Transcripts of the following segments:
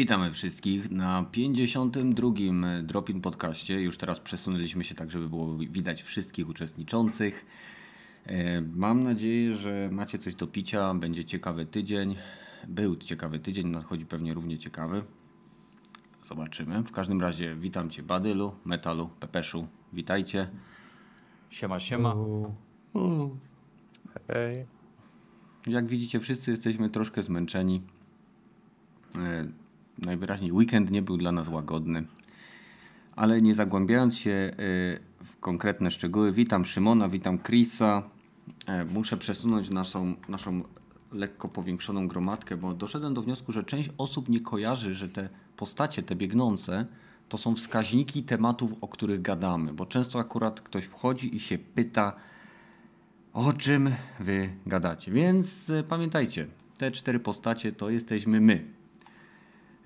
Witamy wszystkich na 52. Dropin podcaście. Już teraz przesunęliśmy się tak, żeby było widać wszystkich uczestniczących. E, mam nadzieję, że macie coś do picia, będzie ciekawy tydzień. Był ciekawy tydzień, nadchodzi pewnie równie ciekawy. Zobaczymy. W każdym razie witam Cię Badylu, Metalu, Pepeszu. Witajcie. Siema, siema. Hej. Jak widzicie, wszyscy jesteśmy troszkę zmęczeni. Najwyraźniej weekend nie był dla nas łagodny. Ale nie zagłębiając się e, w konkretne szczegóły, witam Szymona, witam Chrisa. E, Muszę przesunąć naszą, naszą lekko powiększoną gromadkę, bo doszedłem do wniosku, że część osób nie kojarzy, że te postacie, te biegnące, to są wskaźniki tematów, o których gadamy. Bo często akurat ktoś wchodzi i się pyta, o czym wy gadacie. Więc e, pamiętajcie, te cztery postacie to jesteśmy my.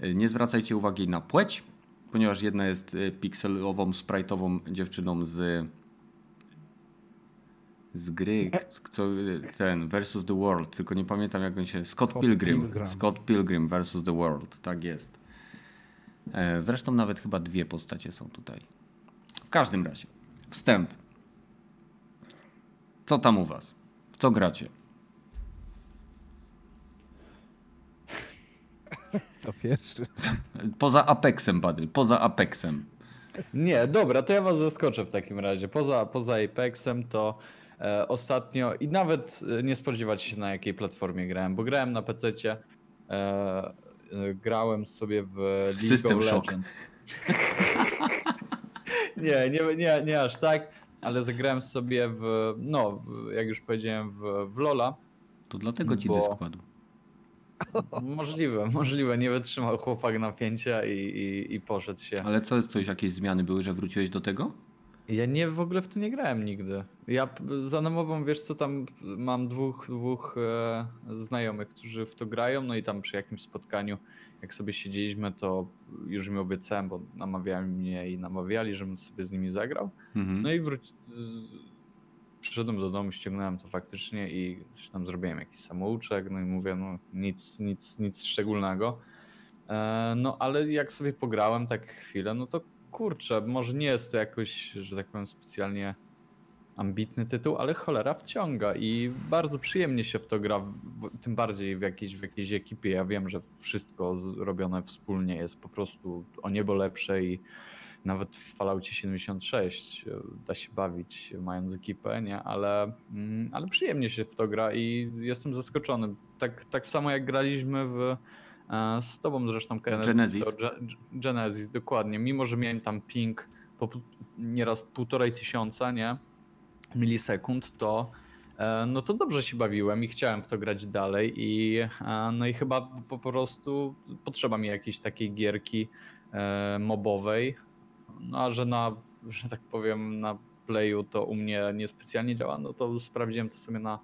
E, Nie zwracajcie uwagi na płeć, ponieważ jedna jest e, pikselową, sprite'ową dziewczyną z z gry, k- kto, ten versus the world, tylko nie pamiętam jak on się, Scott Scott Pilgrim, Pilgrim. Scott Pilgrim versus the world, tak jest. E, Zresztą nawet chyba dwie postacie są tutaj. W każdym razie, wstęp. Co tam u was? W co gracie? To pierwszy. Poza Apexem, Badyl, poza Apexem. Nie, dobra, to ja was zaskoczę w takim razie. Poza, poza Apexem to e, ostatnio i nawet e, nie spodziewacie się na jakiej platformie grałem, bo grałem na PC. E, e, grałem sobie w League System of Shock. Legends. nie, nie, nie, nie aż tak, ale zagrałem sobie w, no, w, jak już powiedziałem, w, w Lola. To dlatego ci Bo- dysk padł. Możliwe, możliwe, nie wytrzymał chłopak napięcia i, i, i poszedł się. Ale co jest coś, jakieś zmiany były, że wróciłeś do tego? Ja nie w ogóle w to nie grałem nigdy. Ja za namową, wiesz co, tam mam dwóch, dwóch e, znajomych, którzy w to grają, no i tam przy jakimś spotkaniu, jak sobie siedzieliśmy, to już mi obiecałem, bo namawiali mnie i namawiali, żebym sobie z nimi zagrał. Mhm. No i wróci... Przyszedłem do domu, ściągnąłem to faktycznie i coś tam zrobiłem jakiś samouczek, no i mówię, no nic, nic, nic szczególnego. E, No ale jak sobie pograłem tak chwilę, no to kurczę, może nie jest to jakoś, że tak powiem, specjalnie ambitny tytuł, ale cholera wciąga i bardzo przyjemnie się w to gra, tym bardziej w jakiejś, w jakiejś ekipie. Ja wiem, że wszystko z- robione wspólnie jest po prostu o niebo lepsze i nawet w Falloutie 76 e, da się bawić mając ekipę, nie? Ale, mm, ale przyjemnie się w to gra i jestem zaskoczony. Tak, tak samo jak graliśmy w, e, z tobą zresztą, Kenneth, Genesis. to Ge- Genesis, dokładnie. Mimo, że miałem tam ping po nieraz półtorej tysiąca, nie? Milisekund, to e, no to dobrze się bawiłem i chciałem w to grać dalej i no i chyba po prostu potrzeba mi jakiejś takiej gierki mobowej, no a że na, że tak powiem, na Playu to u mnie niespecjalnie działa, no to sprawdziłem to sobie na,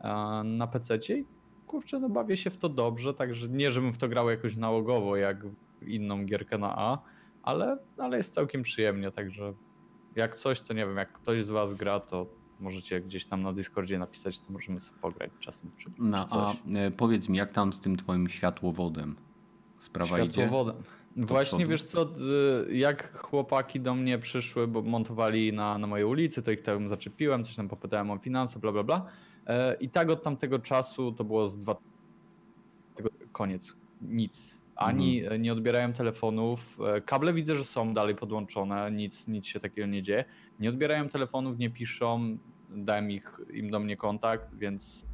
e, na PC i kurczę, no bawię się w to dobrze, także nie, żebym w to grał jakoś nałogowo jak inną gierkę na A, ale, ale jest całkiem przyjemnie, także jak coś, to nie wiem, jak ktoś z was gra, to możecie gdzieś tam na Discordzie napisać, to możemy sobie pograć czasem czy, No, czy a coś. e, powiedz mi, jak tam z tym twoim światłowodem? Sprawa idzie? Światłowodem. Właśnie wiesz co, jak chłopaki do mnie przyszły, bo montowali na, na mojej ulicy, to ich tam zaczepiłem, coś tam popytałem o finanse, bla bla bla. E, I tak od tamtego czasu to było z dwa. Tego, koniec. Nic. Ani Mhm. e, nie odbierają telefonów. e, Kable widzę, że są dalej podłączone, nic, nic się takiego nie dzieje. Nie odbierają telefonów, nie piszą, dałem ich, im do mnie kontakt, więc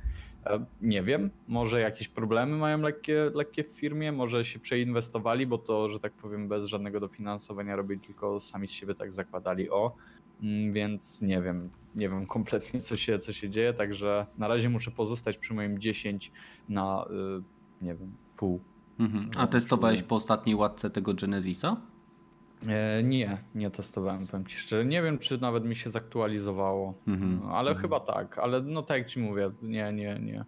Nie wiem, może jakieś problemy mają lekkie, lekkie w firmie, może się przeinwestowali, bo to, że tak powiem, bez żadnego dofinansowania robili, tylko sami z siebie tak zakładali o, Mm, więc nie wiem, nie wiem kompletnie co się, co się dzieje, także na razie muszę pozostać przy moim 10 na, y, nie wiem, pół. Mhm. A testowałeś po ostatniej łatce tego Genesisa? E, nie, nie testowałem, powiem ci szczerze. Nie wiem, czy nawet mi się zaktualizowało, Mhm. no, ale Mhm. chyba tak. Ale no tak jak ci mówię, nie, nie, nie.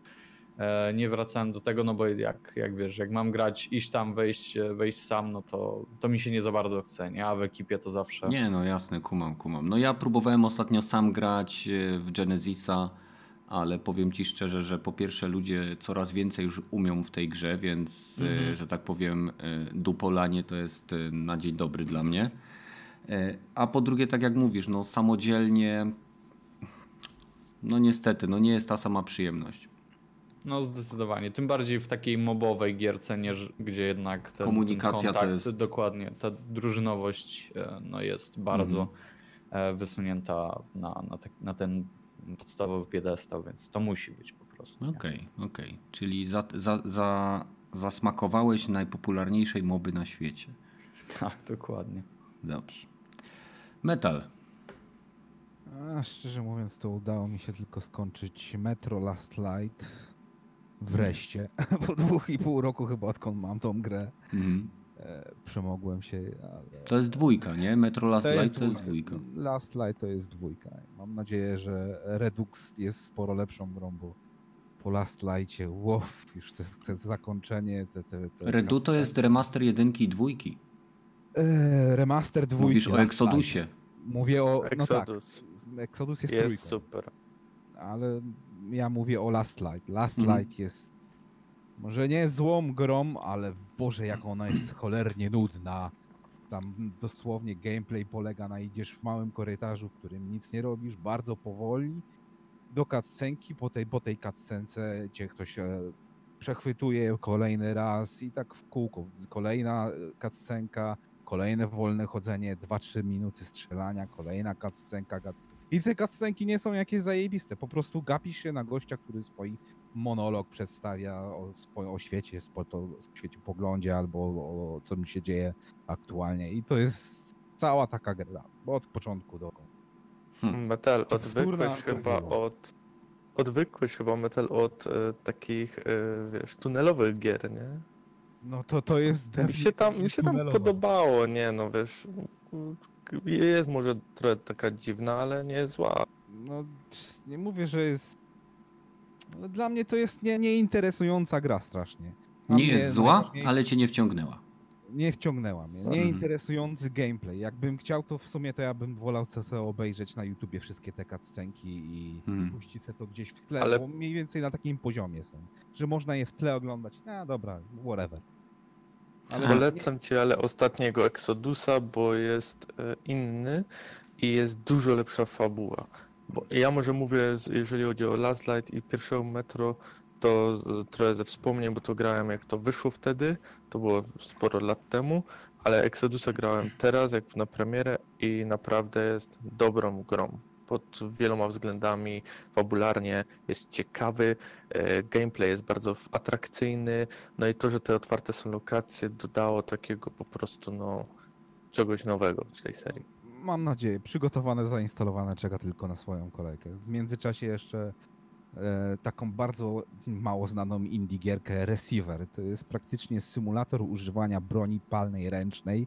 E, nie wracałem do tego, no bo jak, jak wiesz, jak mam grać, iść tam, wejść, wejść sam, no to, to mi się nie za bardzo chce, nie? A w ekipie to zawsze. Nie, no jasne, kumam, kumam. No ja próbowałem ostatnio sam grać e, w Genesisa, ale powiem ci szczerze, że po pierwsze ludzie coraz więcej już umią w tej grze, więc e, że tak powiem, e, dupolanie to jest e, na dzień dobry dla mnie. A po drugie, tak jak mówisz, no samodzielnie, no niestety, no nie jest ta sama przyjemność. No zdecydowanie. Tym bardziej w takiej mobowej gierce, nie, gdzie jednak ten, Komunikacja ten to kontakt, jest- dokładnie, ta drużynowość no, jest bardzo Mhm. wysunięta na, na, te, na ten podstawowy piedestał, więc to musi być po prostu. Okej, okej. Czyli za, za, za, zasmakowałeś najpopularniejszej moby na świecie. Tak, dokładnie. Dobrze. Metal. A, szczerze mówiąc, to udało mi się tylko skończyć Metro Last Light wreszcie. Po dwóch i pół roku chyba odkąd mam tą grę. Mhm. E, przemogłem się, ale... To jest dwójka, nie? Metro Last To Light to jest dwójka. Last Light to jest dwójka. Mam nadzieję, że Redux jest sporo lepszą grą, bo po Last Lightie, wow, już te, te zakończenie, te, te, te Redu to jest remaster jedynki i dwójki. E, remaster dwójki. Mówisz o Exodusie. Light. Mówię o... No tak, Exodus Exodus jest, jest trójką. super. ale ja mówię o Last Light. Last Mhm. Light jest może nie złą grą, ale Boże, jak ona jest cholernie nudna. Tam dosłownie gameplay polega na idziesz w małym korytarzu, w którym nic nie robisz, bardzo powoli do cutscenki, po tej, po tej cutscence cię ktoś e, przechwytuje kolejny raz i tak w kółko. Kolejna e, cutscenka, kolejne wolne chodzenie, 2-3 minuty strzelania, kolejna cutscenka. I te cutscenki nie są jakieś zajebiste, po prostu gapisz się na gościa, który swój monolog przedstawia o swoim o świecie, spo- to, świecie poglądzie albo o, o co mi się dzieje aktualnie i to jest cała taka gra, od początku do końca. Hmm. Metal, odwykłeś chyba od... Odwykłeś chyba Metal od e, takich, e, wiesz, tunelowych gier, nie? No to to jest Mi się tam, mi się tam podobało, nie no, wiesz... Jest może trochę taka dziwna, ale nie zła. No nie mówię, że jest dla mnie to jest nie, nieinteresująca gra strasznie. Dla Nie jest zła, ale cię nie wciągnęła. Nie wciągnęła mnie. Mhm. Nieinteresujący gameplay. Jakbym chciał, to w sumie to ja bym wolał co sobie obejrzeć na YouTubie wszystkie te cutscenki i Mhm. puścić se to gdzieś w tle, Ale- bo mniej więcej na takim poziomie są, że można je w tle oglądać. A dobra, whatever. Ale Polecam ci, ale ostatniego Exodusa, bo jest e, inny i jest dużo lepsza fabuła. Bo ja może mówię, jeżeli chodzi o Last Light i pierwszego Metro, to trochę ze wspomnień, bo to grałem jak to wyszło wtedy, to było sporo lat temu, ale Exodusa grałem teraz, jak na premierę i naprawdę jest dobrą grą. Pod wieloma względami, fabularnie jest ciekawy, e, gameplay jest bardzo atrakcyjny, no i to, że te otwarte są lokacje, dodało takiego po prostu, no, czegoś nowego w tej serii. Mam nadzieję, przygotowane, zainstalowane, czeka tylko na swoją kolejkę. W międzyczasie jeszcze e, taką bardzo mało znaną indie gierkę Receiver. To jest praktycznie symulator używania broni palnej ręcznej,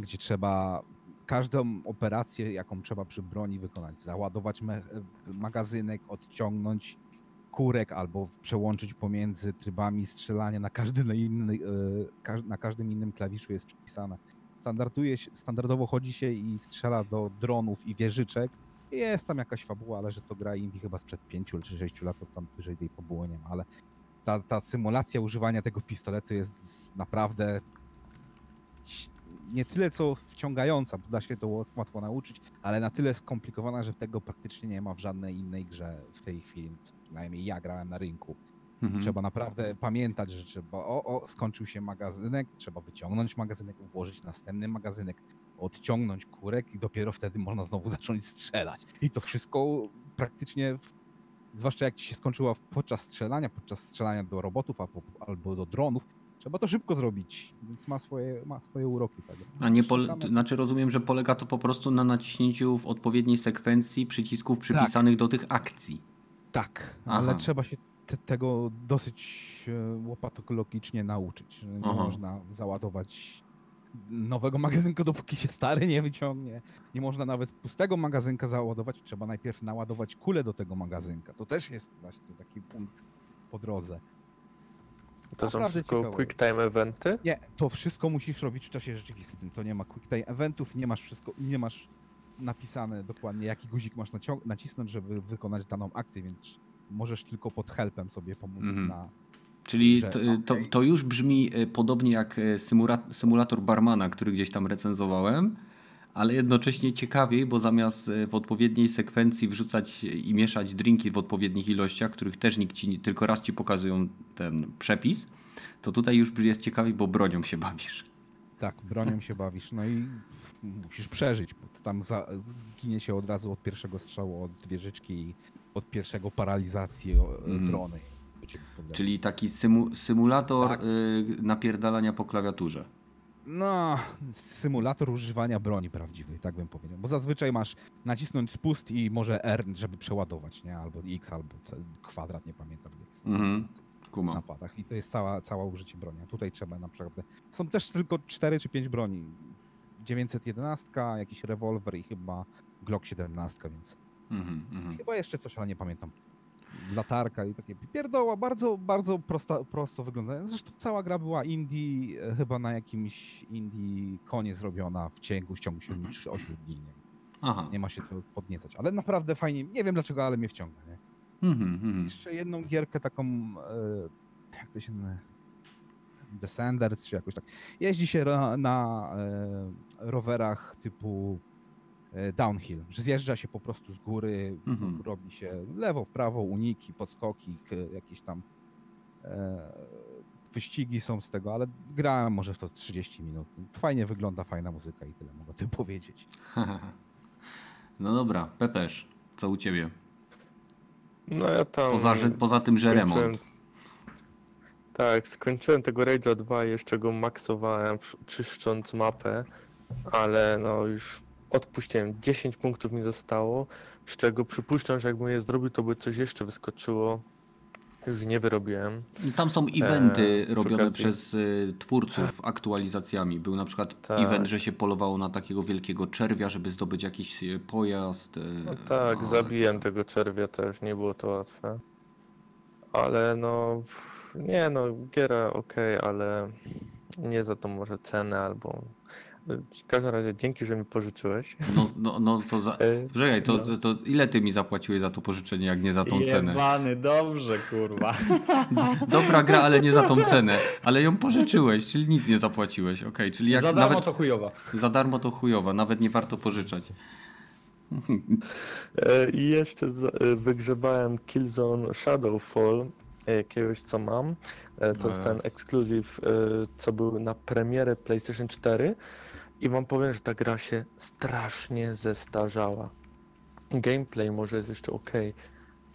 gdzie trzeba każdą operację, jaką trzeba przy broni wykonać, załadować me- magazynek, odciągnąć kurek albo przełączyć pomiędzy trybami strzelania na, każdy inny, e, na każdym innym klawiszu jest przypisane standarduje się, standardowo chodzi się i strzela do dronów i wieżyczek. Jest tam jakaś fabuła, ale że to gra indie chyba sprzed 5 czy 6 lat, to tam wyżej tej fabuły nie ma, ale ta, ta symulacja używania tego pistoletu jest naprawdę nie tyle co wciągająca, bo da się to łatwo nauczyć, ale na tyle skomplikowana, że tego praktycznie nie ma w żadnej innej grze w tej chwili. Przynajmniej ja grałem na rynku. Mhm. Trzeba naprawdę pamiętać, że trzeba, o, o, skończył się magazynek, trzeba wyciągnąć magazynek, włożyć następny magazynek, odciągnąć kurek i dopiero wtedy można znowu zacząć strzelać. I to wszystko praktycznie, w, zwłaszcza jak ci się skończyło podczas strzelania, podczas strzelania do robotów albo, albo do dronów, trzeba to szybko zrobić, więc ma swoje, ma swoje uroki. Tak. A nie pole- znaczy rozumiem, że polega to po prostu na naciśnięciu w odpowiedniej sekwencji przycisków przypisanych do tych akcji. Tak, ale Aha. trzeba się te, tego dosyć e, łopatologicznie nauczyć. że Nie Aha. można załadować nowego magazynka, dopóki się stary nie wyciągnie. Nie można nawet pustego magazynka załadować. Trzeba najpierw naładować kulę do tego magazynka. To też jest właśnie taki punkt po drodze. To są wszystko ciekawe. quick time eventy. Nie, to wszystko musisz robić w czasie rzeczywistym. To nie ma quick time eventów, nie masz wszystko, nie masz napisane dokładnie, jaki guzik masz nacisnąć, żeby wykonać daną akcję, więc możesz tylko pod helpem sobie pomóc Mhm. na... Czyli Że to, okej. to, to już brzmi e, podobnie jak symula- symulator barmana, który gdzieś tam recenzowałem, ale jednocześnie ciekawiej, bo zamiast w odpowiedniej sekwencji wrzucać i mieszać drinki w odpowiednich ilościach, których też nikt ci, nie- tylko raz ci pokazują ten przepis, to tutaj już jest ciekawiej, bo bronią się bawisz. Tak, bronią się bawisz, no i musisz przeżyć, bo tam za, zginie się od razu od pierwszego strzału, od wieżyczki i od pierwszego paralizacji o, Mhm. drony. Czyli taki symu- symulator Tak. y, napierdalania po klawiaturze. No, symulator używania broni prawdziwej, tak bym powiedział. Bo zazwyczaj masz nacisnąć spust i może R, żeby przeładować, nie? Albo X, albo C, kwadrat, nie pamiętam jak jest Mhm. na Kuma. padach. I to jest cała, cała użycie broni. A tutaj trzeba naprawdę... Są też tylko 4 czy 5 broni. 911, jakiś rewolwer i chyba Glock 17, więc Mhm, mhm. chyba jeszcze coś, ale nie pamiętam. Latarka i takie pierdoła, bardzo, bardzo prosta, prosto wygląda. Zresztą cała gra była indie, e, chyba na jakimś indie konie zrobiona w ciągu, w ciągu 7 czy 8 dni. Nie, Aha. nie ma się co podniecać, ale naprawdę fajnie, nie wiem dlaczego, ale mnie wciąga. Nie? Mhm, mhm. Jeszcze jedną gierkę taką, e, jak to się nazywa? Descenders, czy jakoś tak. Jeździ się ra- na e, rowerach typu downhill, że zjeżdża się po prostu z góry, Mhm. robi się lewo, prawo, uniki, podskoki, jakieś tam e, wyścigi są z tego, ale grałem może w to 30 minut. Fajnie wygląda, fajna muzyka i tyle mogę tym powiedzieć. No dobra, Pepesz, co u ciebie? No ja tam... Poza, że, poza tym, że remont. Tak, skończyłem tego Rage'a 2 i jeszcze go maksowałem, czyszcząc mapę, ale no już odpuściłem. 10 punktów mi zostało, z czego przypuszczam, że jakbym je zrobił, to by coś jeszcze wyskoczyło. Już nie wyrobiłem. Tam są eventy przy robione okazji- przez y, twórców aktualizacjami. Był na przykład Tak. event, że się polowało na takiego wielkiego czerwia, żeby zdobyć jakiś y, pojazd. y, No tak, no, zabiłem tego czerwia też, nie było to łatwe. Ale no, nie no, giera okej, ale nie za to może cenę albo... W każdym razie dzięki, że mi pożyczyłeś. No, no, no to za... E, to, no. to, to ile ty mi zapłaciłeś za to pożyczenie, jak nie za tą cenę? Jebany, dobrze, kurwa. Dobra gra, ale nie za tą cenę. Ale ją pożyczyłeś, czyli nic nie zapłaciłeś. Okej, czyli jak Za darmo nawet to chujowa. za darmo to chujowa, nawet nie warto pożyczać. E, I jeszcze e, wygrzebałem Killzone Shadowfall, jakiegoś co mam. To jest ten Nice. ekskluzyw, co był na premierę PlayStation 4. I wam powiem, że ta gra się strasznie zestarzała. Gameplay może jest jeszcze ok,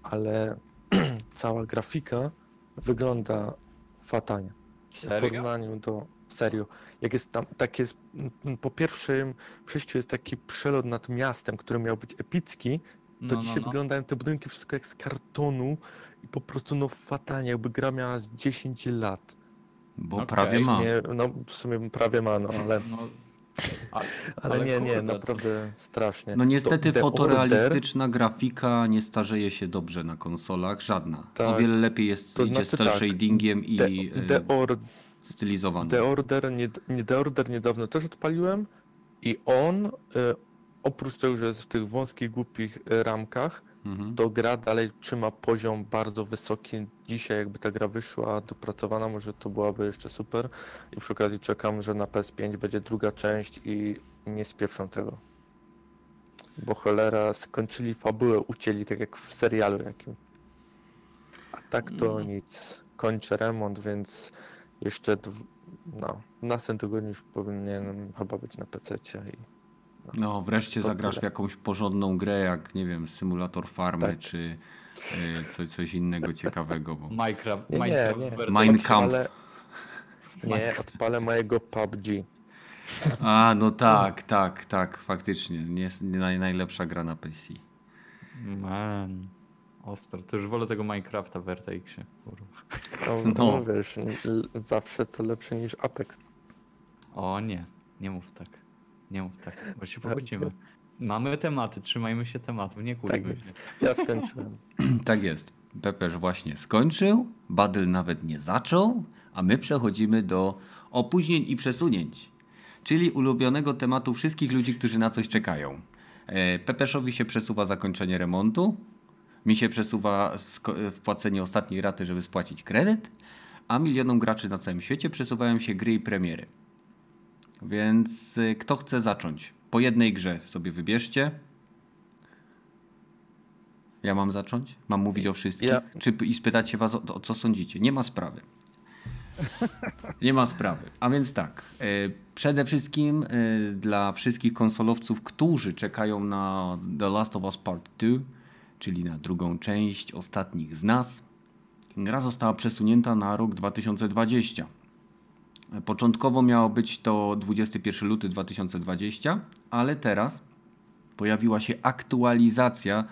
ale cała grafika wygląda fatalnie. W Serio? porównaniu do serio. Jak jest tam, tak jest, po pierwszym przejściu jest taki przelot nad miastem, który miał być epicki, to No, dzisiaj no, no. wyglądają te budynki wszystko jak z kartonu i po prostu no fatalnie, jakby gra miała z 10 lat. Bo Okej. prawie W ma. sumie, no w sumie prawie ma, no ale, No, ale, ale nie, nie, kurde, to- naprawdę strasznie. No niestety To The Order- fotorealistyczna grafika nie starzeje się dobrze na konsolach, żadna. O Tak. wiele lepiej jest To idzie znaczy z cel tak, shadingiem i The, y, The, Or. The Order, nie, nie The Order niedawno też odpaliłem i on, y, oprócz tego, że jest w tych wąskich, głupich y, ramkach, Mhm. to gra dalej trzyma poziom bardzo wysoki. Dzisiaj jakby ta gra wyszła dopracowana, może to byłaby jeszcze super. I przy okazji czekam, że na PS5 będzie druga część i nie spieprzą tego. Bo cholera, skończyli fabułę, ucięli tak jak w serialu jakim. A tak to Mm. nic. Kończę remont, więc jeszcze no, w następnym tygodniu już powinienem chyba być na PC i No wreszcie To zagrasz w tyle. jakąś porządną grę, jak nie wiem, symulator farmy, Tak. czy y, coś, coś innego ciekawego. Bo... Minecraft. Nie, nie, Minecraft nie. Mein Kampf. odpalę... Nie, odpalę mojego PUBG. A, no tak, tak, tak, faktycznie. Nie jest naj, najlepsza gra na PC. Man. Ostro. To już wolę tego Minecrafta w Vertexie. Kurwa. No, No. no. wiesz, zawsze to lepsze niż Apex. O nie, nie mów tak. Nie mów tak, bo się. Mamy tematy, trzymajmy się tematów, nie Tak kurimy jest. Ja skończyłem. Tak jest. Pepeż właśnie skończył, Badel nawet nie zaczął, a my przechodzimy do opóźnień i przesunięć, czyli ulubionego tematu wszystkich ludzi, którzy na coś czekają. E, Pepeszowi się przesuwa zakończenie remontu, Mi się przesuwa wpłacenie ostatniej raty, żeby spłacić kredyt, a milionom graczy na całym świecie przesuwają się gry i premiery. Więc y, kto chce zacząć? Po jednej grze sobie wybierzcie. Ja mam zacząć? Mam mówić o wszystkich? Ja- Czy i spytać się was o, o co sądzicie? Nie ma sprawy. Nie ma sprawy. A więc tak, e, przede wszystkim e, dla wszystkich konsolowców, którzy czekają na The Last of Us Part 2, czyli na drugą część ostatnich z nas, gra została przesunięta na rok 2020. Początkowo miało być to 21 luty 2020, ale teraz pojawiła się aktualizacja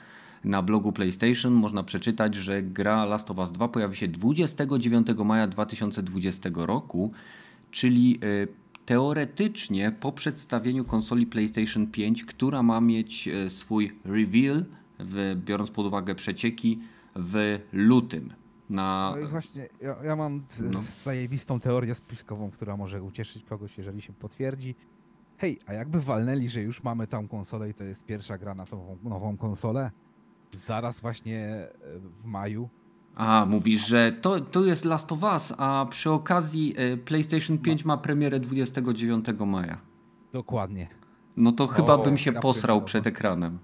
na blogu PlayStation. Można przeczytać, że gra Last of Us 2 pojawi się 29 maja 2020 roku, czyli y, teoretycznie po przedstawieniu konsoli PlayStation 5, która ma mieć y, swój reveal, w, biorąc pod uwagę przecieki, w lutym. Na, No i właśnie, ja, ja mam No. zajebistą teorię spiskową, która może ucieszyć kogoś, jeżeli się potwierdzi. Hej, a jakby walnęli, że już mamy tam konsolę i to jest pierwsza gra na tą nową konsolę? Zaraz właśnie e, w maju. A, mówisz, że to, to jest Last of Us, a przy okazji y, PlayStation 5 ma premierę 29 maja. Dokładnie. No to chyba bym się posrał przed ekranem.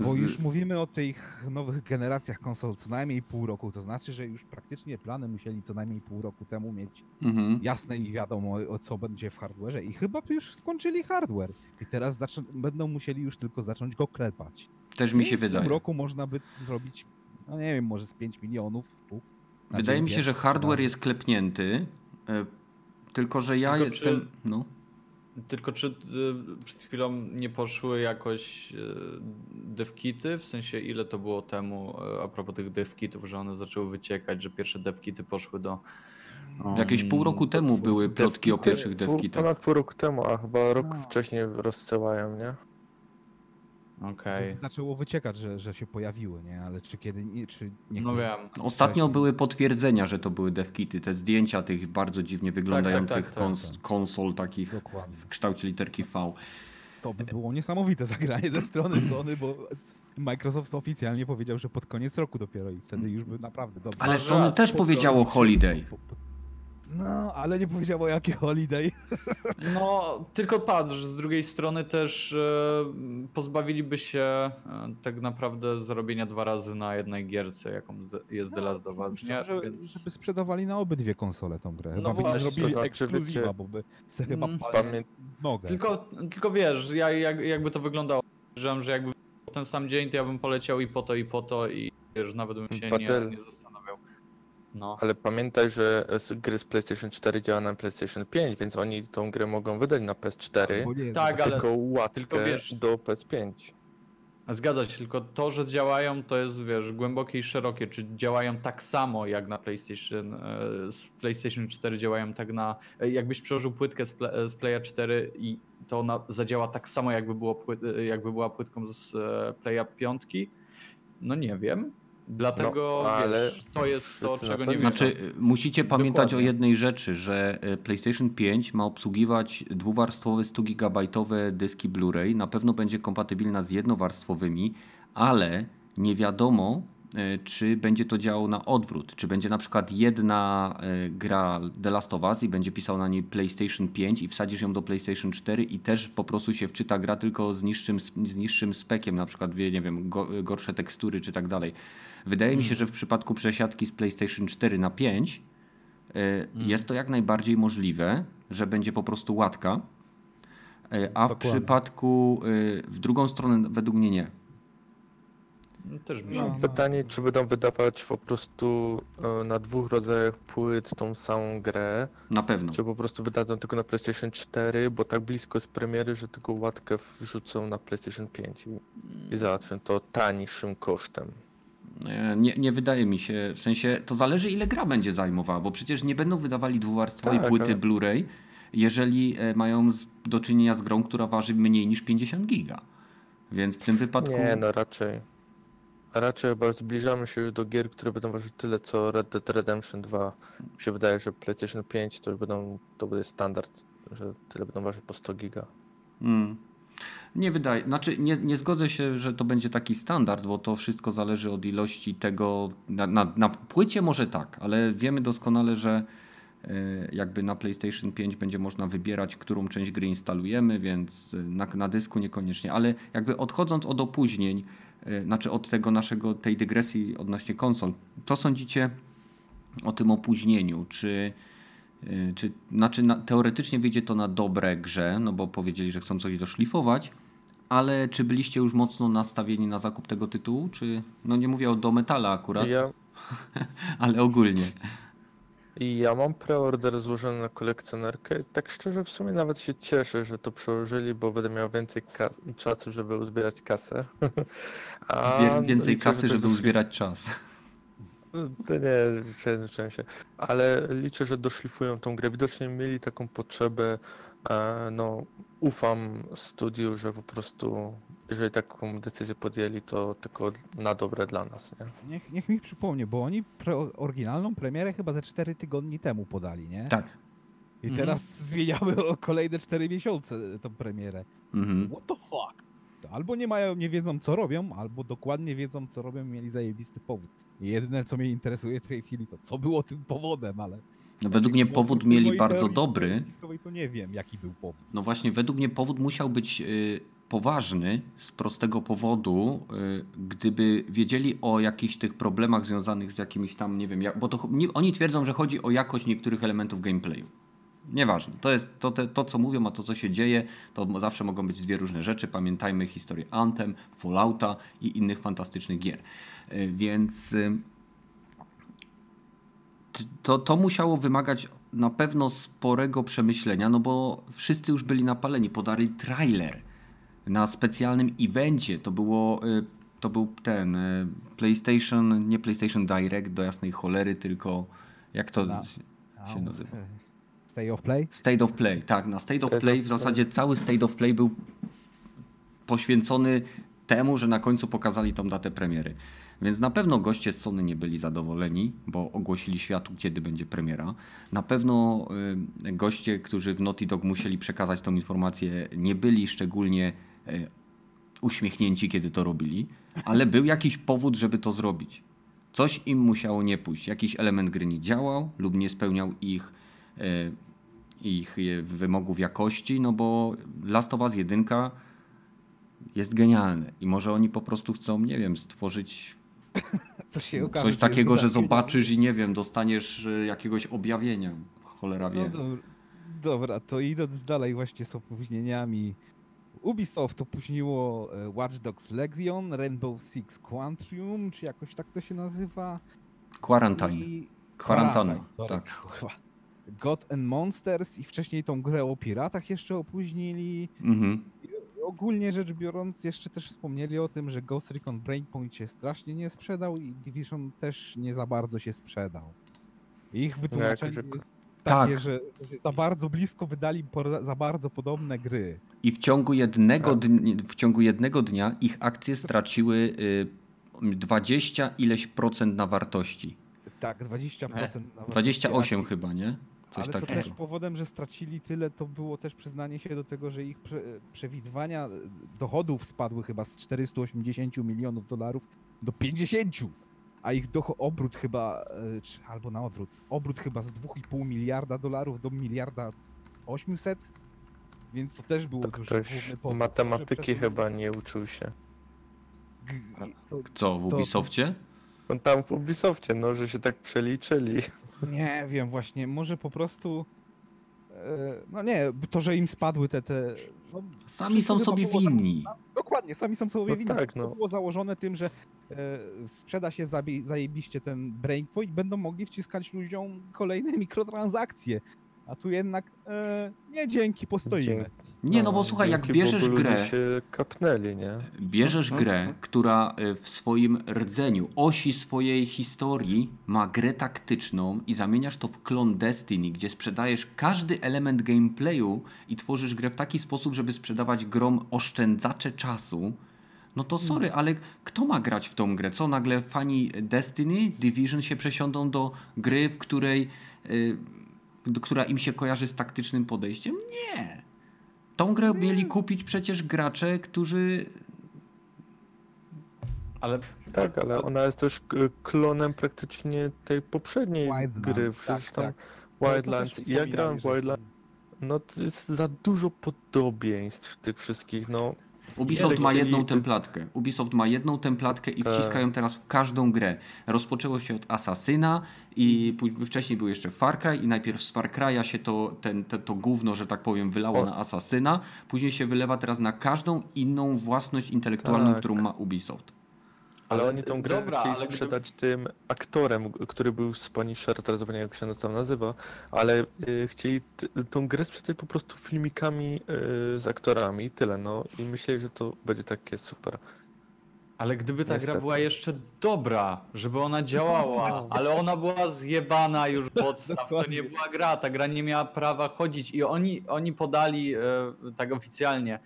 Bo już mówimy o tych nowych generacjach konsol co najmniej pół roku. To znaczy, że już praktycznie plany musieli co najmniej pół roku temu mieć Mhm. jasne i wiadomo o co będzie w hardwareze. I chyba już skończyli hardware. I teraz zaczą- będą musieli już tylko zacząć go klepać. Też mi I się w wydaje. tym roku można by zrobić, no nie wiem, może z 5 milionów sztuk. Wydaje mi się, że hardware sprzedaży. jest klepnięty, y, tylko że ja Tylko jestem... czy- No. Tylko czy y, przed chwilą nie poszły jakoś y, devkity? W sensie ile to było temu y, a propos tych devkitów, że one zaczęły wyciekać, że pierwsze devkity poszły do... Jakieś pół roku temu były plotki o pierwszych devkitach. Ponad pół roku temu, a chyba rok No. wcześniej rozsyłają, nie? Okej. Że Zaczęło wyciekać, że, że się pojawiły, nie? Ale czy kiedy, nie, czy nie No wiem. Ostatnio były potwierdzenia, że to były devkity. Te zdjęcia tych bardzo dziwnie wyglądających tak, tak, kons- tak. konsol takich Dokładnie. w kształcie literki V. To by było niesamowite zagranie ze strony Sony, bo Microsoft oficjalnie powiedział, że pod koniec roku dopiero i wtedy już by naprawdę dobrze. Ale Sony też po- powiedziało holiday. Po- po- No, ale nie powiedziało jakie holiday. No, tylko patrz, z drugiej strony też e, pozbawiliby się e, tak naprawdę zarobienia dwa razy na jednej gierce, jaką jest The Last of Us, nie? Że, Więc... żeby sprzedawali na obydwie konsole tą grę. No Chyba by nie właśnie, to znaczy, ekskluzywa, wiecie- bo by se chyba Mm. Pamię... nogę. Tylko, tylko wiesz, ja jak, jakby to wyglądało, że, że jakby w ten sam dzień, to ja bym poleciał i po to, i po to, i wiesz, nawet bym się nie, nie zastanawiał. No. Ale pamiętaj, że gry z PlayStation 4 działa na PlayStation 5, więc oni tą grę mogą wydać na PS4, Bo nie, Tak, ale- tylko łatkę tylko wiesz- do PS5. Zgadza się, tylko to, że działają, to jest, wiesz, głębokie i szerokie. Czy działają tak samo jak na PlayStation, e, z PlayStation 4 działają tak na... e, Jakbyś przełożył płytkę z, Pla- z Playa 4 i to ona zadziała tak samo, jakby, było płyt, e, jakby była płytką z Playa 5? No nie wiem. Dlatego, No, ale wiesz, to jest to, czego nie wiem. Znaczy, musicie pamiętać Dokładnie. o jednej rzeczy, że y, PlayStation 5 ma obsługiwać dwuwarstwowe 100 gigabajtowe dyski Blu-ray. Na pewno będzie kompatybilna z jednowarstwowymi, ale nie wiadomo, y, czy będzie to działało na odwrót. Czy będzie na przykład jedna y, gra The Last of Us i będzie pisał na niej PlayStation 5 i wsadzisz ją do PlayStation 4 i też po prostu się wczyta gra tylko z niższym, z niższym spekiem, na przykład, wie, nie wiem, go, gorsze tekstury czy tak dalej. Wydaje mi się, że w przypadku przesiadki z PlayStation 4 na 5 y, jest to jak najbardziej możliwe, że będzie po prostu łatka, y, a w Dokładnie. przypadku y, w drugą stronę według mnie nie. No, Też mi się No. Pytanie, czy będą wydawać po prostu e, na dwóch rodzajach płyt tą samą grę, Na pewno. czy po prostu wydadzą tylko na PlayStation 4, bo tak blisko jest premiery, że tylko łatkę wrzucą na PlayStation 5 i, i załatwią to tańszym kosztem. E, Nie, nie wydaje mi się, w sensie to zależy ile gra będzie zajmowała, bo przecież nie będą wydawali dwuwarstwowej Tak, płyty ale- Blu-ray, jeżeli e, mają z, do czynienia z grą, która waży mniej niż 50 giga. Więc w tym wypadku... Nie, no raczej. Raczej chyba zbliżamy się już do gier, które będą ważyć tyle co Red Dead Redemption 2. Mi się wydaje, że PlayStation 5 to będą, to będzie standard, że tyle będą ważyć po 100 giga. Mm. Nie wydaje, znaczy nie, nie zgodzę się, że to będzie taki standard, bo to wszystko zależy od ilości tego. Na, na, na płycie może tak, ale wiemy doskonale, że e, jakby na PlayStation 5 będzie można wybierać, którą część gry instalujemy, więc na, na dysku niekoniecznie. Ale jakby odchodząc od opóźnień, e, znaczy od tego naszego, tej dygresji odnośnie konsol, co sądzicie o tym opóźnieniu? Czy czy, znaczy na, teoretycznie wyjdzie to na dobre grze, no bo powiedzieli, że chcą coś doszlifować, ale czy byliście już mocno nastawieni na zakup tego tytułu? Czy, no nie mówię o do metala akurat, Ja, ale ogólnie. i ja mam preorder złożony na kolekcjonerkę. Tak szczerze, w sumie nawet się cieszę, że to przełożyli, bo będę miał więcej kas- czasu, żeby uzbierać kasę. A Wie- Więcej kasy, żeby uzbierać czas. To nie, przejęzyczyłem się. Ale liczę, że doszlifują tą grę. Widocznie mieli taką potrzebę. e, No, ufam studiu, że po prostu, jeżeli taką decyzję podjęli, to tylko na dobre dla nas, nie? Niech, niech mi przypomnie, bo oni pre oryginalną premierę chyba ze 4 tygodni temu podali, nie? Tak. I Mhm. teraz zmieniamy o kolejne 4 miesiące tą premierę. Mhm. What the fuck? To Albo nie mają, nie wiedzą co robią, albo dokładnie wiedzą co robią i mieli zajebisty powód. Jedyne co mnie interesuje w tej chwili to co było tym powodem, ale... No, według mnie powód mieli bardzo dobry. To nie wiem jaki był powód. No właśnie, według mnie powód musiał być y, poważny z prostego powodu, y, gdyby wiedzieli o jakichś tych problemach związanych z jakimiś tam, nie wiem, bo to, oni twierdzą, że chodzi o jakość niektórych elementów gameplayu. Nieważne. To jest to, to, co mówią, a to, co się dzieje, to zawsze mogą być dwie różne rzeczy. Pamiętajmy historię Anthem, Fallouta i innych fantastycznych gier. Y, Więc y, to, to musiało wymagać na pewno sporego przemyślenia, no bo wszyscy już byli napaleni. Podali trailer na specjalnym evencie. To było, y, to był ten y, PlayStation, nie PlayStation Direct do jasnej cholery, tylko jak to się nazywa? Stay of Play? State of Play, tak. Na State of State Play of w zasadzie cały State of Play był poświęcony temu, że na końcu pokazali tą datę premiery. Więc na pewno goście z Sony nie byli zadowoleni, bo ogłosili światu, kiedy będzie premiera. Na pewno y, goście, którzy w Naughty Dog musieli przekazać tą informację, nie byli szczególnie y, uśmiechnięci, kiedy to robili, ale był jakiś powód, żeby to zrobić. Coś im musiało nie pójść. Jakiś element gry nie działał lub nie spełniał ich, ich y, wymogów jakości, no bo Last of Us 1 jest genialne i może oni po prostu chcą, nie wiem, stworzyć okaże, coś takiego, że zobaczysz i nie wiem, dostaniesz y, jakiegoś objawienia. Cholera No wie. dobra, dobra, to idąc dalej właśnie z opóźnieniami. Ubisoft opóźniło e, Watch Dogs Legion, Rainbow Six Quantum, czy jakoś tak to się nazywa. Quarantine. I... Tak. kurwa. God and Monsters i wcześniej tą grę o piratach jeszcze opóźnili. Mhm. Ogólnie rzecz biorąc, jeszcze też wspomnieli o tym, że Ghost Recon Breakpoint się strasznie nie sprzedał i Division też nie za bardzo się sprzedał. Ich wytłumaczenie że- jest Tak. takie, że, że za bardzo blisko wydali por- za bardzo podobne gry. I w ciągu jednego, Tak. dni, w ciągu jednego dnia ich akcje straciły y, 20 ileś procent na wartości. Tak, 20% na wartości 28 akcji. chyba, nie? Coś Ale to takiego. też powodem, że stracili tyle, to było też przyznanie się do tego, że ich prze, przewidywania dochodów spadły chyba z 480 milionów dolarów do 50, a ich obrót chyba, e, czy, albo na odwrót, obrót chyba z 2,5 miliarda dolarów do miliarda 800, więc to też było To duży ktoś powód, matematyki chyba nie uczył się. G- to, Co, w to- Ubisoftie? No tam w Ubisoftie, no, że się tak przeliczyli. Nie wiem, właśnie, może po prostu. e, No nie, to, że im spadły te. te no, Sami są sobie winni. Dokładnie, sami są sobie No winni. tak, To no. było założone tym, że e, sprzeda się zajebiście ten breakpoint, będą mogli wciskać ludziom kolejne mikrotransakcje. A tu jednak e, nie dzięki, postoimy. Nie, no bo słuchaj, jak dzięki bierzesz Bogu grę, się kapnęli, nie? bierzesz Mhm. grę, która y, w swoim rdzeniu, osi swojej historii ma grę taktyczną i zamieniasz to w klon Destiny, gdzie sprzedajesz każdy element gameplayu i tworzysz grę w taki sposób, żeby sprzedawać grom oszczędzacze czasu, no to sorry, ale kto ma grać w tą grę? Co nagle fani Destiny, Division się przesiądą do gry, w której, y, do, która im się kojarzy z taktycznym podejściem? Nie. Tą grę mieli kupić przecież gracze, którzy Ale Tak, ale ona jest też k- klonem praktycznie tej poprzedniej Wildlands, gry. tak, Przecież tam tak. Wildlands. No, też I ja grałem w Wildlands. No to jest za dużo podobieństw tych wszystkich, no. Ubisoft ma jedną templatkę. Ubisoft ma jedną templatkę i Tak. wciskają teraz w każdą grę. Rozpoczęło się od Assassina i wcześniej był jeszcze Far Cry i najpierw z Far Cry'a się to, ten, te, to gówno, że tak powiem, wylało O. na Assassina, później się wylewa teraz na każdą inną własność intelektualną, Tak. którą ma Ubisoft. Ale, Ale, oni tą grę dobra, chcieli ale gdyby- sprzedać tym aktorem, który był z Punisher, teraz zapomniałem jak się on tam nazywa, ale y, chcieli t- tą grę sprzedać po prostu filmikami y, z aktorami, tyle no. I myśleli, że to będzie takie super. Ale gdyby ta Niestety. gra była jeszcze dobra, żeby ona działała, ale ona była zjebana już od podstaw, to nie była gra, ta gra nie miała prawa chodzić i oni, oni podali e, tak oficjalnie, e,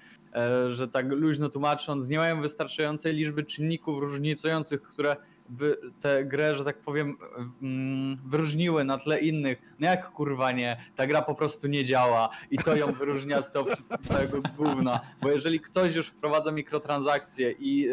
że tak luźno tłumacząc, nie mają wystarczającej liczby czynników różnicujących, które by tę grę, że tak powiem, mm, wyróżniły na tle innych. No jak kurwa nie, ta gra po prostu nie działa i to ją wyróżnia z tego wszystkiego gówna, bo jeżeli ktoś już wprowadza mikrotransakcje i e,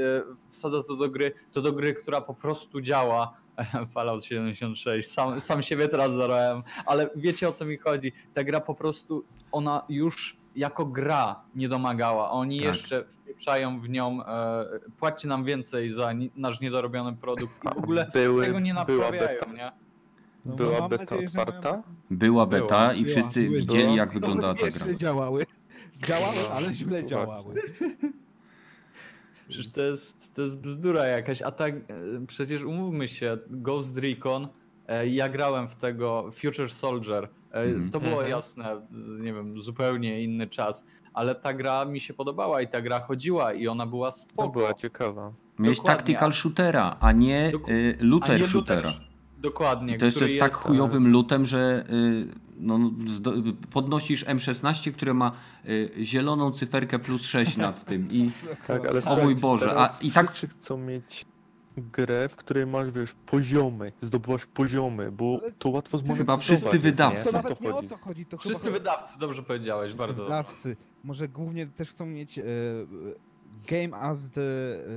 wsadza to do gry, to do gry, która po prostu działa. Fallout 76, sam, sam siebie teraz zarałem, ale wiecie o co mi chodzi. Ta gra po prostu, ona już jako gra nie domagała. Oni Tak. jeszcze wpieprzają w nią, e, płaccie nam więcej za ni- nasz niedorobiony produkt i w ogóle Były, tego nie była naprawiają, beta, nie? No, była mam beta nadzieję, otwarta. Była Była, beta i była, wszyscy były, widzieli, była. jak wyglądała ta gra. źle działały. Działały, No, ale źle działały. Przecież to jest, to jest bzdura jakaś, a tak e, przecież umówmy się, Ghost Recon, e, ja grałem w tego Future Soldier, Mhm. to było Mhm. jasne, nie wiem, zupełnie inny czas, ale ta gra mi się podobała i ta gra chodziła i ona była To spoko. była ciekawa. Miałeś Dokładnie. tactical shootera, a nie Dok- y, A looter nie shootera. looter. Dokładnie. I to jeszcze który jest tak jest, chujowym lutem, że y, no, zdo, podnosisz M16, które ma y, zieloną cyferkę plus 6 nad tym. I Tak, ale O mój Boże, a i tak- wszyscy chcą mieć grę, w której masz, wiesz, poziomy, zdobywasz poziomy, bo Ale to łatwo zmonetyzować. Chyba wszyscy wydawcy. To nawet nie o chodzi. to chodzi. To Wszyscy chyba wydawcy, dobrze powiedziałeś, wszyscy bardzo. wydawcy. Może głównie też chcą mieć e, game as the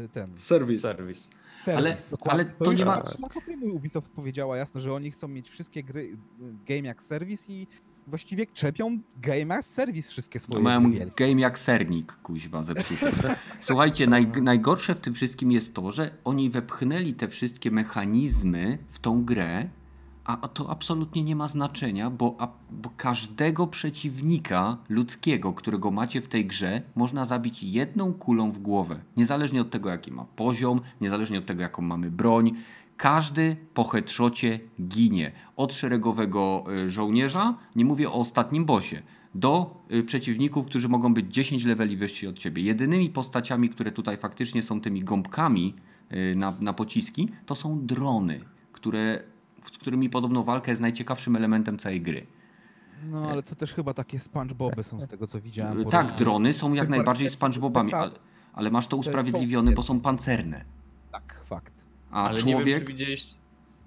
e, ten serwis. Serwis. serwis. Ale- dokładnie. ale to już nie ma- Na to Ubisoft powiedziała jasno, że oni chcą mieć wszystkie gry e, game jak serwis i właściwie czepią game as serwis wszystkie swoje Mają game jak sernik, kuźwa, zepsuty. Słuchajcie, naj, najgorsze w tym wszystkim jest to, że oni wepchnęli te wszystkie mechanizmy w tą grę, a to absolutnie nie ma znaczenia, bo, a, bo każdego przeciwnika ludzkiego, którego macie w tej grze, można zabić jedną kulą w głowę. Niezależnie od tego, jaki ma poziom, niezależnie od tego, jaką mamy broń. Każdy po headshocie ginie. Od szeregowego y, żołnierza, nie mówię o ostatnim bosie, do y, przeciwników, którzy mogą być 10 leveli wyżsi od ciebie. Jedynymi postaciami, które tutaj faktycznie są tymi gąbkami y, na, na pociski, to są drony, które, z którymi podobno walka jest najciekawszym elementem całej gry. No ale to też chyba takie SpongeBoby są z tego co widziałem. tak, drony są jak najbardziej SpongeBobami, ale, ale masz to usprawiedliwione, bo są pancerne. A Ale nie wiem, człowiek... czy widzieliście,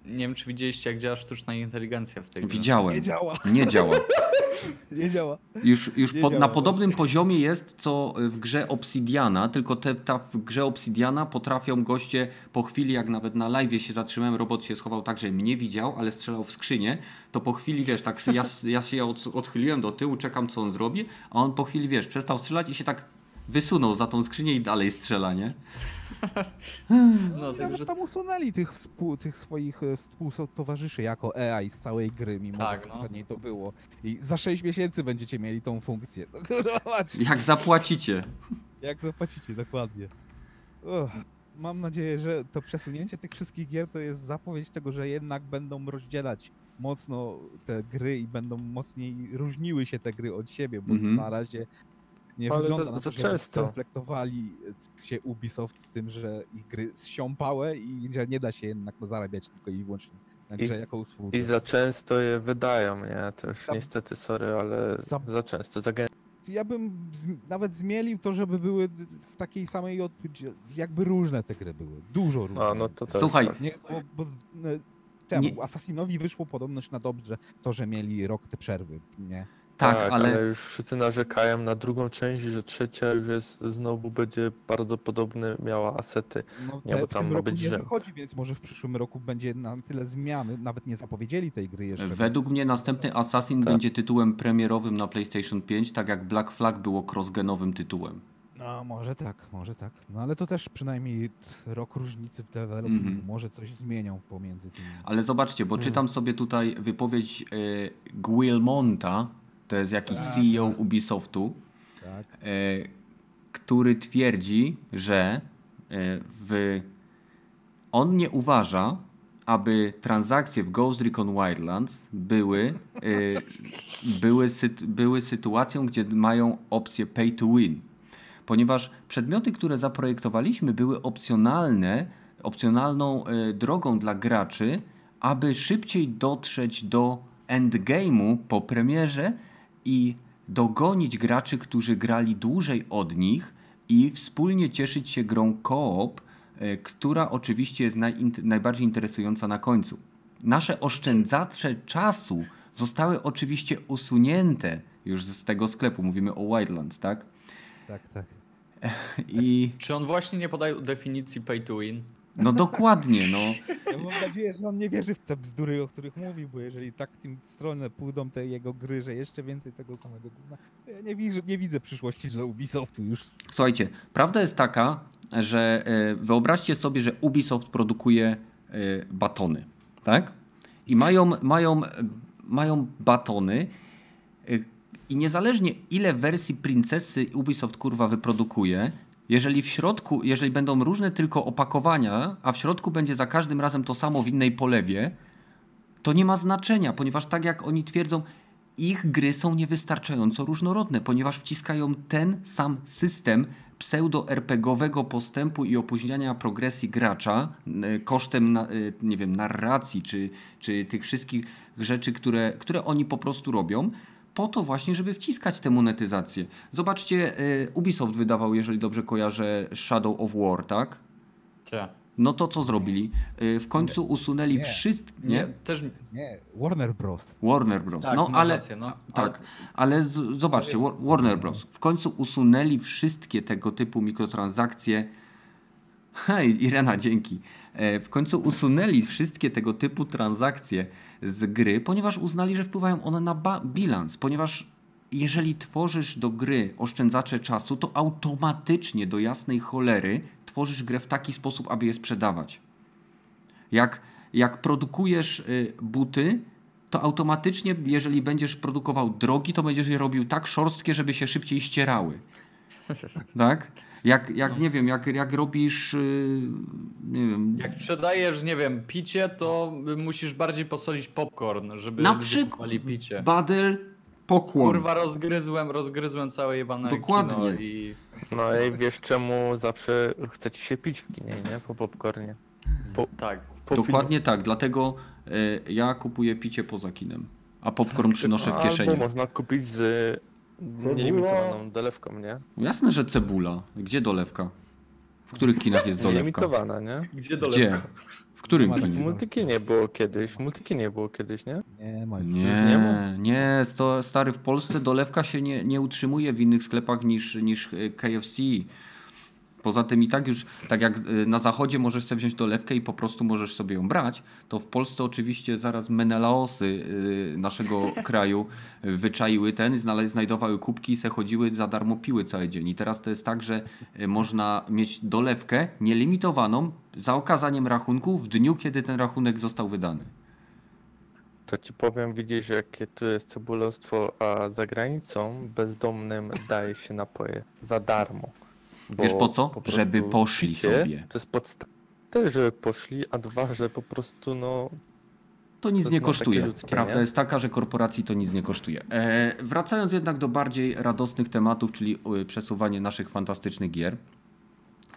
nie wiem, czy widzieliście, jak działa sztuczna inteligencja w tej grze. Widziałem. Nie działa, Nie działa. nie działa. Już, już Nie pod, na działa podobnym poziomie jest co w grze Obsidiana, tylko te, ta w grze Obsidiana potrafią goście po chwili, jak nawet na live się zatrzymałem, robot się schował tak, że mnie widział, ale strzelał w skrzynię, to po chwili, wiesz, tak ja, ja się od, odchyliłem do tyłu, czekam co on zrobi, a on po chwili, wiesz, przestał strzelać i się tak wysunął za tą skrzynię i dalej strzela, nie? No, No, także tam usunęli tych, współ, tych swoich e, współtowarzyszy jako AI z całej gry, mimo Tak, że no. to było. I za 6 miesięcy będziecie mieli tą funkcję. No. Jak zapłacicie. Jak zapłacicie, dokładnie. Uch, mam nadzieję, że to przesunięcie tych wszystkich gier to jest zapowiedź tego, że jednak będą rozdzielać mocno te gry i będą mocniej różniły się te gry od siebie, bo Mhm. na razie nie Ale wygląda za- na za to, żeby często. reflektowali się Ubisoft z tym, że ich gry zsiąpałe i że nie da się jednak zarabiać tylko i wyłącznie na I- grze jako usługę. I za często je wydają, nie? To już Za- niestety, sorry, ale za- za, często, za gę- ja bym zm- nawet zmielił to, żeby były w takiej samej, od- jakby różne te gry były. Dużo różne. A, no to też Słuchaj, tak. Nie, bo, bo e, temu Nie- Assassinowi wyszło podobność na dobrze to, że mieli rok te przerwy, nie? Tak, ale... ale już wszyscy narzekają na drugą część, że trzecia już jest znowu będzie bardzo podobny, miała asety. No, Nie, bo w tam tym ma roku być nie rzęd. wychodzi, więc może w przyszłym roku będzie na tyle zmiany. Nawet nie zapowiedzieli tej gry jeszcze. według mnie następny Assassin Tak. będzie tytułem premierowym na PlayStation 5, tak jak Black Flag było crossgenowym tytułem. No, może tak, może tak. No ale to też przynajmniej rok różnicy w developingu. Mhm. Może coś zmienią pomiędzy tymi. Ale zobaczcie, bo Hmm. czytam sobie tutaj wypowiedź e, Guilmonta, to jest jakiś Tak, CEO tak. Ubisoftu, Tak. e, który twierdzi, że e, w, on nie uważa, aby transakcje w Ghost Recon Wildlands były, e, były, syt- były sytuacją, gdzie mają opcję pay to win. Ponieważ przedmioty, które zaprojektowaliśmy, były opcjonalne, opcjonalną drogą dla graczy, aby szybciej dotrzeć do endgame'u po premierze i dogonić graczy, którzy grali dłużej od nich i wspólnie cieszyć się grą koop, e, która oczywiście jest najint- najbardziej interesująca na końcu. Nasze oszczędzacze czasu zostały oczywiście usunięte już z tego sklepu. Mówimy o Wildlands, tak? Tak, tak. I Czy on właśnie nie podaje definicji pay to win? No dokładnie, no. Ja mam nadzieję, że on nie wierzy w te bzdury, o których mówi, bo jeżeli tak w tym stronę pójdą te jego gry, że jeszcze więcej tego samego gówna, ja nie widzę, nie widzę przyszłości dla Ubisoftu już. Słuchajcie, prawda jest taka, że e, wyobraźcie sobie, że Ubisoft produkuje e, batony, tak? I mają, mają, mają batony e, i niezależnie ile wersji princesy Ubisoft kurwa wyprodukuje, jeżeli w środku, jeżeli będą różne tylko opakowania, a w środku będzie za każdym razem to samo w innej polewie, to nie ma znaczenia, ponieważ tak jak oni twierdzą, ich gry są niewystarczająco różnorodne, ponieważ wciskają ten sam system pseudo-RPGowego postępu i opóźniania progresji gracza e, kosztem e, nie wiem, narracji czy, czy tych wszystkich rzeczy, które, które oni po prostu robią, po to właśnie, żeby wciskać tę monetyzację. Zobaczcie, e, Ubisoft wydawał, jeżeli dobrze kojarzę, Shadow of War, tak? Cie. No to co zrobili? E, W końcu usunęli Nie. wszystkie... Nie, też Nie, Warner Bros. Warner Bros. Tak, no ale rację, no. tak, ale z, zobaczcie, Wa- Warner Bros. W końcu usunęli wszystkie tego typu mikrotransakcje. Hej, Irena, dzięki. E, W końcu usunęli wszystkie tego typu transakcje z gry, ponieważ uznali, że wpływają one na bilans, ponieważ jeżeli tworzysz do gry oszczędzacze czasu, to automatycznie do jasnej cholery tworzysz grę w taki sposób, aby je sprzedawać. Jak, jak produkujesz y, buty, to automatycznie, jeżeli będziesz produkował drogi, to będziesz je robił tak szorstkie, żeby się szybciej ścierały. Tak? Jak, jak nie wiem, jak, jak robisz, y, nie wiem, Jak sprzedajesz, nie wiem, picie, to musisz bardziej posolić popcorn, żeby Na przykład- picie. badel, pokłon. Kurwa, rozgryzłem, rozgryzłem całe jebane Dokładnie. kino i... No i wiesz czemu zawsze chce ci się pić w kinie, nie? Po popcornie. Po, Tak. po Dokładnie tak, dlatego y, ja kupuję picie poza kinem, a popcorn przynoszę w Albo kieszeni. można kupić z Cebula. nielimitowaną dolewką, nie? Jasne, że cebula. Gdzie dolewka? W których kinach jest dolewka? Nielimitowana, nie? Gdzie Gdzie? dolewka? W którym Nie ma W kinie? multikinie było kiedyś, w multikinie było kiedyś, nie? Nie ma. nie Nie, sto, stary, w Polsce dolewka się nie, nie utrzymuje w innych sklepach niż, niż e, KFC. Poza tym i tak już, tak jak e, na zachodzie możesz sobie wziąć dolewkę i po prostu możesz sobie ją brać, to w Polsce oczywiście zaraz menelaosy e, naszego kraju wyczaiły ten, znajdowały kubki i se chodziły za darmo piły cały dzień. I teraz to jest tak, że e, można mieć dolewkę nielimitowaną za okazaniem rachunku w dniu, kiedy ten rachunek został wydany. To ci powiem, widzisz, jakie tu jest cebulostwo, a za granicą bezdomnym daje się napoje za darmo. Bo Wiesz po co? prostu Żeby poszli picie sobie. To jest podstawa. Też, żeby poszli, a dwa, że po prostu no... To nic To nie no kosztuje. ludzkie, Prawda nie? jest taka, że korporacji to nic nie kosztuje. E, wracając jednak do bardziej radosnych tematów, czyli przesuwanie naszych fantastycznych gier.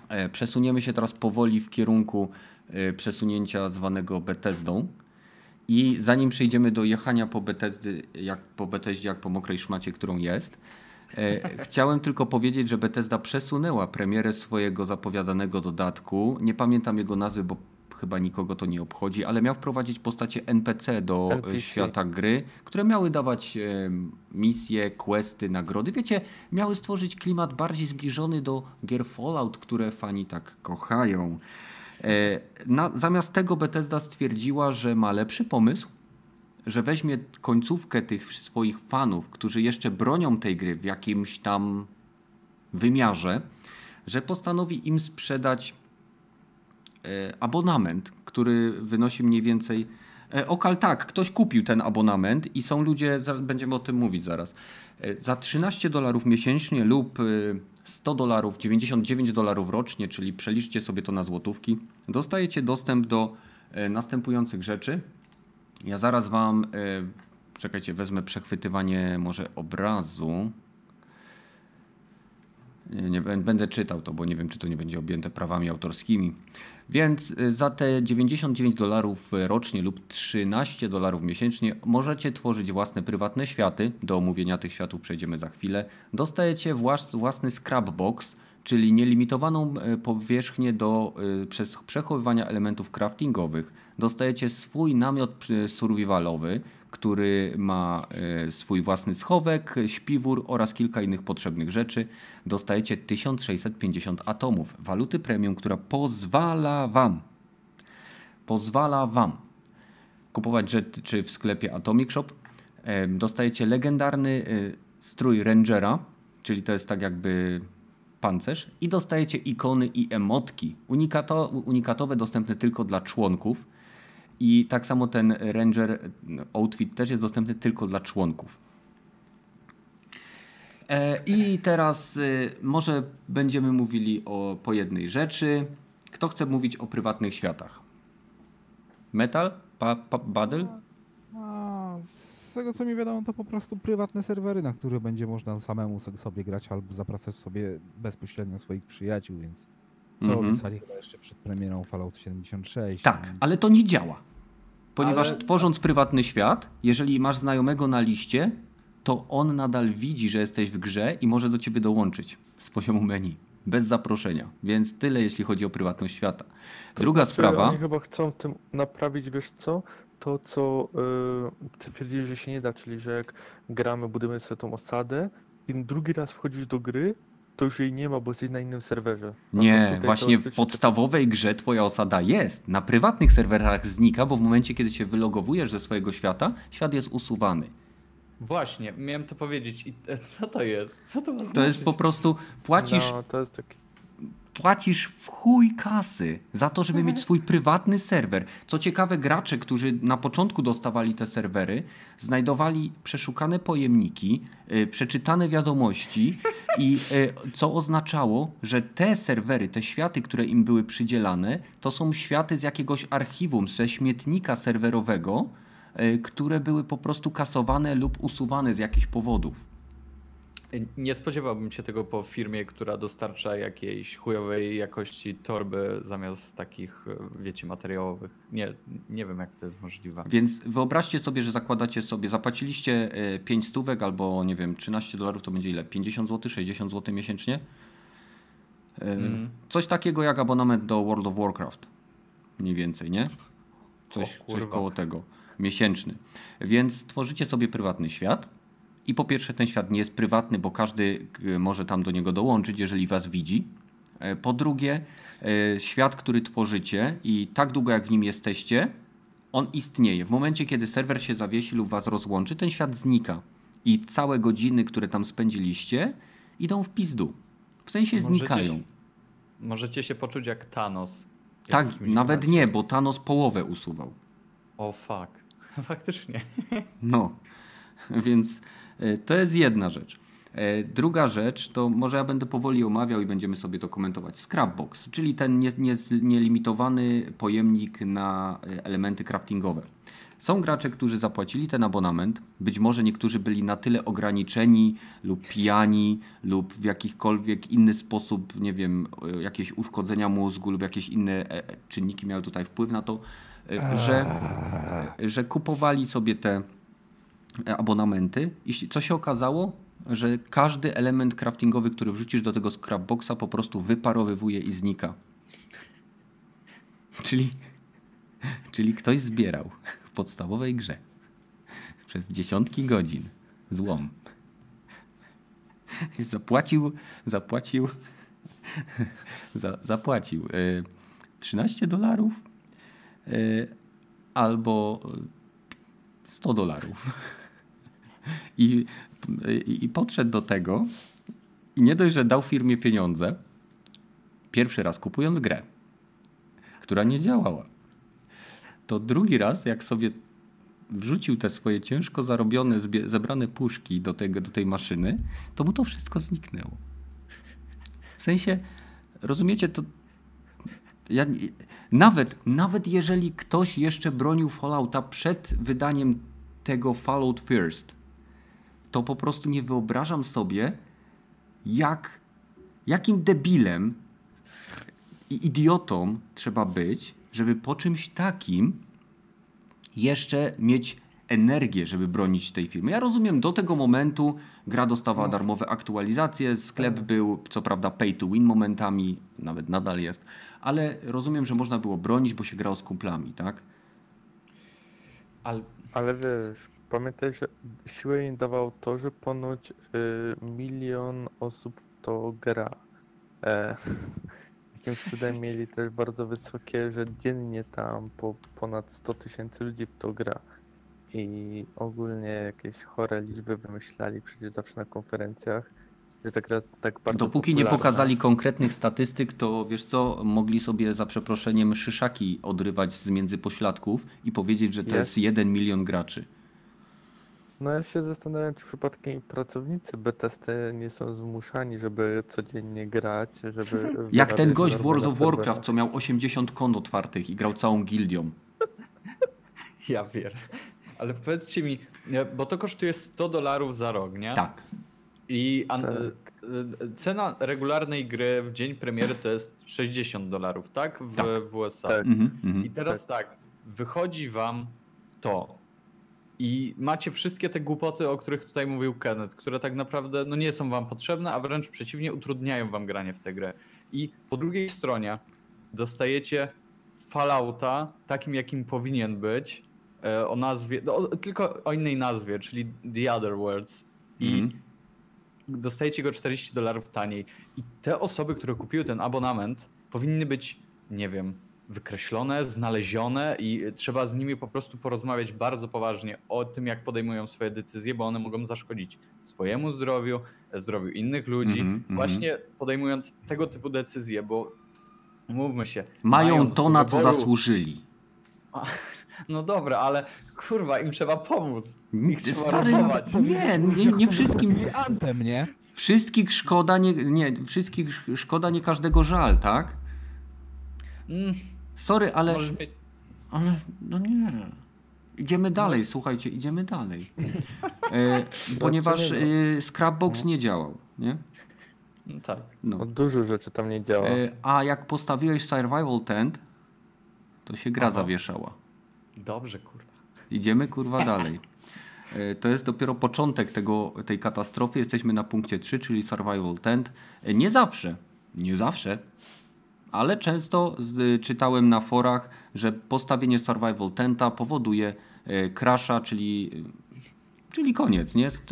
E, przesuniemy się teraz powoli w kierunku y, przesunięcia zwanego Bethesdą. I zanim przejdziemy do jechania po Bethesdy, jak po Bethesdzie, jak po mokrej szmacie, którą jest, e, chciałem tylko powiedzieć, że Bethesda przesunęła premierę swojego zapowiadanego dodatku. Nie pamiętam jego nazwy, bo chyba nikogo to nie obchodzi, ale miał wprowadzić postacie NPC do e, NPC. świata gry, które miały dawać e, misje, questy, nagrody. Wiecie, miały stworzyć klimat bardziej zbliżony do gier Fallout, które fani tak kochają. E, na, zamiast tego Bethesda stwierdziła, że ma lepszy pomysł, że weźmie końcówkę tych swoich fanów, którzy jeszcze bronią tej gry w jakimś tam wymiarze, że postanowi im sprzedać e, abonament, który wynosi mniej więcej. E, Okal tak, ktoś kupił ten abonament i są ludzie, będziemy o tym mówić zaraz, e, za 13 dolarów miesięcznie lub e, 100 dolarów, 99 dolarów rocznie, czyli przeliczcie sobie to na złotówki, dostajecie dostęp do następujących rzeczy. Ja zaraz wam, e, czekajcie, wezmę przechwytywanie może obrazu. Nie, nie bę- będę czytał to, bo nie wiem, czy to nie będzie objęte prawami autorskimi. Więc y, za te 99 dolarów y, rocznie lub 13 dolarów miesięcznie możecie tworzyć własne prywatne światy. Do omówienia tych światów przejdziemy za chwilę. Dostajecie włas- własny scrapbox, czyli nielimitowaną y, powierzchnię do y, przez przechowywania elementów craftingowych. Dostajecie swój namiot survivalowy, który ma e, swój własny schowek, śpiwór oraz kilka innych potrzebnych rzeczy. Dostajecie 1650 atomów waluty premium, która pozwala Wam, pozwala Wam kupować rzeczy w sklepie Atomic Shop. E, Dostajecie legendarny e, strój Rangera, czyli to jest tak jakby pancerz i dostajecie ikony i emotki unikato, unikatowe dostępne tylko dla członków. I tak samo ten Ranger outfit też jest dostępny tylko dla członków. E, I teraz y, może będziemy mówili o, po jednej rzeczy. Kto chce mówić o prywatnych światach? Metal? Pa, pa? A, z tego co mi wiadomo, to po prostu prywatne serwery, na które będzie można samemu sobie grać albo zapraszać sobie bezpośrednio swoich przyjaciół, więc co Mhm. obiecali chyba jeszcze przed premierą Fallout 76. Tak, ale to nie działa. Ponieważ Ale- tworząc prywatny świat, jeżeli masz znajomego na liście, to on nadal widzi, że jesteś w grze i może do ciebie dołączyć z poziomu menu. Bez zaproszenia. Więc tyle, jeśli chodzi o prywatność świata. To Druga znaczy, sprawa. Oni chyba chcą tym naprawić, wiesz co? To, co yy, twierdzili, że się nie da, czyli że jak gramy, budujemy sobie tą osadę i drugi raz wchodzisz do gry, to już jej nie ma, bo jesteś na innym serwerze. To Nie, właśnie w to- podstawowej grze twoja osada jest. Na prywatnych serwerach znika, bo w momencie, kiedy się wylogowujesz ze swojego świata, świat jest usuwany. Właśnie, miałem to powiedzieć. I e, co to jest? Co to ma To znaczyć? jest po prostu, płacisz No, to jest taki... płacisz w chuj kasy za to, żeby mieć swój prywatny serwer. Co ciekawe, gracze, którzy na początku dostawali te serwery, znajdowali przeszukane pojemniki, y, przeczytane wiadomości i y, co oznaczało, że te serwery, te światy, które im były przydzielane, to są światy z jakiegoś archiwum, ze śmietnika serwerowego, y, które były po prostu kasowane lub usuwane z jakichś powodów. Nie spodziewałbym się tego po firmie, która dostarcza jakiejś chujowej jakości torby zamiast takich, e, wiecie, materiałowych. Nie, nie wiem jak to jest możliwe. Więc wyobraźcie sobie, że zakładacie sobie, zapłaciliście 5 stówek albo nie wiem, 13 dolarów to będzie ile? 50 zł, 60 zł miesięcznie? E, Mm. Coś takiego jak abonament do World of Warcraft. Mniej więcej, nie? Coś, coś koło tego. Miesięczny. Więc tworzycie sobie prywatny świat. I po pierwsze, ten świat nie jest prywatny, bo każdy k- może tam do niego dołączyć, jeżeli was widzi. E, Po drugie, e, świat, który tworzycie i tak długo jak w nim jesteście, on istnieje. W momencie, kiedy serwer się zawiesi lub was rozłączy, ten świat znika. I całe godziny, które tam spędziliście, idą w pizdu. W sensie Możecie znikają. się- Możecie się poczuć jak Thanos. Tak, nawet nie, bo Thanos połowę usuwał. O fuck. Faktycznie. No, więc e, to jest jedna rzecz. E, Druga rzecz, to może ja będę powoli omawiał i będziemy sobie to komentować. Scrapbox, czyli ten nie, nie, nielimitowany pojemnik na e, elementy craftingowe. Są gracze, którzy zapłacili ten abonament. Być może niektórzy byli na tyle ograniczeni lub pijani lub w jakikolwiek inny sposób, nie wiem, e, jakieś uszkodzenia mózgu lub jakieś inne e, e, czynniki miały tutaj wpływ na to, e, że, że kupowali sobie te abonamenty. I co się okazało? Że każdy element craftingowy, który wrzucisz do tego scrapboxa, po prostu wyparowywuje i znika. Czyli Czyli ktoś zbierał w podstawowej grze przez dziesiątki godzin złom. Zapłacił, zapłacił, za, zapłacił y, 13 dolarów y, albo 100 dolarów. I, i, podszedł do tego i nie dość, że dał firmie pieniądze, pierwszy raz kupując grę, która nie działała, to drugi raz, jak sobie wrzucił te swoje ciężko zarobione, zebrane puszki do, tego, do tej maszyny, to mu to wszystko zniknęło. W sensie, rozumiecie, to ja, nawet, nawet jeżeli ktoś jeszcze bronił Fallouta przed wydaniem tego Fallout First, to po prostu nie wyobrażam sobie, jak, jakim debilem i idiotą trzeba być, żeby po czymś takim jeszcze mieć energię, żeby bronić tej firmy. Ja rozumiem, do tego momentu gra dostawała darmowe aktualizacje, sklep był co prawda pay to win momentami, nawet nadal jest, ale rozumiem, że można było bronić, bo się grało z kumplami, tak? Ale Ale wiesz, pamiętaj, że siłę im dawał to, że ponoć y, milion osób w to gra. E, jakimś cudem mieli też bardzo wysokie, że dziennie tam po ponad 100 tysięcy ludzi w to gra. I ogólnie jakieś chore liczby wymyślali przecież zawsze na konferencjach, że tak bardzo Dopóki nie pokazali konkretnych statystyk, to wiesz co, mogli sobie za przeproszeniem szyszaki odrywać z między pośladków i powiedzieć, że to Jest. jest jeden milion graczy. No ja się zastanawiam, czy przypadkiem pracownicy Bethesdy nie są zmuszani, żeby codziennie grać, żeby... Jak ten gość w World of Warcraft, co miał 80 kont otwartych i grał całą gildią. ja wiem. Ale powiedzcie mi, bo to kosztuje 100 dolarów za rok, nie? Tak. I an- Tak. e, e, cena regularnej gry w dzień premiery to jest 60 dolarów, tak? W, Tak. w USA. Tak. Mhm, mhm. I teraz tak, wychodzi wam to i macie wszystkie te głupoty, o których tutaj mówił Kenneth, które tak naprawdę no, nie są wam potrzebne, a wręcz przeciwnie, utrudniają wam granie w tę grę. I po drugiej stronie dostajecie Fallouta takim, jakim powinien być, e, o nazwie, no, o- tylko o innej nazwie, czyli The Other Worlds. I Mhm. dostajecie go 40 dolarów taniej. I te osoby, które kupiły ten abonament, powinny być, nie wiem, wykreślone, znalezione i trzeba z nimi po prostu porozmawiać bardzo poważnie o tym, jak podejmują swoje decyzje, bo one mogą zaszkodzić swojemu zdrowiu, zdrowiu innych ludzi, Mhm, mhm. właśnie podejmując tego typu decyzje, bo mówmy się. Mają to, na co wyboru- zasłużyli. No dobra, ale kurwa, im trzeba pomóc. Ich Stary, nie, nie, nie wszystkim. Antem, nie? Wszystkich szkoda, nie, nie, wszystkich szkoda, nie każdego żal, tak? Mm, Sorry, ale, możesz mieć... ale no nie. Idziemy dalej, słuchajcie, idziemy dalej. E, ponieważ nie e, Scrapbox nie działał, nie? No tak. No. No, dużo rzeczy tam nie działa. E, a jak postawiłeś Survival Tent, to się gra Aha. zawieszała. Dobrze, kurwa. Idziemy kurwa dalej. E, To jest dopiero początek tego, tej katastrofy. Jesteśmy na punkcie 3, czyli Survival Tent. E, Nie zawsze, nie zawsze, ale często z, czytałem na forach, że postawienie Survival Tenta powoduje e, crasha, czyli, czyli koniec. Nie? St-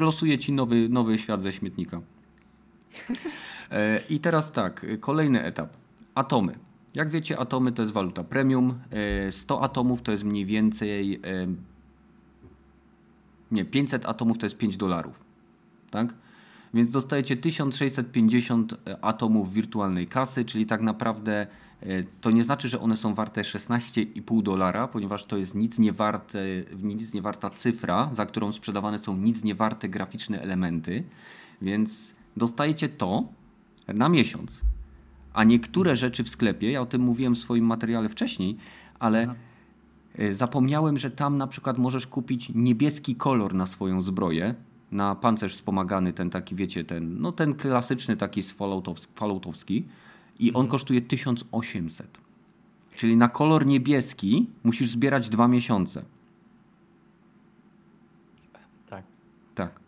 Losuje ci nowy, nowy świat ze śmietnika. E, I teraz tak, e, kolejny etap. Atomy. Jak wiecie, atomy to jest waluta premium. E, 100 atomów to jest mniej więcej. e, Nie, 500 atomów to jest 5 dolarów. Tak? Więc dostajecie 1650 atomów wirtualnej kasy, czyli tak naprawdę e, to nie znaczy, że one są warte 16,5 dolara, ponieważ to jest nic nie, warte, nic nie warta cyfra, za którą sprzedawane są nic nie warte graficzne elementy. Więc dostajecie to na miesiąc. A niektóre rzeczy w sklepie, ja o tym mówiłem w swoim materiale wcześniej, ale y, zapomniałem, że tam na przykład możesz kupić niebieski kolor na swoją zbroję, na pancerz wspomagany, ten taki, wiecie, ten, no ten klasyczny taki z Falloutows- Falloutowski i on kosztuje 1800. Czyli na kolor niebieski musisz zbierać dwa miesiące. Tak. Tak.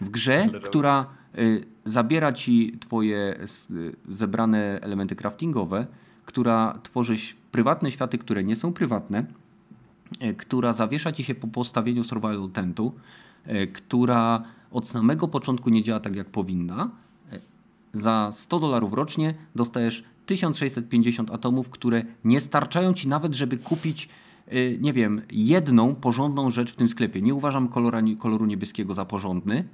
W grze, która y, zabiera ci twoje y, zebrane elementy craftingowe, która tworzy ś- prywatne światy, które nie są prywatne, która zawiesza ci się po postawieniu survival tentu, e, która od samego początku nie działa tak jak powinna. E, Za 100 dolarów rocznie dostajesz 1650 atomów, które nie starczają ci nawet, żeby kupić, nie wiem, jedną porządną rzecz w tym sklepie. Nie uważam kolora, koloru niebieskiego za porządny,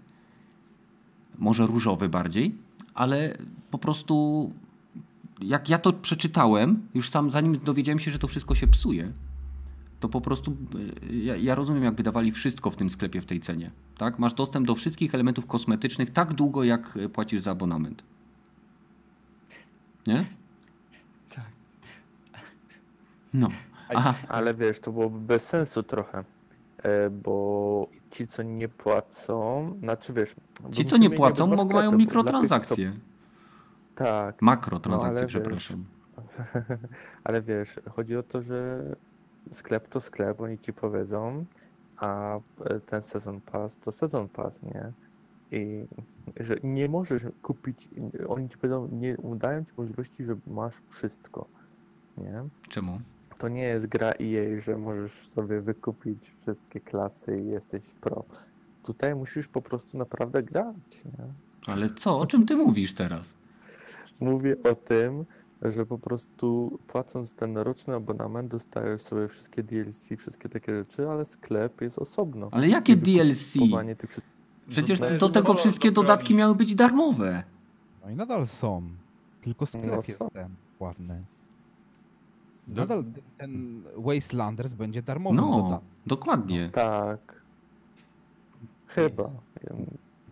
może różowy bardziej, ale po prostu jak ja to przeczytałem, już sam zanim dowiedziałem się, że to wszystko się psuje, to po prostu y, ja, ja rozumiem, jakby dawali wszystko w tym sklepie w tej cenie. Tak? Masz dostęp do wszystkich elementów kosmetycznych tak długo, jak y, płacisz za abonament. Nie? Tak. No. Aha. Ale wiesz, to byłoby bez sensu trochę, e, bo ci, co nie płacą, znaczy wiesz... Ci, co nie płacą, mogą, mają sklepy, tych, mikrotransakcje. co- Tak, Makrotransakcje, No, przepraszam. ale wiesz, chodzi o to, że sklep to sklep, oni ci powiedzą, a e, ten sezon pass to sezon pass, nie? I że nie możesz kupić, oni ci powiedzą, nie dają ci możliwości, że masz wszystko, nie? Czemu? To nie jest gra EA, że możesz sobie wykupić wszystkie klasy i jesteś pro. Tutaj musisz po prostu naprawdę grać, nie? Ale co? O czym ty mówisz teraz? Mówię o tym, że po prostu płacąc ten roczny abonament dostajesz sobie wszystkie DLC, wszystkie takie rzeczy, ale sklep jest osobno. Ale jakie I DLC? tych wszystkich Przecież do tego wszystkie do dodatki miały być darmowe. No i nadal są. Tylko sklep No jest ten płatny. Nadal ten- Wastelanders będzie darmowy No, dodatek. dokładnie. Tak. Chyba.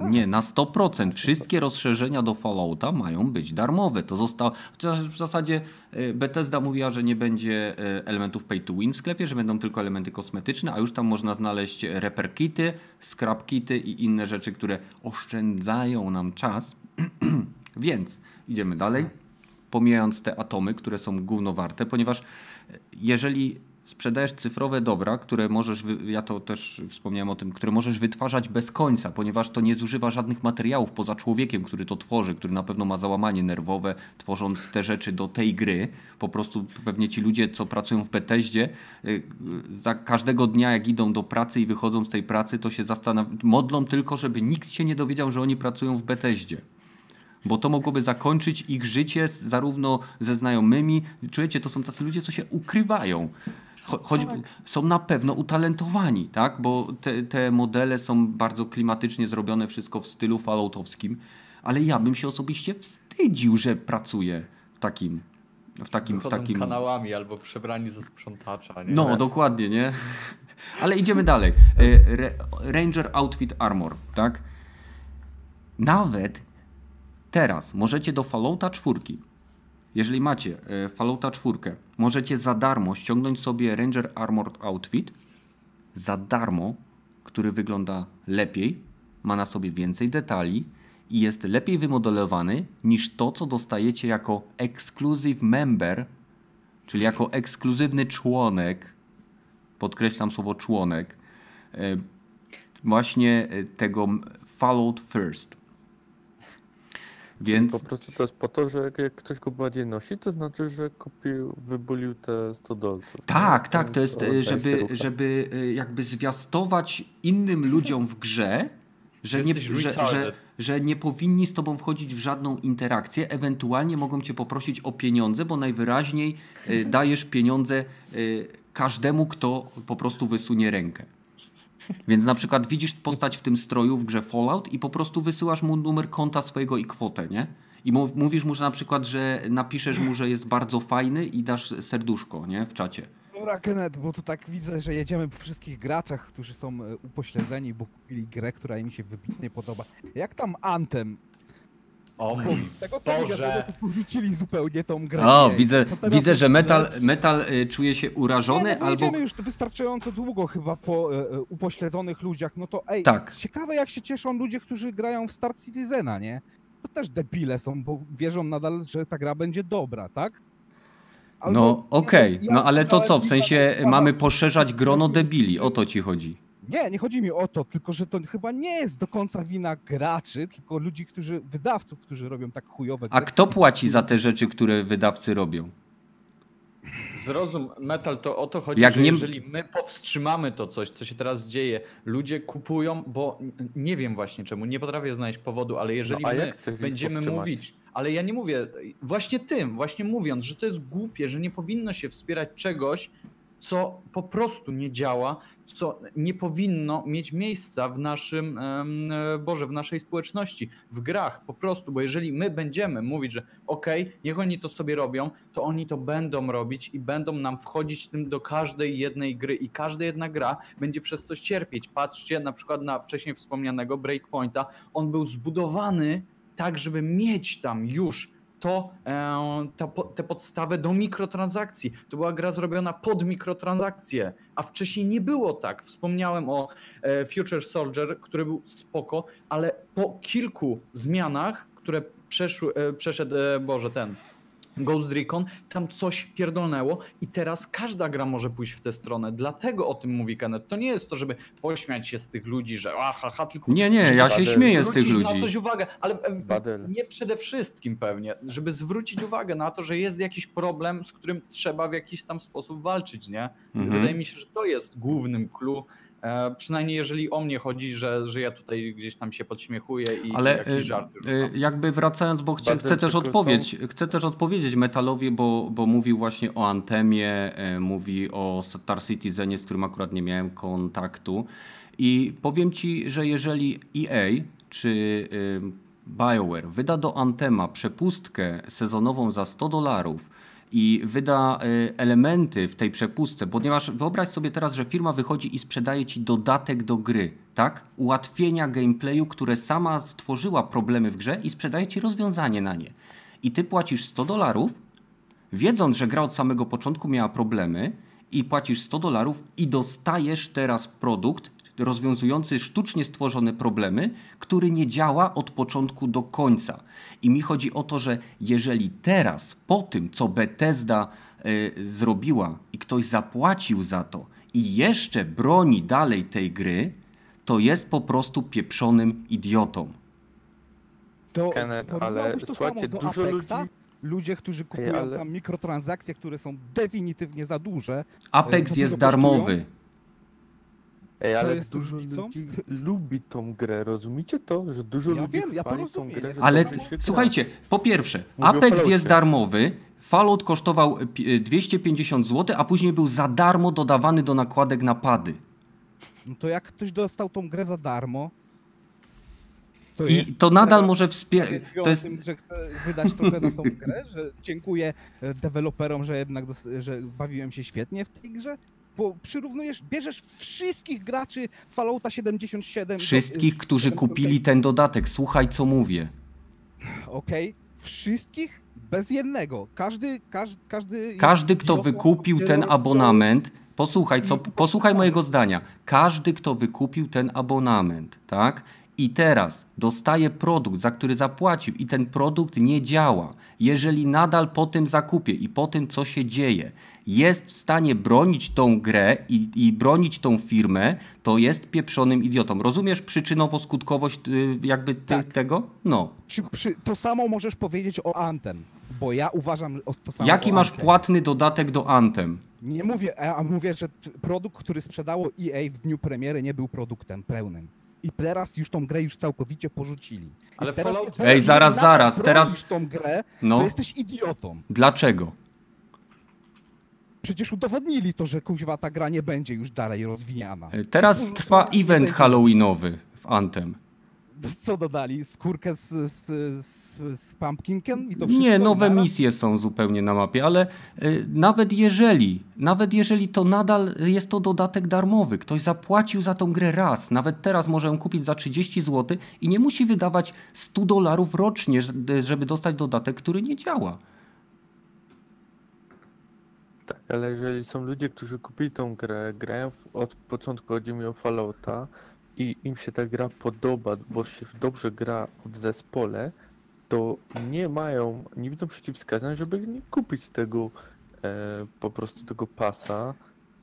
Nie, na 100%. Wszystkie rozszerzenia do Fallouta mają być darmowe. To zostało. Chociaż w zasadzie e, Bethesda mówiła, że nie będzie e, elementów pay to win w sklepie, że będą tylko elementy kosmetyczne, a już tam można znaleźć repair kity, scrap kity i inne rzeczy, które oszczędzają nam czas. Więc idziemy dalej, pomijając te atomy, które są gówno warte, ponieważ e, jeżeli sprzedajesz cyfrowe dobra, które możesz, ja to też wspomniałem o tym, które możesz wytwarzać bez końca, ponieważ to nie zużywa żadnych materiałów poza człowiekiem, który to tworzy, który na pewno ma załamanie nerwowe, tworząc te rzeczy do tej gry. Po prostu pewnie ci ludzie, co pracują w Beteździe, y, za każdego dnia, jak idą do pracy i wychodzą z tej pracy, to się zastanawiają, modlą tylko, żeby nikt się nie dowiedział, że oni pracują w Beteździe bo to mogłoby zakończyć ich życie zarówno ze znajomymi. Czujecie, to są tacy ludzie, co się ukrywają. Cho- Choć są na pewno utalentowani, tak? Bo te, te modele są bardzo klimatycznie zrobione, wszystko w stylu falloutowskim, ale ja bym się osobiście wstydził, że pracuję w takim. W takim, w takim... kanałami albo przebrani ze sprzątacza, nie? No, dokładnie, nie? Ale idziemy dalej. E, Re- Ranger Outfit Armor, tak? Nawet teraz możecie do Fallouta 4, jeżeli macie e, Fallouta 4, możecie za darmo ściągnąć sobie Ranger Armored Outfit za darmo, który wygląda lepiej, ma na sobie więcej detali i jest lepiej wymodelowany niż to, co dostajecie jako exclusive member, czyli jako ekskluzywny członek, podkreślam słowo członek, e, właśnie e, tego Fallout First. Więc... Po prostu to jest po to, że jak- ktoś go bardziej nosi, to znaczy, że kupił, wybulił te 100 dolców. nie? tak, Z tak, to jest, co e, żeby, żeby e, jakby zwiastować innym ludziom w grze, że nie, że, że, że nie powinni z tobą wchodzić w żadną interakcję, ewentualnie mogą cię poprosić o pieniądze, bo najwyraźniej e, dajesz pieniądze każdemu, kto po prostu wysunie rękę. Więc na przykład widzisz postać w tym stroju w grze Fallout i po prostu wysyłasz mu numer konta swojego i kwotę, nie? I mów- mówisz mu, że na przykład, że napiszesz mu, że jest bardzo fajny i dasz serduszko, nie? W czacie. Dobra, Kenneth, bo tu tak widzę, że jedziemy po wszystkich graczach, którzy są e, upośledzeni, bo kupili grę, która im się wybitnie podoba. Jak tam Anthem? O mój tego co Boże. porzucili zupełnie tą grę. O, Nie, widzę, widzę że metal, metal y, czuje się Nie, urażony no, bo albo... już wystarczająco długo chyba po e, e, upośledzonych ludziach, no to ej, Tak. ciekawe jak się cieszą ludzie, którzy grają w Star Citizena, nie? To też debile są, bo wierzą nadal, że ta gra będzie dobra, tak? Albo- No okej, ja no ale to co, w sensie uważam, mamy poszerzać grono debili, o to ci chodzi. Nie, nie chodzi mi o to, tylko że to chyba nie jest do końca wina graczy, tylko ludzi, którzy, wydawców, którzy robią tak chujowe A gry. kto płaci za te rzeczy, które wydawcy robią? Zrozum, Metal, to o to chodzi, Jak że nie- jeżeli my powstrzymamy to coś, co się teraz dzieje, ludzie kupują, bo nie wiem właśnie czemu, nie potrafię znaleźć powodu, ale jeżeli No, a my będziemy mówić, ale ja nie mówię, właśnie tym, właśnie mówiąc, że to jest głupie, że nie powinno się wspierać czegoś, co po prostu nie działa, co nie powinno mieć miejsca w naszym, e, Boże, w naszej społeczności, w grach po prostu, bo jeżeli my będziemy mówić, że okej, niech oni to sobie robią, to oni to będą robić i będą nam wchodzić tym do każdej jednej gry i każda jedna gra będzie przez to cierpieć. Patrzcie na przykład na wcześniej wspomnianego Breakpointa, on był zbudowany tak, żeby mieć tam już to, e, ta, po- te podstawy do mikrotransakcji. To była gra zrobiona pod mikrotransakcje, a wcześniej nie było tak. Wspomniałem o e, Future Soldier, który był spoko, ale po kilku zmianach, które przeszły, e, przeszedł, Boże, ten Ghost Recon, tam coś pierdolnęło i teraz każda gra może pójść w tę stronę. Dlatego o tym mówi Kenneth. To nie jest to, żeby pośmiać się z tych ludzi, że aha, ha, tylko Nie, nie, ja się śmieję z tych zwrócić ludzi. na coś uwagę, ale e, Badel. nie przede wszystkim pewnie, żeby zwrócić uwagę na to, że jest jakiś problem, z którym trzeba w jakiś tam sposób walczyć, nie? Mhm. Wydaje mi się, że to jest głównym clue, e, przynajmniej jeżeli o mnie chodzi, że, że ja tutaj gdzieś tam się podśmiechuję i Ale jakieś y, żarty y, rzucam. jakby wracając, bo Badel, chcę też odpowiedź, chcę też odpowiedzieć Metalowi, bo, bo mówił właśnie o Antemie, y, mówi o Star Citizenie, z którym akurat nie miałem kontaktu. I powiem ci, że jeżeli EA czy y, BioWare wyda do Antema przepustkę sezonową za 100 dolarów i wyda y, elementy w tej przepustce, ponieważ wyobraź sobie teraz, że firma wychodzi i sprzedaje ci dodatek do gry, tak? Ułatwienia gameplayu, które sama stworzyła problemy w grze i sprzedaje ci rozwiązanie na nie. I ty płacisz 100 dolarów, wiedząc, że gra od samego początku miała problemy i płacisz 100 dolarów i dostajesz teraz produkt rozwiązujący sztucznie stworzone problemy, który nie działa od początku do końca. I mi chodzi o to, że jeżeli teraz, po tym, co Bethesda y, zrobiła i ktoś zapłacił za to i jeszcze broni dalej tej gry, to jest po prostu pieprzonym idiotą. To Kenneth, ale to słuchajcie, dużo Apexa? ludzi- Ludzie, którzy kupują ale- tam mikrotransakcje, które są definitywnie za duże. Apex za jest kosztują? Ej, ale jest dużo różnicą? ludzi lubi tą grę, rozumiecie to? Że dużo Ja ludzi wiem, ja chwali tą grę, że Ale dobrze się gra. słuchajcie, po pierwsze, Mówię Apex jest darmowy, Fallout kosztował pi- 250 zł, a później był za darmo dodawany do nakładek napady. No to jak ktoś dostał tą grę za darmo, to I to nadal może wspierać. To o jest. tym, że chce wydać trochę na tą grę, że dziękuję e, deweloperom, że jednak że bawiłem się świetnie w tej grze, bo przyrównujesz, bierzesz wszystkich graczy Fallouta 77. do- Wszystkich, którzy kupili ten dodatek, słuchaj co mówię. Okej, wszystkich bez jednego. Każdy, każdy, każdy. Każdy, kto wykupił ten abonament, posłuchaj, co, posłuchaj mojego zdania. Każdy, kto wykupił ten abonament, tak? I teraz dostaje produkt, za który zapłacił, i ten produkt nie działa. Jeżeli nadal po tym zakupie i po tym, co się dzieje, jest w stanie bronić tą grę i, i bronić tą firmę, to jest pieprzonym idiotą. Rozumiesz przyczynowo-skutkowość y, jakby Tak. tego? No. Przy, to samo możesz powiedzieć o Anthem, bo ja uważam o, to samo Jaki masz płatny dodatek do Anthem? Nie mówię, a mówię, że produkt, który sprzedało EA w dniu premiery nie był produktem pełnym. I teraz już tą grę już całkowicie porzucili. I Ale teraz, Fallout- Ej, zaraz, zaraz, teraz- tą grę, No. to jesteś idiotą. Dlaczego? Przecież udowodnili to, że kuźwa ta gra nie będzie już dalej rozwijana. Teraz trwa event halloweenowy w Anthem. Co dodali? Skórkę z, z, z, z Pumpkinkiem? I to wszystko Nie, nowe naraz? misje są zupełnie na mapie, ale y, nawet jeżeli, nawet jeżeli to nadal jest to dodatek darmowy, ktoś zapłacił za tą grę raz, nawet teraz może ją kupić za 30 zł i nie musi wydawać 100 dolarów rocznie, żeby- żeby dostać dodatek, który nie działa. Tak, ale jeżeli są ludzie, którzy kupili tą grę, grają w, od początku, chodzi mi o Fallouta i im się ta gra podoba, bo się dobrze gra w zespole, to nie mają, nie widzą przeciwwskazań, żeby nie kupić tego, e, po prostu tego pasa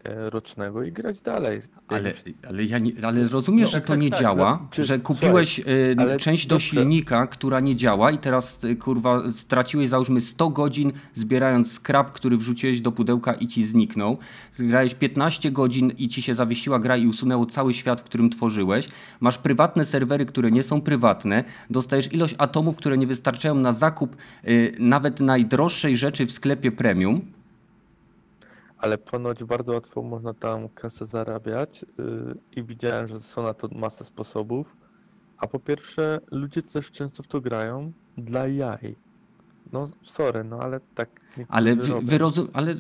rocznego i grać dalej. Ale, ale, ja nie, ale rozumiesz, no, że tak, to tak, nie tak, działa, no, czy- że kupiłeś y, ale część do silnika, która nie działa i teraz y, kurwa straciłeś załóżmy 100 godzin zbierając skrap, który wrzuciłeś do pudełka i ci zniknął. Zgrałeś 15 godzin i ci się zawiesiła gra i usunęło cały świat, w którym tworzyłeś. Masz prywatne serwery, które nie są prywatne. Dostajesz ilość atomów, które nie wystarczają na zakup y, nawet najdroższej rzeczy w sklepie premium. Ale ponoć bardzo łatwo można tam kasę zarabiać yy, i widziałem, że są na to masę sposobów. A po pierwsze, ludzie też często w to grają dla jaj. No sorry, no ale tak Ale, wy, robią. wy rozum, ale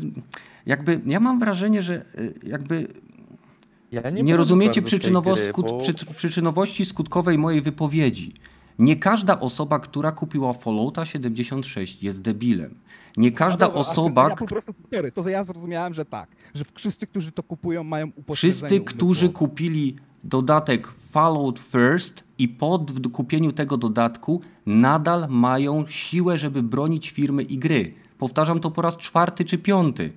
jakby ja mam wrażenie, że y, jakby Ja nie, bronię rozumiecie przyczynowo skut, bo- przy, przyczynowości skutkowej mojej wypowiedzi. Nie każda osoba, która kupiła Fallouta 76 jest debilem. Nie każda No dobra, osoba, Ja po prostu, sorry, to ja zrozumiałem, że tak, że wszyscy, którzy to kupują, mają upośledzenie wszyscy, którzy kupili dodatek Fallout First i po kupieniu tego dodatku nadal mają siłę, żeby bronić firmy i gry. Powtarzam to po raz czwarty czy piąty.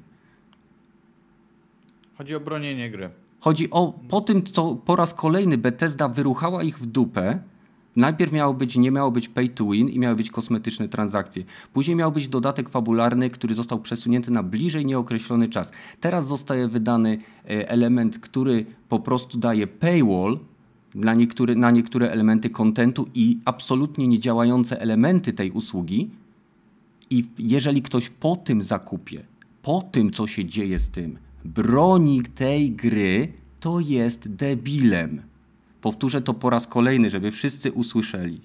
Chodzi o bronienie gry. Chodzi o po tym, co po raz kolejny Bethesda wyruchała ich w dupę. Najpierw miało być, nie miało być pay to win i miały być kosmetyczne transakcje. Później miał być dodatek fabularny, który został przesunięty na bliżej nieokreślony czas. Teraz zostaje wydany e, element, który po prostu daje paywall dla niektóry, na niektóre elementy kontentu i absolutnie niedziałające elementy tej usługi. I jeżeli ktoś po tym zakupie, po tym, co się dzieje z tym, broni tej gry, to jest debilem. Powtórzę to po raz kolejny, żeby wszyscy usłyszeli.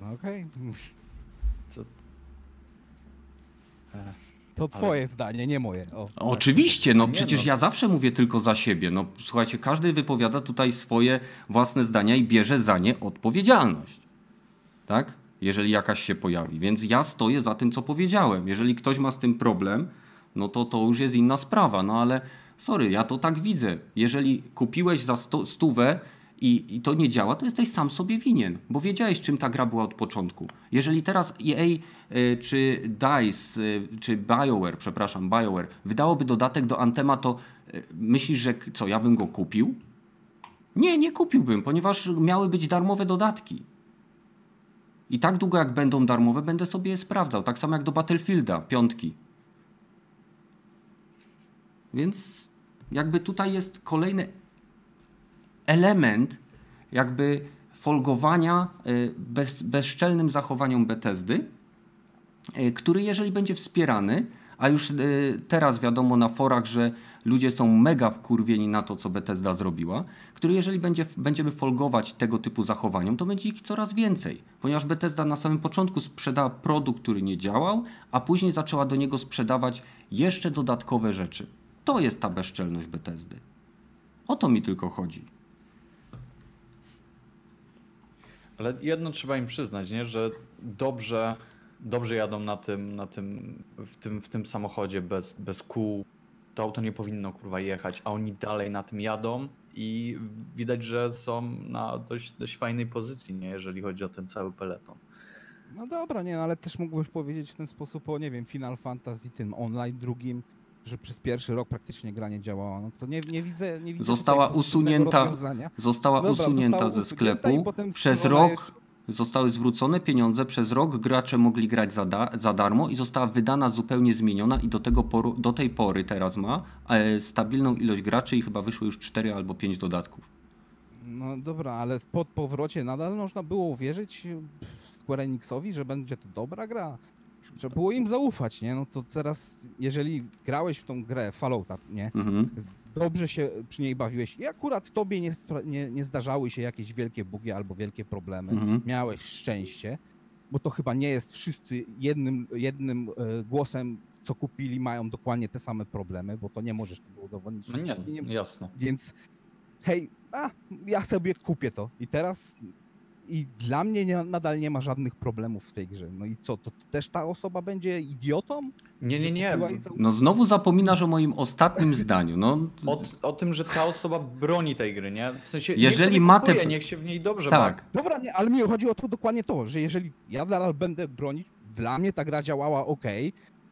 No okej. Co? To twoje zdanie, nie moje. O. Oczywiście, no Nie przecież no. ja zawsze mówię tylko za siebie. No słuchajcie, każdy wypowiada tutaj swoje własne zdania i bierze za nie odpowiedzialność. Tak? Jeżeli jakaś się pojawi. Więc ja stoję za tym, co powiedziałem. Jeżeli ktoś ma z tym problem, no to to już jest inna sprawa. No ale sorry, ja to tak widzę. Jeżeli kupiłeś za sto, stówę i, i to nie działa, to jesteś sam sobie winien, bo wiedziałeś, czym ta gra była od początku. Jeżeli teraz EA y, czy DICE, y, czy BioWare, przepraszam, BioWare, wydałoby dodatek do Antema, to y, myślisz, że co, ja bym go kupił? Nie, nie kupiłbym, ponieważ miały być darmowe dodatki. I tak długo jak będą darmowe, będę sobie je sprawdzał. Tak samo jak do Battlefielda, piątki. Więc jakby tutaj jest kolejny element jakby folgowania y, bez, bezczelnym zachowaniom Bethesdy, y, który jeżeli będzie wspierany, a już y, teraz wiadomo na forach, że ludzie są mega wkurwieni na to, co Bethesda zrobiła, który jeżeli będzie, będziemy folgować tego typu zachowaniom, to będzie ich coraz więcej, ponieważ Bethesda na samym początku sprzedała produkt, który nie działał, a później zaczęła do niego sprzedawać jeszcze dodatkowe rzeczy. To jest ta bezczelność Bethesdy. O to mi tylko chodzi. Ale jedno trzeba im przyznać, nie? że dobrze, dobrze jadą na tym, na tym, w, tym, w tym samochodzie bez, bez kół. To auto nie powinno kurwa jechać, a oni dalej na tym jadą i widać, że są na dość, dość fajnej pozycji, nie? jeżeli chodzi o ten cały peleton. No dobra, nie, no, ale też mógłbyś powiedzieć w ten sposób o, nie wiem, Final Fantasy, tym online drugim, że przez pierwszy rok praktycznie gra nie działała. No to nie, nie widzę, nie widzę Została usunięta-. Została Dobra, usunięta została ze sklepu. Przez rok zostały zwrócone pieniądze, przez rok gracze mogli grać za, da, za darmo i została wydana zupełnie zmieniona i do, tego poru, do tej pory teraz ma e, stabilną ilość graczy i chyba wyszło już 4 albo 5 dodatków. No dobra, ale po powrocie nadal można było uwierzyć Square Enixowi, że będzie to dobra gra. Że było im zaufać, nie? No to teraz, jeżeli grałeś w tą grę Fallouta, nie? Mhm. Dobrze się przy niej bawiłeś i akurat tobie nie, nie, nie zdarzały się jakieś wielkie bugi albo wielkie problemy. Mhm. Miałeś szczęście, bo to chyba nie jest wszyscy jednym, jednym e, głosem, co kupili, mają dokładnie te same problemy, bo to nie możesz tego udowodnić. No nie, I jasne. więc hej, a, ja sobie kupię to. I teraz i dla mnie nie, nadal nie ma żadnych problemów w tej grze. No i co, to też ta osoba będzie idiotą? Nie, nie, nie. No znowu zapominasz o moim ostatnim zdaniu. No, O, o tym, że ta osoba broni tej gry, nie? W sensie, Jeżeli ma te- kupuje, niech się w niej dobrze bawi. tak. Dobra, nie, ale mi chodzi o to dokładnie to, że jeżeli ja nadal będę bronić, Dla mnie ta gra działała ok.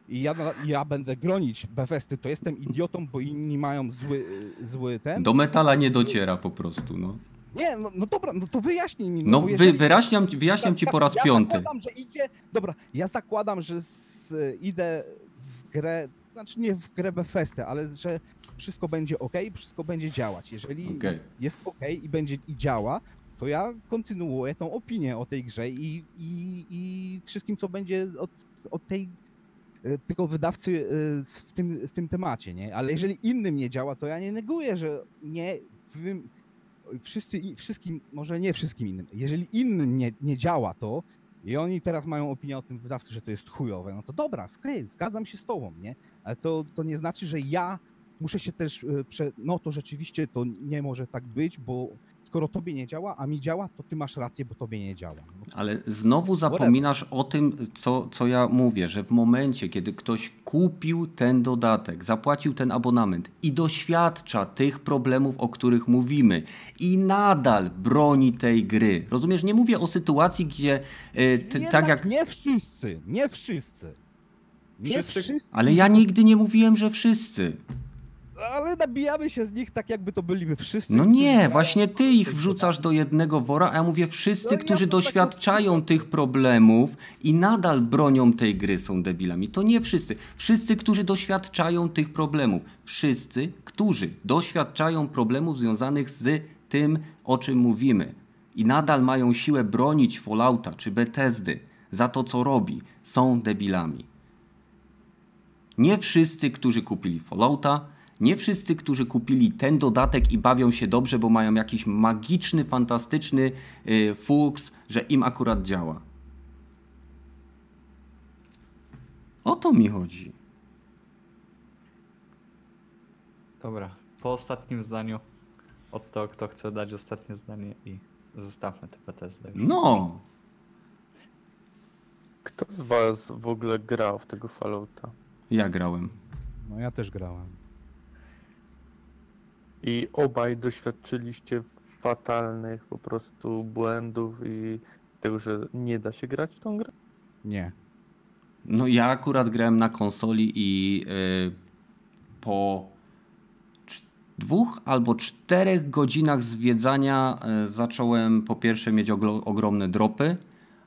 I ja, ja będę bronić Bethesdy, to jestem idiotą, bo inni mają zły, zły ten. Do metala nie dociera po prostu, no. Nie, no, no dobra, no to wyjaśnij mi. No wy, jeżeli- wyraźniam, wyjaśniam ci po raz ja piąty. zakładam, że idzie. Dobra, ja zakładam, że z, idę w grę, znaczy nie w grę Bethesdy, ale że wszystko będzie ok, wszystko będzie działać. Jeżeli Okej. jest ok i będzie i działa, to ja kontynuuję tą opinię o tej grze i, i, i wszystkim, co będzie od, od tej e, tego wydawcy e, w tym, w tym temacie, nie? Ale jeżeli innym nie działa, to ja nie neguję, że nie wy, wszyscy, wszystkim, może nie wszystkim innym, jeżeli innym nie, nie działa to i oni teraz mają opinię o tym wydawcy, że to jest chujowe, no to dobra, okej, zgadzam się z tobą, nie? Ale to, to nie znaczy, że ja muszę się też, e, prze... no to rzeczywiście to nie może tak być, bo skoro tobie nie działa, a mi działa, to ty masz rację, bo tobie nie działa. No, Ale znowu zapominasz o tym, co, co ja mówię, że w momencie, kiedy ktoś kupił ten dodatek, zapłacił ten abonament i doświadcza tych problemów, o których mówimy, i nadal broni tej gry. Rozumiesz? Nie mówię o sytuacji, gdzie ty, Jednak tak jak. Nie wszyscy, nie wszyscy. Nie Wszyscy- wszyscy. Ale ja nigdy nie mówiłem, że wszyscy. Ale nabijamy się z nich tak, jakby to byliby wszyscy. No nie, właśnie ty ich wrzucasz do jednego wora, a ja mówię wszyscy, No którzy tak doświadczają odczuwam. tych problemów i nadal bronią tej gry są debilami. To nie wszyscy. Wszyscy, którzy doświadczają tych problemów. Wszyscy, którzy doświadczają problemów związanych z tym, o czym mówimy. I nadal mają siłę bronić Fallouta czy Bethesdy za to, co robi, są debilami. Nie wszyscy, którzy kupili Fallouta, nie wszyscy, którzy kupili ten dodatek i bawią się dobrze, bo mają jakiś magiczny, fantastyczny y, fuks, że im akurat działa. O to mi chodzi. Dobra, po ostatnim zdaniu od to, kto chce dać ostatnie zdanie i zostawmy te PTSD. No, Kto z was w ogóle grał w tego Fallouta? ja grałem. No ja też grałem. I obaj doświadczyliście fatalnych po prostu błędów i tego, że nie da się grać w tą grę? Nie. No ja akurat grałem na konsoli i y, po dwóch albo czterech godzinach zwiedzania y, zacząłem po pierwsze mieć ogromne dropy,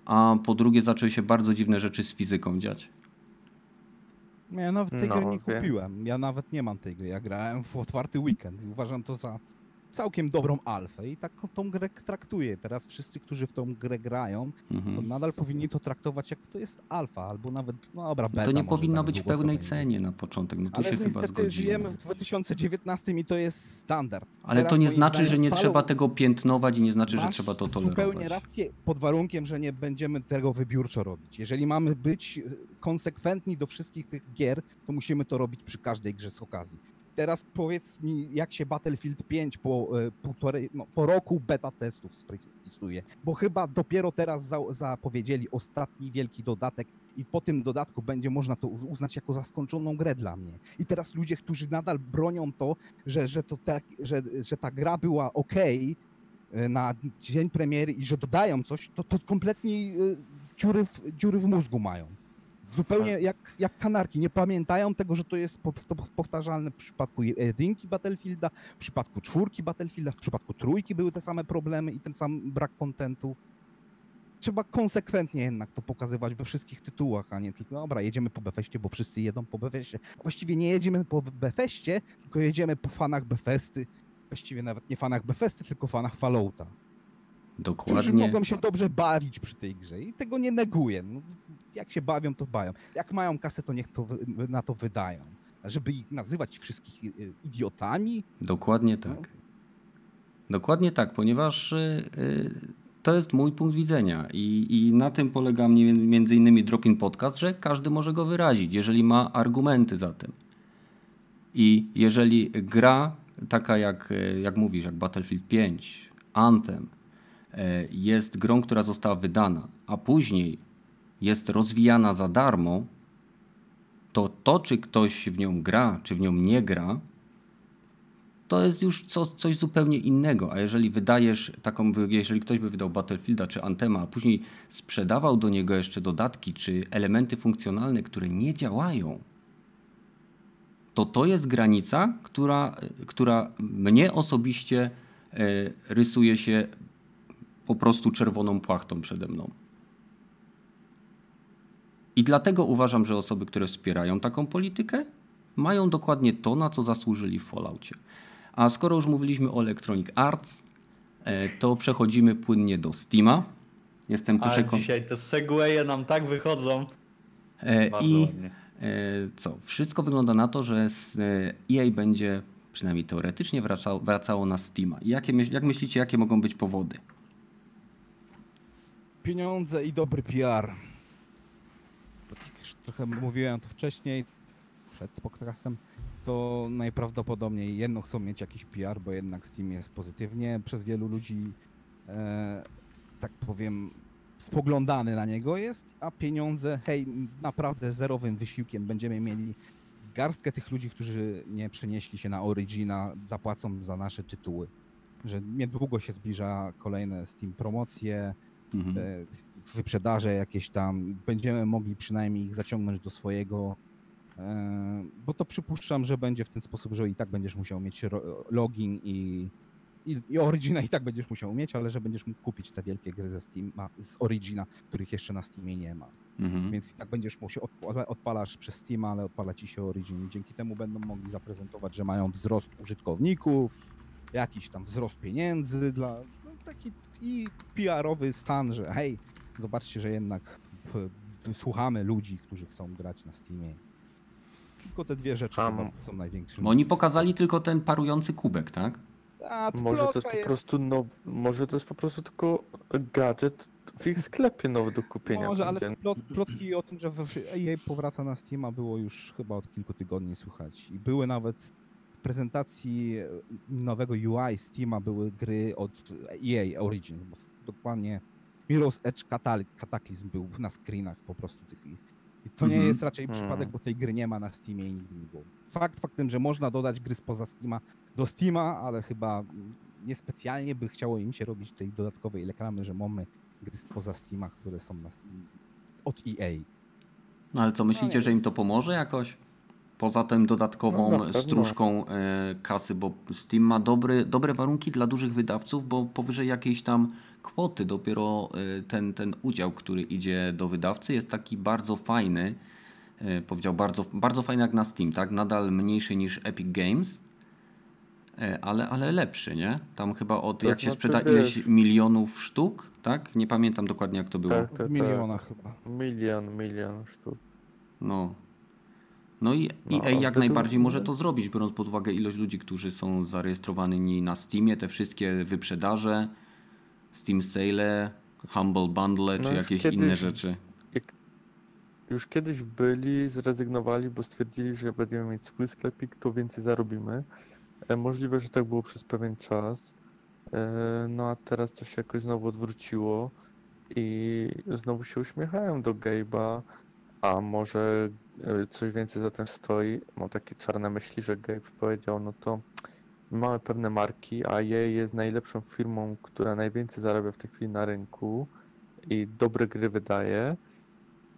a po drugie zaczęły się bardzo dziwne rzeczy z fizyką dziać. Ja nawet tej No, gry nie wiem. kupiłem. Ja nawet nie mam tej gry. Ja grałem w otwarty weekend i uważam to za całkiem dobrą alfę i tak tą grę traktuję. Teraz wszyscy, którzy w tą grę grają, to Mhm. nadal powinni to traktować jak to jest alfa, albo nawet, no dobra, beta To nie powinno być w to pełnej cenie na początek, no tu Ale się chyba zgodzimy. żyjemy w 2019 i to jest standard. Ale Teraz to nie znaczy, że nie trzeba tego piętnować i nie znaczy, że Masz trzeba to zupełnie tolerować. rację, pod warunkiem, że nie będziemy tego wybiórczo robić. Jeżeli mamy być e, konsekwentni do wszystkich tych gier, to musimy to robić przy każdej grze z okazji. Teraz powiedz mi, jak się Battlefield 5 po, e, półtorej, no, po roku beta testów spisuje, bo chyba dopiero teraz za, zapowiedzieli ostatni wielki dodatek i po tym dodatku będzie można to uznać jako za skończoną grę dla mnie. I teraz ludzie, którzy nadal bronią to, że, że, to tak, że, że ta gra była ok, e, na dzień premiery i że dodają coś, to, to kompletnie e, dziury w, dziury w mózgu mają. Zupełnie jak, jak kanarki. Nie pamiętają tego, że to jest powtarzalne w przypadku jedynki Battlefielda, w przypadku czwórki Battlefielda, w przypadku trójki były te same problemy i ten sam brak kontentu. Trzeba konsekwentnie jednak to pokazywać we wszystkich tytułach, a nie tylko, dobra, jedziemy po Befeście, bo wszyscy jedą po Befeście. Właściwie nie jedziemy po Befeście, tylko jedziemy po fanach Befesty. Właściwie nawet nie fanach Befesty, tylko fanach Fallouta którzy Dokładnie. mogą się dobrze bawić przy tej grze i tego nie neguję. No, jak się bawią, to bawią. Jak mają kasę, to niech to na to wydają. Żeby ich nazywać wszystkich y, idiotami, Dokładnie tak. Dokładnie tak, ponieważ y, y, to jest mój punkt widzenia i, i na tym polega między innymi Dropin Podcast, że każdy może go wyrazić, jeżeli ma argumenty za tym. I jeżeli gra taka jak, jak mówisz, jak Battlefield 5, Anthem, jest grą, która została wydana, a później jest rozwijana za darmo, to to, czy ktoś w nią gra, czy w nią nie gra, to jest już co, coś zupełnie innego. A jeżeli wydajesz taką, jeżeli ktoś by wydał Battlefielda czy Antema, a później sprzedawał do niego jeszcze dodatki czy elementy funkcjonalne, które nie działają, to to jest granica, która, która mnie osobiście e, rysuje się po prostu czerwoną płachtą przede mną. I dlatego uważam, że osoby, które wspierają taką politykę, mają dokładnie to, na co zasłużyli w Falloutie. A skoro już mówiliśmy o Electronic Arts, e, to przechodzimy płynnie do Steama. Jestem tu Ale dzisiaj te segwaye nam tak wychodzą. E, Bardzo I ładnie. e, co? Wszystko wygląda na to, że EA będzie przynajmniej teoretycznie wracało, wracało na Steama. Jakie, jak myślicie, jakie mogą być powody? Pieniądze i dobry PR. Trochę mówiłem to wcześniej, przed podcastem, to najprawdopodobniej jedno chcą mieć jakiś PR, bo jednak Steam jest pozytywnie przez wielu ludzi, e, tak powiem, spoglądany na niego jest, a pieniądze, hej, naprawdę zerowym wysiłkiem będziemy mieli garstkę tych ludzi, którzy nie przenieśli się na Origina, zapłacą za nasze tytuły. Że niedługo się zbliża kolejne Steam promocje, Mhm. e, wyprzedaże jakieś tam, będziemy mogli przynajmniej ich zaciągnąć do swojego, e, bo to przypuszczam, że będzie w ten sposób, że i tak będziesz musiał mieć login i, i, i Origina i tak będziesz musiał mieć, ale że będziesz mógł kupić te wielkie gry ze Steama, z Origina, których jeszcze na Steamie nie ma. Mhm. Więc i tak będziesz musiał, odpala- odpalasz przez Steam, ale odpala ci się Origin. Dzięki temu będą mogli zaprezentować, że mają wzrost użytkowników, jakiś tam wzrost pieniędzy dla no, taki i PR-owy stan, że hej, zobaczcie, że jednak p- p- słuchamy ludzi, którzy chcą grać na Steamie. Tylko te dwie rzeczy A, chyba m- są największym. Bo oni pokazali tylko ten parujący kubek, tak? A, Może to plotka jest po prostu now, może to jest po prostu tylko gadżet w ich sklepie nowy do kupienia. Może, ale plot, plotki o tym, że EA powraca na Steama było już chyba od kilku tygodni słychać. I były nawet w prezentacji nowego UI Steama były gry od EA Origin. Bo dokładnie Mirror's Edge Cataclysm był na screenach po prostu tych. I to nie Mhm. jest raczej Mhm. przypadek, bo tej gry nie ma na Steamie i nigdy nie było. Fakt faktem, że można dodać gry spoza Steama do Steama, ale chyba niespecjalnie by chciało im się robić tej dodatkowej reklamy, że mamy gry spoza Steama, które są na, od EA. No ale co, myślicie, nie. że im to pomoże jakoś? Poza tym dodatkową No, pewno. stróżką e, kasy, bo Steam ma dobry, dobre warunki dla dużych wydawców, bo powyżej jakiejś tam kwoty dopiero e, ten, ten udział, który idzie do wydawcy jest taki bardzo fajny, e, powiedział bardzo, bardzo fajny jak na Steam, tak? Nadal mniejszy niż Epic Games, ale, ale lepszy, nie? Tam chyba od, To jak się znaczy, sprzeda wiesz- ileś milionów sztuk, tak? Nie pamiętam dokładnie jak to było. Tak, W tak, milionach chyba. tak. Milion, milion sztuk. No. No i No, EA jak najbardziej może to zrobić, biorąc pod uwagę ilość ludzi, którzy są zarejestrowani na Steamie, te wszystkie wyprzedaże, Steam Sale, Humble Bundle No czy już jakieś kiedyś- inne rzeczy. Już kiedyś byli, zrezygnowali, bo stwierdzili, że będziemy mieć swój sklepik, to więcej zarobimy. E, Możliwe, że tak było przez pewien czas. E, No a teraz to się jakoś znowu odwróciło i znowu się uśmiechają do Gabe'a, a może coś więcej za tym stoi. Mam takie czarne myśli, że Gabe powiedział, no to mamy pewne marki, a EA jest najlepszą firmą, która najwięcej zarabia w tej chwili na rynku i dobre gry wydaje.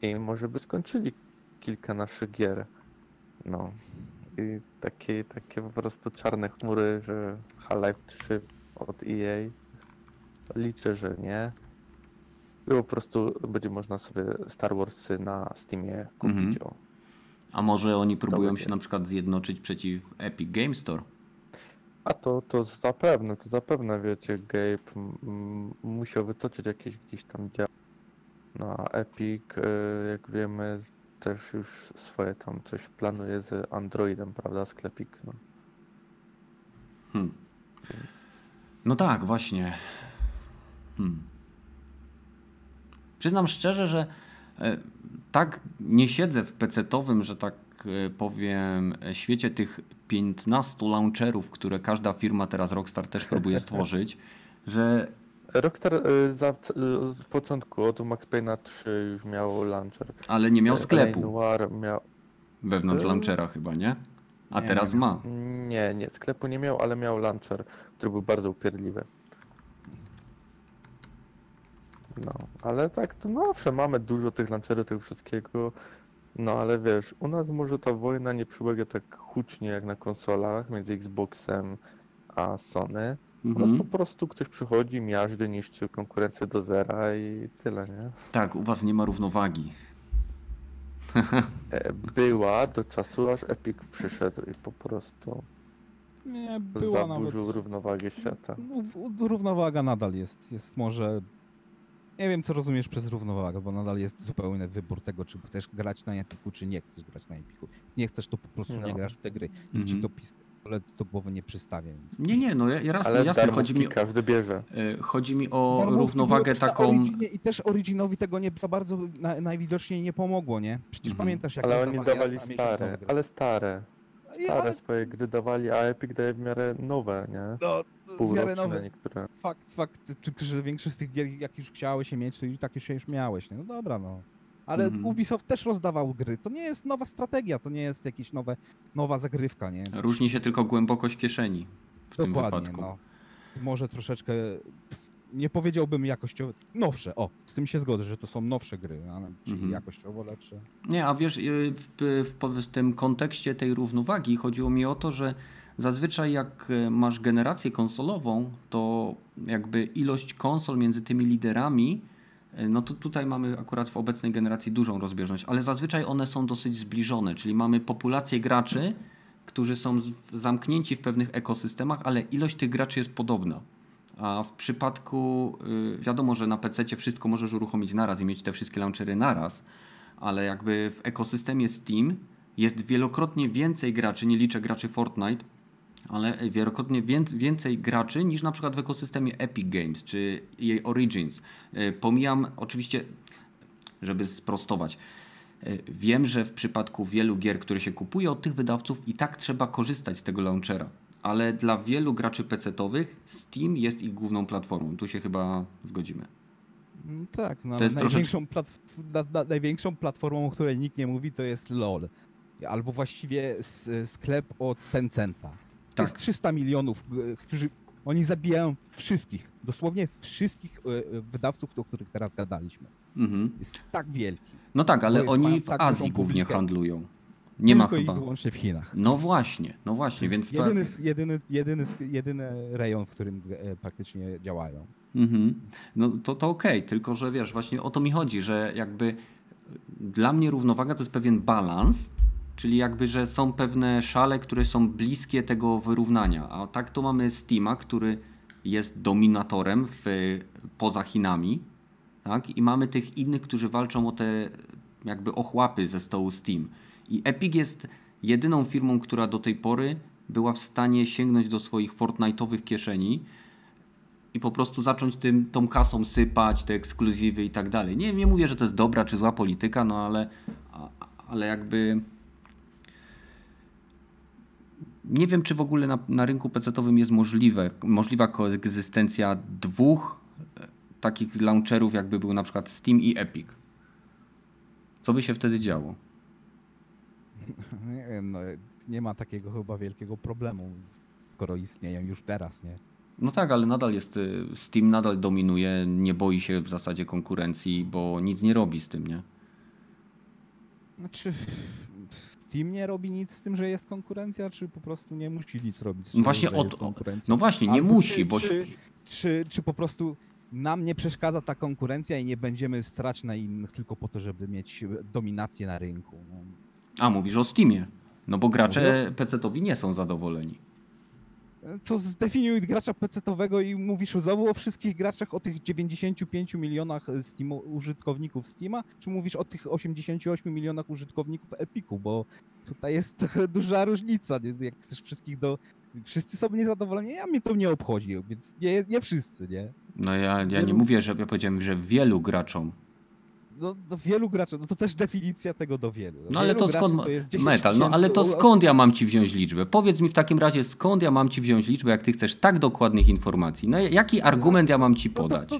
I może by skończyli kilka naszych gier. No. I takie, takie po prostu czarne chmury, że Half-Life 3 od EA. Liczę, że nie. I po prostu będzie można sobie Star Warsy na Steamie kupić. Mhm. O. A może oni próbują się na przykład zjednoczyć przeciw Epic Game Store? A to, to zapewne, to zapewne wiecie, Gabe musiał wytoczyć jakieś gdzieś tam działa na Epic, y, jak wiemy, też już swoje tam coś planuje z Androidem, prawda, sklepik, no. Hmm. Więc No tak, właśnie. Hmm. Przyznam szczerze, że e, tak nie siedzę w pecetowym, że tak e, powiem, e, świecie tych 15 launcherów, które każda firma teraz Rockstar też próbuje stworzyć, że Rockstar y, za, od początku, od Max Payne'a 3 już miał launcher. ale nie miał sklepu. Noir miał, wewnątrz E, launchera chyba, nie? A Nie teraz ma. Nie, nie, sklepu nie miał, ale miał launcher, który był bardzo upierdliwy. No, ale tak, to no owszem, mamy dużo tych launcherów, tego wszystkiego. No ale wiesz, u nas może ta wojna nie przebiega tak hucznie jak na konsolach między Xboxem a Sony. U nas po Mhm. prostu ktoś przychodzi, miażdży, niszczy konkurencję do zera i tyle, nie? Tak, u was nie ma równowagi. E, Była do czasu, aż Epic przyszedł i po prostu Nie, była nawet... zaburzył równowagę świata. No, równowaga nadal jest. Jest może... Nie wiem, co rozumiesz przez równowagę, bo nadal jest zupełny wybór tego, czy chcesz grać na Epiku, czy nie chcesz grać na Epiku. Nie chcesz, to po prostu nie No. grasz w te gry. Nikt ci Mhm. to pistolet do głowy nie przystawia. Więc... Nie, nie, no ja- jasne, Ale jasne. Chodzi mi, każdy bierze. e, chodzi mi o Darmówki równowagę taką. Originie I też Originowi tego nie za bardzo na, najwidoczniej nie pomogło, nie? Przecież Mhm. pamiętasz, jak Ale oni dawali miesiąc stare, ale stare. Stare ale- swoje gry dawali, a Epic daje w miarę nowe, nie? No, w miarę Półroczne nowe. niektóre. Fakt, fakt, że większość z tych gier, jak już chciałeś się mieć, to i tak już się już miałeś, nie? No dobra, no. Ale Mhm. Ubisoft też rozdawał gry. To nie jest nowa strategia, to nie jest jakaś nowe, nowa zagrywka, nie? Różni się tylko głębokość kieszeni w tym Dokładnie, wypadku. no. Może troszeczkę, nie powiedziałbym jakościowo, nowsze, o, z tym się zgodzę, że to są nowsze gry, ale czy Mhm. jakościowo lepsze? Nie, a wiesz, y, w, w, w tym kontekście tej równowagi chodziło mi o to, że zazwyczaj jak y, masz generację konsolową, to jakby ilość konsol między tymi liderami, y, no to tutaj mamy akurat w obecnej generacji dużą rozbieżność, ale zazwyczaj one są dosyć zbliżone, czyli mamy populację graczy, którzy są zamknięci w pewnych ekosystemach, ale ilość tych graczy jest podobna. A w przypadku, y, wiadomo, że na PC wszystko możesz uruchomić naraz i mieć te wszystkie launchery naraz, ale jakby w ekosystemie Steam jest wielokrotnie więcej graczy, nie liczę graczy Fortnite, ale wielokrotnie wię- więcej graczy niż na przykład w ekosystemie Epic Games czy jej Origins. Y, Pomijam oczywiście, żeby sprostować. y, Wiem, że w przypadku wielu gier, które się kupuje od tych wydawców, i tak trzeba korzystać z tego launchera. Ale dla wielu graczy PC-towych Steam jest ich główną platformą. Tu się chyba zgodzimy. Mm, Tak, no, To jest największą, plat, na, na, największą platformą, o której nikt nie mówi, to jest LOL. Albo właściwie sklep od Tencenta. To Tak. jest 300 milionów, którzy oni zabijają wszystkich, dosłownie wszystkich e, e, wydawców, o których teraz gadaliśmy. Mhm. Jest tak wielki. No tak, ale oni w tak Azji głównie handlują. Nie ma Tylko chyba. i wyłącznie w Chinach. No właśnie, no właśnie, więc to... jedyny, jedyny, jedyny, jedyny rejon, w którym e, praktycznie działają. Mhm. No to, to okej, tylko że wiesz, właśnie o to mi chodzi, że jakby dla mnie równowaga to jest pewien balans, czyli jakby, że są pewne szale, które są bliskie tego wyrównania, a tak to mamy Steama, który jest dominatorem w, poza Chinami, tak? I mamy tych innych, którzy walczą o te jakby ochłapy ze stołu Steam. I Epic jest jedyną firmą, która do tej pory była w stanie sięgnąć do swoich Fortnite'owych kieszeni i po prostu zacząć tym, tą kasą sypać, te ekskluzywy i tak dalej. Nie, nie mówię, że to jest dobra czy zła polityka, no ale, ale jakby nie wiem, czy w ogóle na, na rynku PC-owym jest możliwe, możliwa koegzystencja dwóch e, takich launcherów, jakby był na przykład Steam i Epic. Co by się wtedy działo? Nie wiem, no, nie ma takiego chyba wielkiego problemu, skoro istnieją już teraz, nie? No tak, ale nadal jest, y, Steam nadal dominuje, nie boi się w zasadzie konkurencji, bo nic nie robi z tym, nie? Znaczy, Steam nie robi nic z tym, że jest konkurencja, czy po prostu nie musi nic robić? z No właśnie tym, że o jest to- konkurencja? No właśnie, nie Albo musi, czy, bo... Czy, czy, czy po prostu nam nie przeszkadza ta konkurencja i nie będziemy strać na innych tylko po to, żeby mieć dominację na rynku? No. A, mówisz o Steamie. No bo gracze PC-owi nie są zadowoleni. To zdefiniuj gracza PC-owego i mówisz znowu o wszystkich graczach, o tych 95 milionach Steam, użytkowników Steama, czy mówisz o tych 88 milionach użytkowników Epiku, bo tutaj jest trochę duża różnica, nie? jak chcesz wszystkich do... Wszyscy są niezadowoleni, a mnie to nie obchodzi, więc nie, nie wszyscy, nie? No ja, ja nie Wielu- mówię, że ja powiedziałem, że wielu graczom. No, do wielu graczy, no to też definicja tego do wielu. No ale Wielu to skąd... To jest 10 Metal, no ale to skąd ja mam ci wziąć liczbę? Powiedz mi w takim razie, skąd ja mam ci wziąć liczbę, jak ty chcesz tak dokładnych informacji? No jaki argument ja mam ci No to- podać? to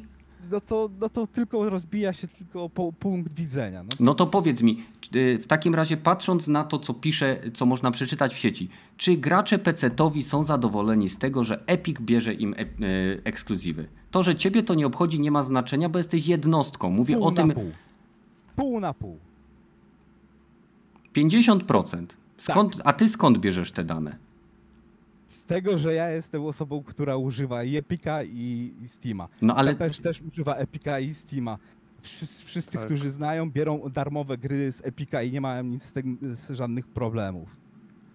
no to, no to tylko rozbija się tylko punkt widzenia. No, No to powiedz mi, y, w takim razie patrząc na to, co pisze, co można przeczytać w sieci, czy gracze PC-towi są zadowoleni z tego, że Epic bierze im e- y, ekskluzywy? To, że ciebie to nie obchodzi, nie ma znaczenia, bo jesteś jednostką. Mówię pół o tym pół. Pół na pół. 50%. Skąd, Tak. A ty skąd bierzesz te dane? Z tego, że ja jestem osobą, która używa i Epica i, i Steama. No ale też, też używa Epica i Steama. Wszyscy, wszyscy Tak. którzy znają, biorą darmowe gry z Epica i nie mają nic z tym z żadnych problemów.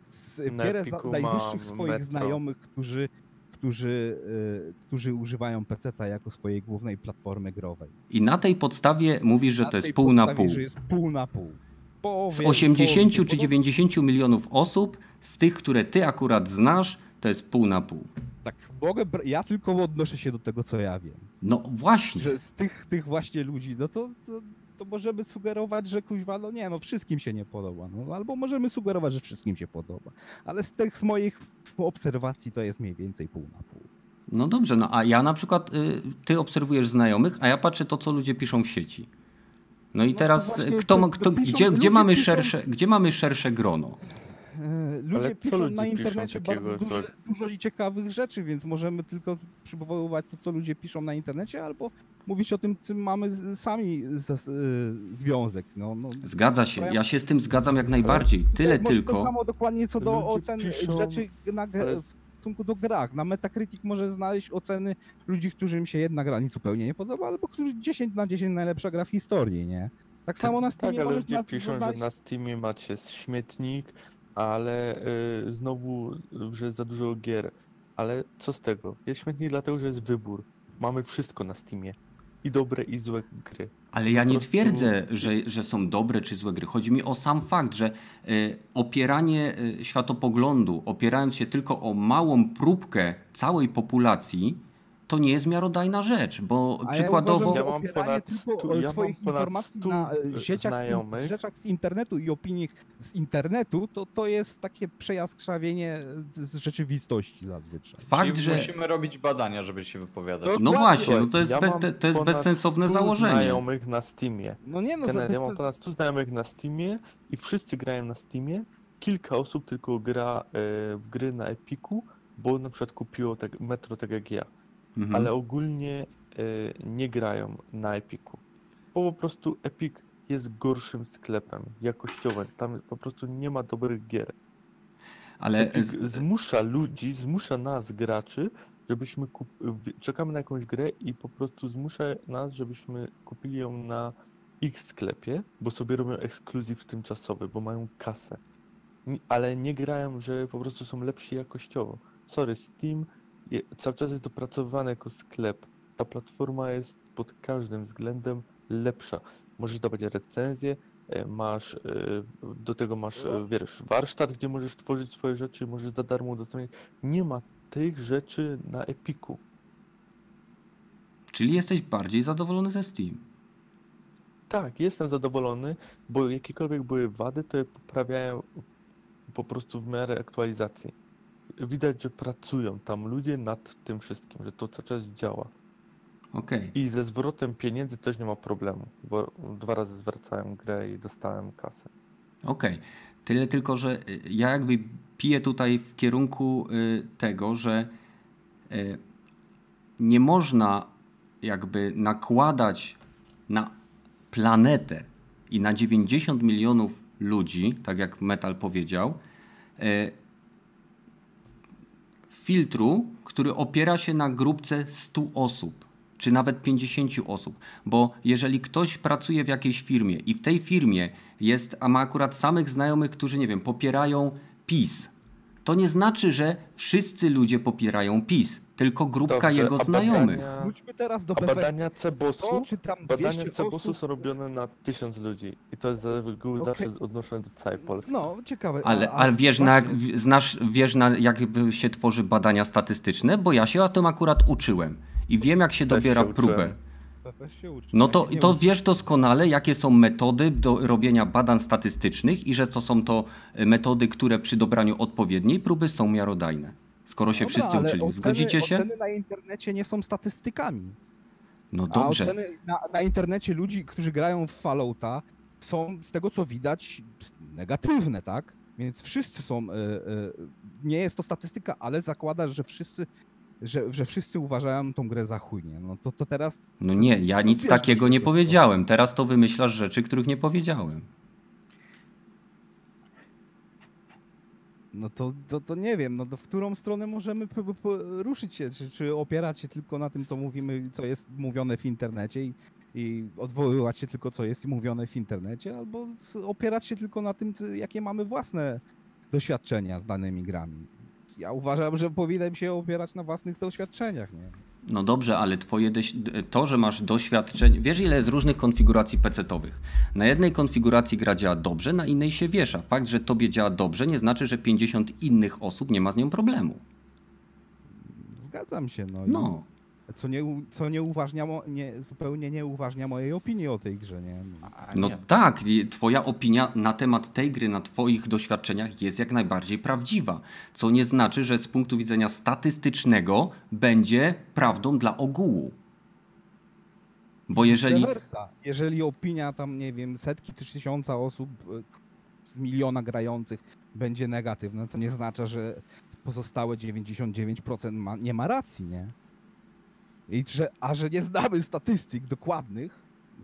Z, bierę za, swoich Metro. znajomych, którzy, którzy, y, którzy używają PC-ta jako swojej głównej platformy growej. i na tej podstawie mówisz, że Na to jest pół na pół. Że jest pół na pół. Połowie, Z 80 połowie czy podobno- 90 milionów osób, z tych, które ty akurat znasz, to jest pół na pół. Tak, mogę, ja tylko odnoszę się do tego, co ja wiem. No właśnie. Że z tych, tych właśnie ludzi, no to, to, to możemy sugerować, że kuźwa, no nie, no wszystkim się nie podoba. No, albo możemy sugerować, że wszystkim się podoba. Ale z tych z moich obserwacji to jest mniej więcej pół na pół. No dobrze, no a ja na przykład, y, ty obserwujesz znajomych, a ja patrzę to, co ludzie piszą w sieci. No i No teraz właśnie kto, to- kto, to piszą- gdzie, gdzie, mamy piszą- szersze, gdzie mamy szersze grono? E, Ludzie Ale piszą ludzie na piszą internecie takiego, bardzo dużo, dużo i ciekawych rzeczy, więc możemy tylko przywoływać to, co ludzie piszą na internecie, albo mówić o tym, czym mamy sami z, z, związek. No, no, Zgadza się, ja się z tym zgadzam jak najbardziej. Tyle Może To tylko. samo dokładnie co do ocen piszą, rzeczy na, ale- w stosunku do grach. Na Metacritic może znaleźć oceny ludzi, którym się jedna gra nie zupełnie nie podoba, albo którzy 10 na 10 najlepsza gra w historii, nie? Tak samo na Tak, Steamie ale możesz ludzie na, piszą, że na Steamie macie śmietnik, ale y, znowu, y, że jest za dużo gier. Ale co z tego? Jest śmietnik dlatego, że jest wybór. Mamy wszystko na Steamie. I dobre, i złe gry. Ale ja nie twierdzę, że, że są dobre czy złe gry. Chodzi mi o sam fakt, że y, opieranie y, światopoglądu, opierając się tylko o małą próbkę całej populacji, to nie jest miarodajna rzecz, bo A przykładowo. Ja, uważam, Ja mam ponad tylko stu- o ja mam swoich ponad informacji stu na e, sieciach, z, znajomych. in- rzeczach z internetu i opiniach z internetu, to to jest takie przejaskrzawienie z, z rzeczywistości zazwyczaj. Fakt, Czyli że. musimy robić badania, żeby się wypowiadać. To- No Dokładnie. właśnie, no to jest, ja bez, mam to jest bezsensowne 100 założenie. znajomych na Steamie. No nie no, Kennedy, ja bez- mam ponad 100 znajomych na Steamie i wszyscy grają na Steamie. Kilka osób tylko gra e, w gry na Epiku, bo na przykład kupiło tak, Metro tak jak ja. Mhm. ale ogólnie e, nie grają na Epiku. Bo po prostu Epic jest gorszym sklepem jakościowym. Tam po prostu nie ma dobrych gier. Ale Epic zmusza ludzi, zmusza nas, graczy, żebyśmy kup... czekamy na jakąś grę i po prostu zmusza nas, żebyśmy kupili ją na X sklepie, bo sobie robią ekskluzyw tymczasowy, bo mają kasę. Ale nie grają, że po prostu są lepsi jakościowo. Sorry, Steam cały czas jest dopracowywany jako sklep. Ta platforma jest pod każdym względem lepsza. Możesz dawać recenzje, e, masz, e, do tego masz, e, wiesz, warsztat, gdzie możesz tworzyć swoje rzeczy, możesz za darmo udostępniać. Nie ma tych rzeczy na Epiku. czyli jesteś bardziej zadowolony ze Steam. Tak, jestem zadowolony, bo jakiekolwiek były wady, to je poprawiają po prostu w miarę aktualizacji. Widać, że pracują tam ludzie nad tym wszystkim, że to cały czas działa. Okej. I ze zwrotem pieniędzy też nie ma problemu, bo dwa razy zwracałem grę i dostałem kasę. Okej. Tyle tylko, że y, ja jakby piję tutaj w kierunku y, tego, że y, nie można jakby nakładać na planetę i na 90 milionów ludzi, tak jak Metal powiedział, filtru, który opiera się na grupce 100 osób, czy nawet 50 osób. Bo jeżeli ktoś pracuje w jakiejś firmie i w tej firmie jest, a ma akurat samych znajomych, którzy, nie wiem, popierają PiS, to nie znaczy, że wszyscy ludzie popierają PiS, tylko grupka Dobrze, jego znajomych. Badania, Wróćmy teraz do badania 100 Cebosu, badania 200 Cebosu są robione na 1000 ludzi. I to jest z reguły Okej. zawsze odnoszone do całej Polski. No, ciekawe. Ale, ale wiesz, na, znasz, wiesz na, jak się tworzy badania statystyczne? Bo ja się o tym akurat uczyłem. I wiem, jak się Też dobiera się próbę. No Ja to, to wiesz doskonale, jakie są metody do robienia badań statystycznych i że to są to metody, które przy dobraniu odpowiedniej próby są miarodajne. Skoro się Dobra, wszyscy uczyli. oceny- Zgodzicie się? Oceny na internecie nie są statystykami. No A dobrze. oceny na, na internecie ludzi, którzy grają w Fallouta są z tego co widać negatywne, tak? Więc wszyscy są. e, e, nie jest to statystyka, ale zakładasz, że wszyscy, że, że wszyscy uważają tą grę za chujnie. No to, to teraz. No nie, ja nic takiego nie powiedziałem. Teraz to wymyślasz rzeczy, których nie powiedziałem. No to, to, to nie wiem, no to w którą stronę możemy ruszyć się, czy, czy opierać się tylko na tym, co mówimy, co jest mówione w internecie i, i odwoływać się tylko, co jest mówione w internecie, albo opierać się tylko na tym, jakie mamy własne doświadczenia z danymi grami. Ja uważam, że powinienem się opierać na własnych doświadczeniach, nie? No dobrze, ale twoje to, że masz doświadczenie. Wiesz, ile jest różnych konfiguracji PC-towych. Na jednej konfiguracji gra działa dobrze, na innej się wiesza. Fakt, że tobie działa dobrze, nie znaczy, że 50 innych osób nie ma z nią problemu. Zgadzam się, no. No. Co, nie, co nie uważnia, mo- nie, zupełnie nie uważnia mojej opinii o tej grze, nie? A No nie. tak, i twoja opinia na temat tej gry, na twoich doświadczeniach jest jak najbardziej prawdziwa. Co nie znaczy, że z punktu widzenia statystycznego będzie prawdą dla ogółu. Bo jeżeli. Jeżeli opinia tam, nie wiem, setki czy tysiąca osób e, z miliona grających będzie negatywna, to nie znaczy, że pozostałe 99% ma, nie ma racji, nie? I że, a że nie znamy statystyk dokładnych,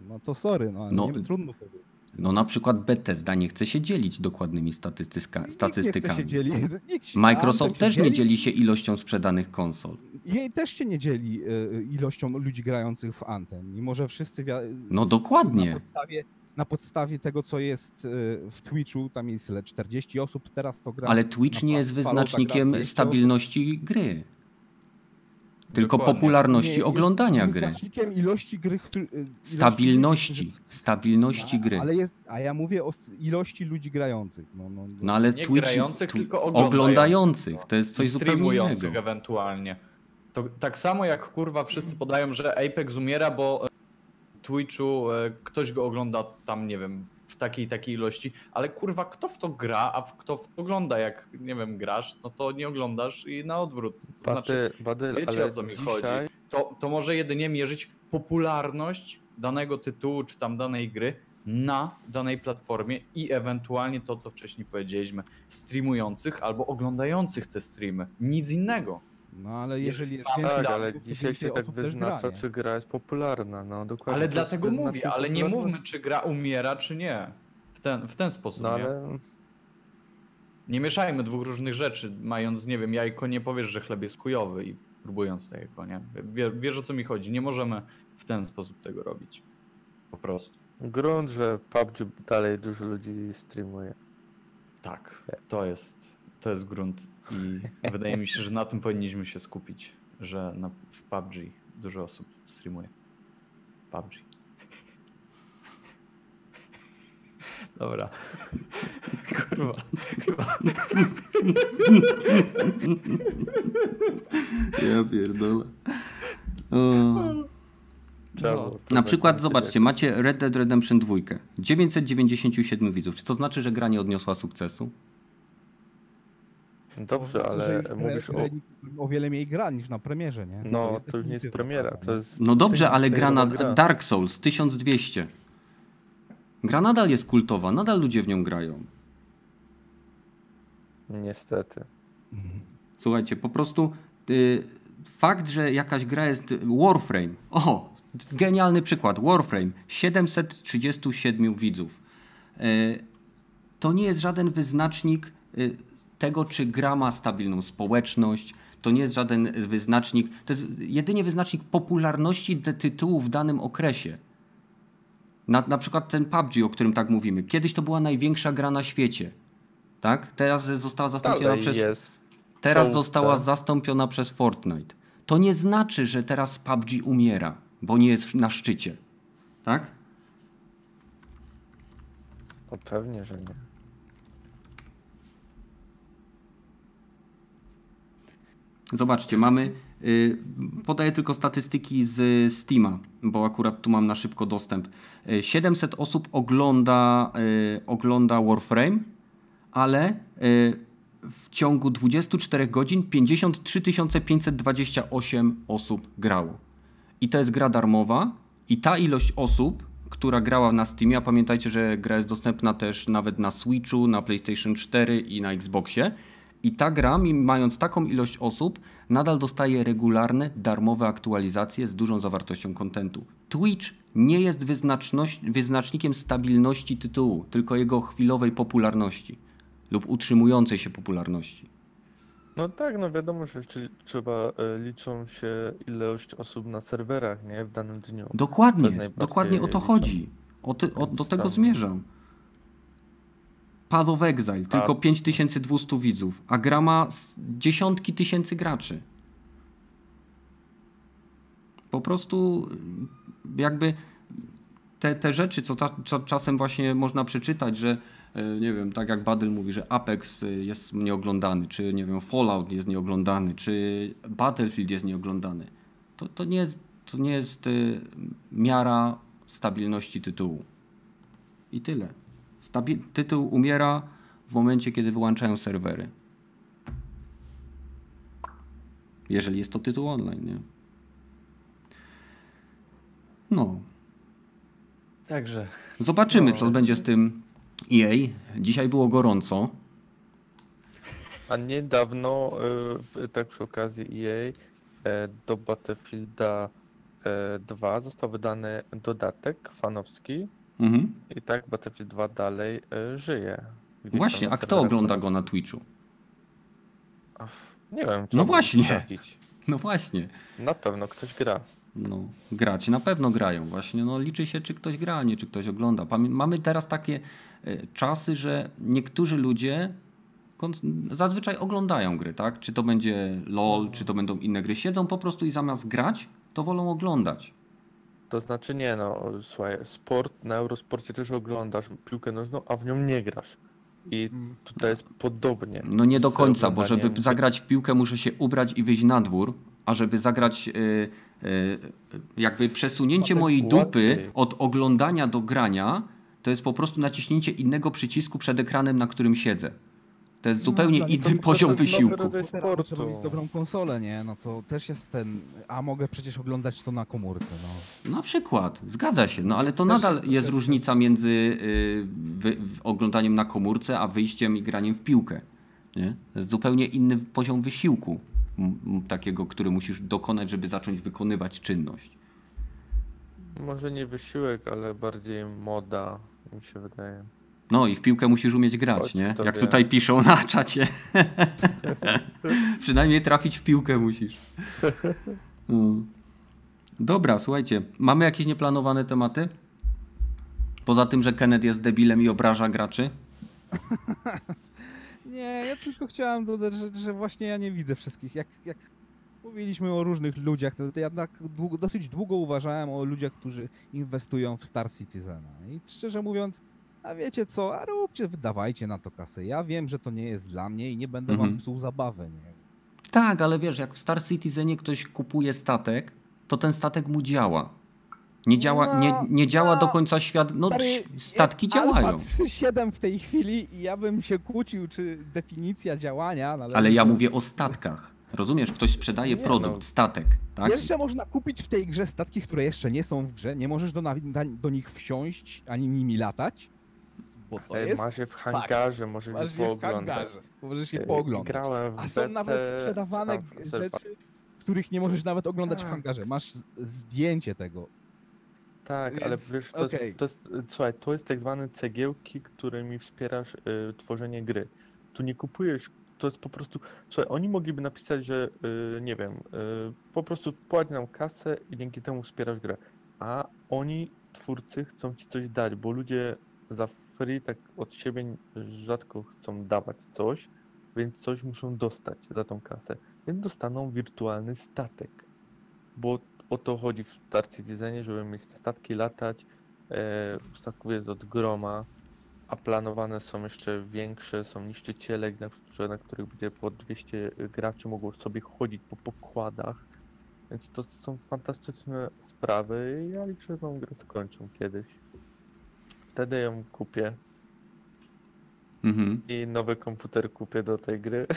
no to sorry, no, No, nie, trudno powiedzieć. No na przykład Bethesda nie chce się dzielić dokładnymi statystyka, statystykami. chce się dzieli. Microsoft też się nie dzieli się ilością sprzedanych konsol. Jej też się nie dzieli e, ilością ludzi grających w Anthem, mimo że wszyscy No Na dokładnie. podstawie, na podstawie tego, co jest e, w Twitchu, tam jest ile? 40 osób teraz to gra. Ale Twitch na nie jest gra wyznacznikiem 200 osób. stabilności gry. Tylko Dokładnie. popularności Nie, jest oglądania gry. Wyznacznikiem ilości gry. którzy- e, ilości- Stabilności. Stabilności No, gry. Ale jest, a ja mówię o ilości ludzi grających. No, no, No ale Nie Twitch. grających, tu- tylko oglądających. oglądających. To jest coś zupełnie innego. ewentualnie. To tak samo jak kurwa wszyscy podają, że Apex umiera, bo e, Twitchu e, ktoś go ogląda tam, nie wiem, takiej takiej ilości, ale kurwa kto w to gra, a w kto w to ogląda, jak nie wiem, grasz, no to nie oglądasz i na odwrót. To znaczy, Badyl, Badyl, wiecie, o co mi dzisiaj, chodzi. to, to może jedynie mierzyć popularność danego tytułu czy tam danej gry na danej platformie i ewentualnie to, co wcześniej powiedzieliśmy, streamujących albo oglądających te streamy. Nic innego. No ale jeżeli. Tak, więcej Tak, ale to dzisiaj więcej się tak osób też wyznacza, gra, nie? czy gra jest popularna, no dokładnie. Ale to jest dlatego mówię, wyznacznik ale nie mówmy, czy gra umiera, czy nie. W ten, w ten sposób, No nie? ale Nie mieszajmy dwóch różnych rzeczy, mając, nie wiem, jajko nie powiesz, że chleb jest kujowy i próbując to jajko, nie? Wie, wiesz o co mi chodzi, nie możemy w ten sposób tego robić. Po prostu. grunt, że PUBG dalej dużo ludzi streamuje. Tak, to jest, to jest grunt i wydaje mi się, że na tym powinniśmy się skupić, że na, w PUBG dużo osób streamuje. PUBG. Dobra. Kurwa. Chyba. Ja pierdolę. Trzeba No. było to Na przykład zobaczcie, macie Red Dead Redemption 2. 997 widzów. Czy to znaczy, że gra nie odniosła sukcesu? Jak- Dobrze, ale mówisz o... o wiele mniej gra niż na premierze, nie? No, to już nie jest premiera, to jest... No dobrze, ale gra na singleplayerowa Dark Souls 1200. Gra nadal jest kultowa, nadal ludzie w nią grają. Niestety. Słuchajcie, po prostu y, fakt, że jakaś gra jest Warframe. O, genialny przykład. Warframe 737 widzów. Y, to nie jest żaden wyznacznik y, tego, czy gra ma stabilną społeczność. To nie jest żaden wyznacznik. To jest jedynie wyznacznik popularności tytułu w danym okresie. Na, na przykład ten PUBG, o którym tak mówimy. Kiedyś to była największa gra na świecie. Tak? Teraz została zastąpiona Dalej przez jest Teraz została zastąpiona przez Fortnite. To nie znaczy, że teraz PUBG umiera, bo nie jest na szczycie. Tak? O, pewnie, że nie. Zobaczcie, mamy. y, Podaję tylko statystyki z Steama, bo akurat tu mam na szybko dostęp. Y, 700 osób ogląda, y, ogląda Warframe, ale y, w ciągu 24 godzin 53 528 osób grało. i to jest gra darmowa i ta ilość osób, która grała na Steamie, a pamiętajcie, że gra jest dostępna też nawet na Switchu, na PlayStation 4 i na Xboxie. I ta gra, mając taką ilość osób, nadal dostaje regularne, darmowe aktualizacje z dużą zawartością kontentu. Twitch nie jest wyznacznikiem stabilności tytułu, tylko jego chwilowej popularności lub utrzymującej się popularności. No tak, no wiadomo, że trzeba, e, liczą się ilość osób na serwerach, nie, w danym dniu. Dokładnie, dokładnie o to liczone. chodzi. O ty, o, do tego tam- zmierzam. Path of Exile, tylko 5200 widzów, a gra ma dziesiątki tysięcy graczy. Po prostu y, jakby te, te rzeczy, co, ta, co czasem właśnie można przeczytać, że y, nie wiem, tak jak Badel mówi, że Apex y, jest nieoglądany, czy nie wiem, Fallout jest nieoglądany, czy Battlefield jest nieoglądany. To, to nie jest, to nie jest miara stabilności tytułu. I tyle. Tytuł umiera w momencie, kiedy wyłączają serwery. Jeżeli jest to tytuł online, nie? No. Także Zobaczymy, No. co będzie z tym EA. Dzisiaj było gorąco. A niedawno, e, tak przy okazji EA, e, do Battlefielda e, 2 został wydany dodatek fanowski Mhm. i tak Battlefield 2 dalej e, żyje. Gdzieś Właśnie, a kto ogląda go na Twitchu? A, f- Nie wiem, No właśnie. No właśnie. Na pewno ktoś gra. No, grać na pewno grają. Właśnie no, liczy się, czy ktoś gra, a nie czy ktoś ogląda. Pamię- Mamy teraz takie e, czasy, że niektórzy ludzie zazwyczaj oglądają gry, tak? Czy to będzie LOL, czy to będą inne gry. Siedzą po prostu i zamiast grać, to wolą oglądać. To znaczy nie no, słuchaj, sport, na Eurosporcie też oglądasz piłkę nożną, a w nią nie grasz. I tutaj jest podobnie. No nie do końca, bo żeby zagrać w piłkę muszę się ubrać i wyjść na dwór, a żeby zagrać y, y, jakby przesunięcie mojej dupy łatwiej. od oglądania do grania, to jest po prostu naciśnięcie innego przycisku przed ekranem, na którym siedzę. To jest zupełnie No, inny poziom to jest nowy wysiłku. rodzaj sportu. Trzeba mieć dobrą konsolę, nie? No to też jest ten... A mogę przecież oglądać to na komórce, no. Na przykład, zgadza się, no ale to Też nadal jest jest różnica między y, wy, oglądaniem na komórce, a wyjściem i graniem w piłkę. Nie? To jest zupełnie inny poziom wysiłku, m, m, takiego, który musisz dokonać, żeby zacząć wykonywać czynność. Może nie wysiłek, ale bardziej moda, mi się wydaje. No i w piłkę musisz umieć grać, Choć nie? Jak wie. tutaj piszą na czacie. Przynajmniej trafić w piłkę musisz. No. Dobra, słuchajcie, mamy jakieś nieplanowane tematy? Poza tym, że Kenneth jest debilem i obraża graczy? Nie, ja tylko chciałem dodać, że, że właśnie ja nie widzę wszystkich. Jak, jak mówiliśmy o różnych ludziach, to ja tak długo, dosyć długo uważałem o ludziach, którzy inwestują w Star Citizena. I szczerze mówiąc, a wiecie co, a róbcie, wydawajcie na to kasę. Ja wiem, że to nie jest dla mnie i nie będę Mhm. wam psuł zabawy. Nie? Tak, ale wiesz, jak w Star Citizenie ktoś kupuje statek, to ten statek mu działa. Nie działa, No, nie, nie działa no, do końca świat. No, statki działają. Alfa 3.7 w tej chwili i ja bym się kłócił, czy definicja działania należy Ale ja mówię o statkach. Rozumiesz, ktoś sprzedaje Nie produkt, no. statek, tak? Jeszcze można kupić w tej grze statki, które jeszcze nie są w grze. Nie możesz do, do nich wsiąść ani nimi latać. Bo to E, jest. Masz je w hangarze, możesz Masz je w pooglądać. Możesz je pooglądać. Grałem w A są nawet sprzedawane w rzeczy, których nie możesz nawet oglądać w Tak. hangarze. Masz zdjęcie tego. Tak, ale Więc, wiesz, to, okej. jest, to jest, słuchaj, to jest tak zwane cegiełki, którymi wspierasz y, tworzenie gry. Tu nie kupujesz, to jest po prostu, słuchaj, oni mogliby napisać, że y, nie wiem, y, po prostu wpłać nam kasę i dzięki temu wspierasz grę. A oni, twórcy, chcą ci coś dać, bo ludzie za free tak od siebie rzadko chcą dawać coś, więc coś muszą dostać za tą kasę. Więc dostaną wirtualny statek. Bo o to chodzi w Star Citizenie, żeby mieć te statki latać. E, statków jest od groma, a planowane są jeszcze większe, są niszczyciele, na, na których będzie po 200 graczy mogło sobie chodzić po pokładach. Więc to są fantastyczne sprawy i ja liczę, że tą grę skończą kiedyś. Wtedy ją kupię Mhm. i nowy komputer kupię do tej gry.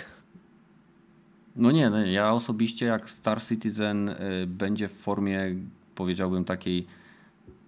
No nie, no ja osobiście jak Star Citizen y, będzie w formie, powiedziałbym takiej,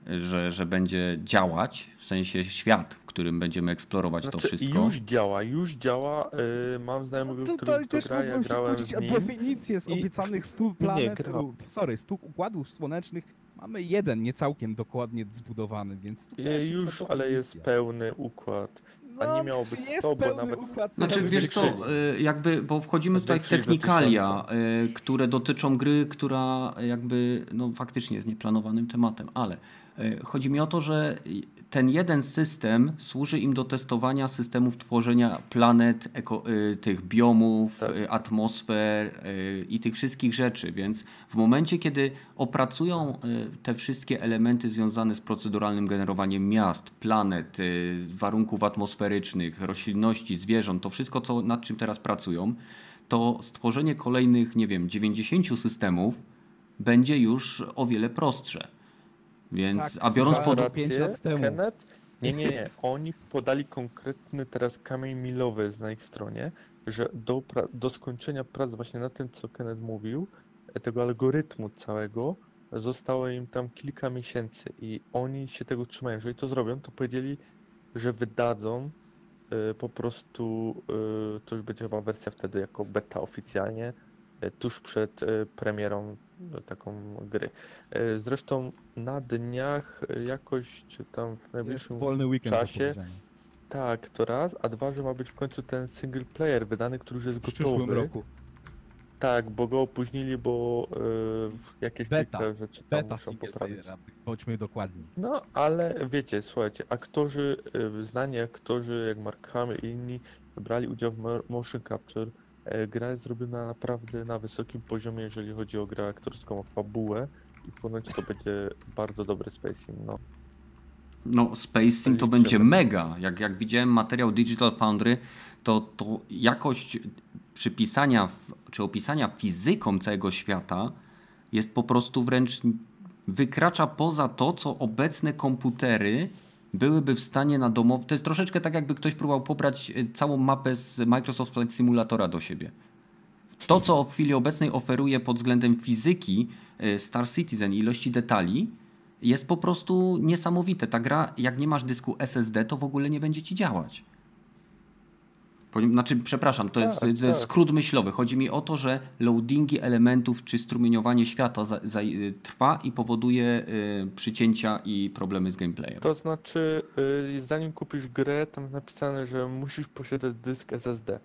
że, że będzie działać, w sensie świat, w którym będziemy eksplorować Znaczy, to wszystko. już działa, już działa. Yy, mam znajomego, No który to gra, ja grałem z o nim. definicję z obiecanych 100 nie, planet, gra- u- sorry, 100 układów słonecznych. Mamy jeden, nie całkiem dokładnie zbudowany, więc... jest już, ale jest pełny układ. a nie miało czy być 100, bo nawet- układ, to Znaczy, wiesz co, y, jakby, bo wchodzimy tutaj w technikalia, y, które dotyczą gry, która jakby, no faktycznie jest nieplanowanym tematem, ale y, chodzi mi o to, że ten jeden system służy im do testowania systemów tworzenia planet, eko, y, tych biomów, Tak. y, atmosfer y, i tych wszystkich rzeczy, więc w momencie, kiedy opracują te wszystkie elementy związane z proceduralnym generowaniem miast, planet, warunków atmosferycznych, roślinności, zwierząt, to wszystko, co, nad czym teraz pracują, to stworzenie kolejnych, nie wiem, 90 systemów będzie już o wiele prostsze. Więc, Tak, a biorąc pod... pięć lat temu. Kenneth? Nie, nie, nie. Oni podali konkretny teraz kamień milowy na ich stronie, że do, do skończenia prac właśnie na tym, co Kenneth mówił, e, tego algorytmu całego, zostało im tam kilka miesięcy i oni się tego trzymają. Jeżeli to zrobią, to powiedzieli, że wydadzą e, po prostu, e, to już będzie chyba wersja wtedy jako beta oficjalnie, tuż przed e, premierą e, taką gry. E, Zresztą na dniach jakoś, czy tam w najbliższym weekend czasie, tak, to raz, a dwa, że ma być w końcu ten single player wydany, który już jest w przyszłym gotowy. roku. Tak, bo go opóźnili, bo e, jakieś Beta. rzeczy tam Beta muszą poprawić. playera, bądźmy dokładni. No, ale wiecie, słuchajcie, aktorzy, y, znani aktorzy jak Mark Hamill i inni brali udział w mo- motion capture. E, Gra jest zrobiona naprawdę na wysokim poziomie, jeżeli chodzi o grę aktorską, o fabułę i ponoć to będzie bardzo dobry Space Sim, no. No, Space Sim to będzie mega. Jak, jak widziałem materiał Digital Foundry, to, to jakość przypisania czy opisania fizyką całego świata jest po prostu wręcz wykracza poza to, co obecne komputery byłyby w stanie na domowy. To jest troszeczkę tak, jakby ktoś próbował pobrać e, całą mapę z Microsoft Flight Simulatora do siebie. To, co w chwili obecnej oferuje pod względem fizyki e, Star Citizen, ilości detali, jest po prostu niesamowite. Ta gra, jak nie masz dysku SSD, to w ogóle nie będzie ci działać. Znaczy, przepraszam, to, jest, Tak, to jest tak. skrót myślowy. Chodzi mi o to, że loadingi elementów czy strumieniowanie świata za, za, y, trwa i powoduje y, przycięcia i problemy z gameplayem. To znaczy, y, zanim kupisz grę, tam jest napisane, że musisz posiadać dysk SSD,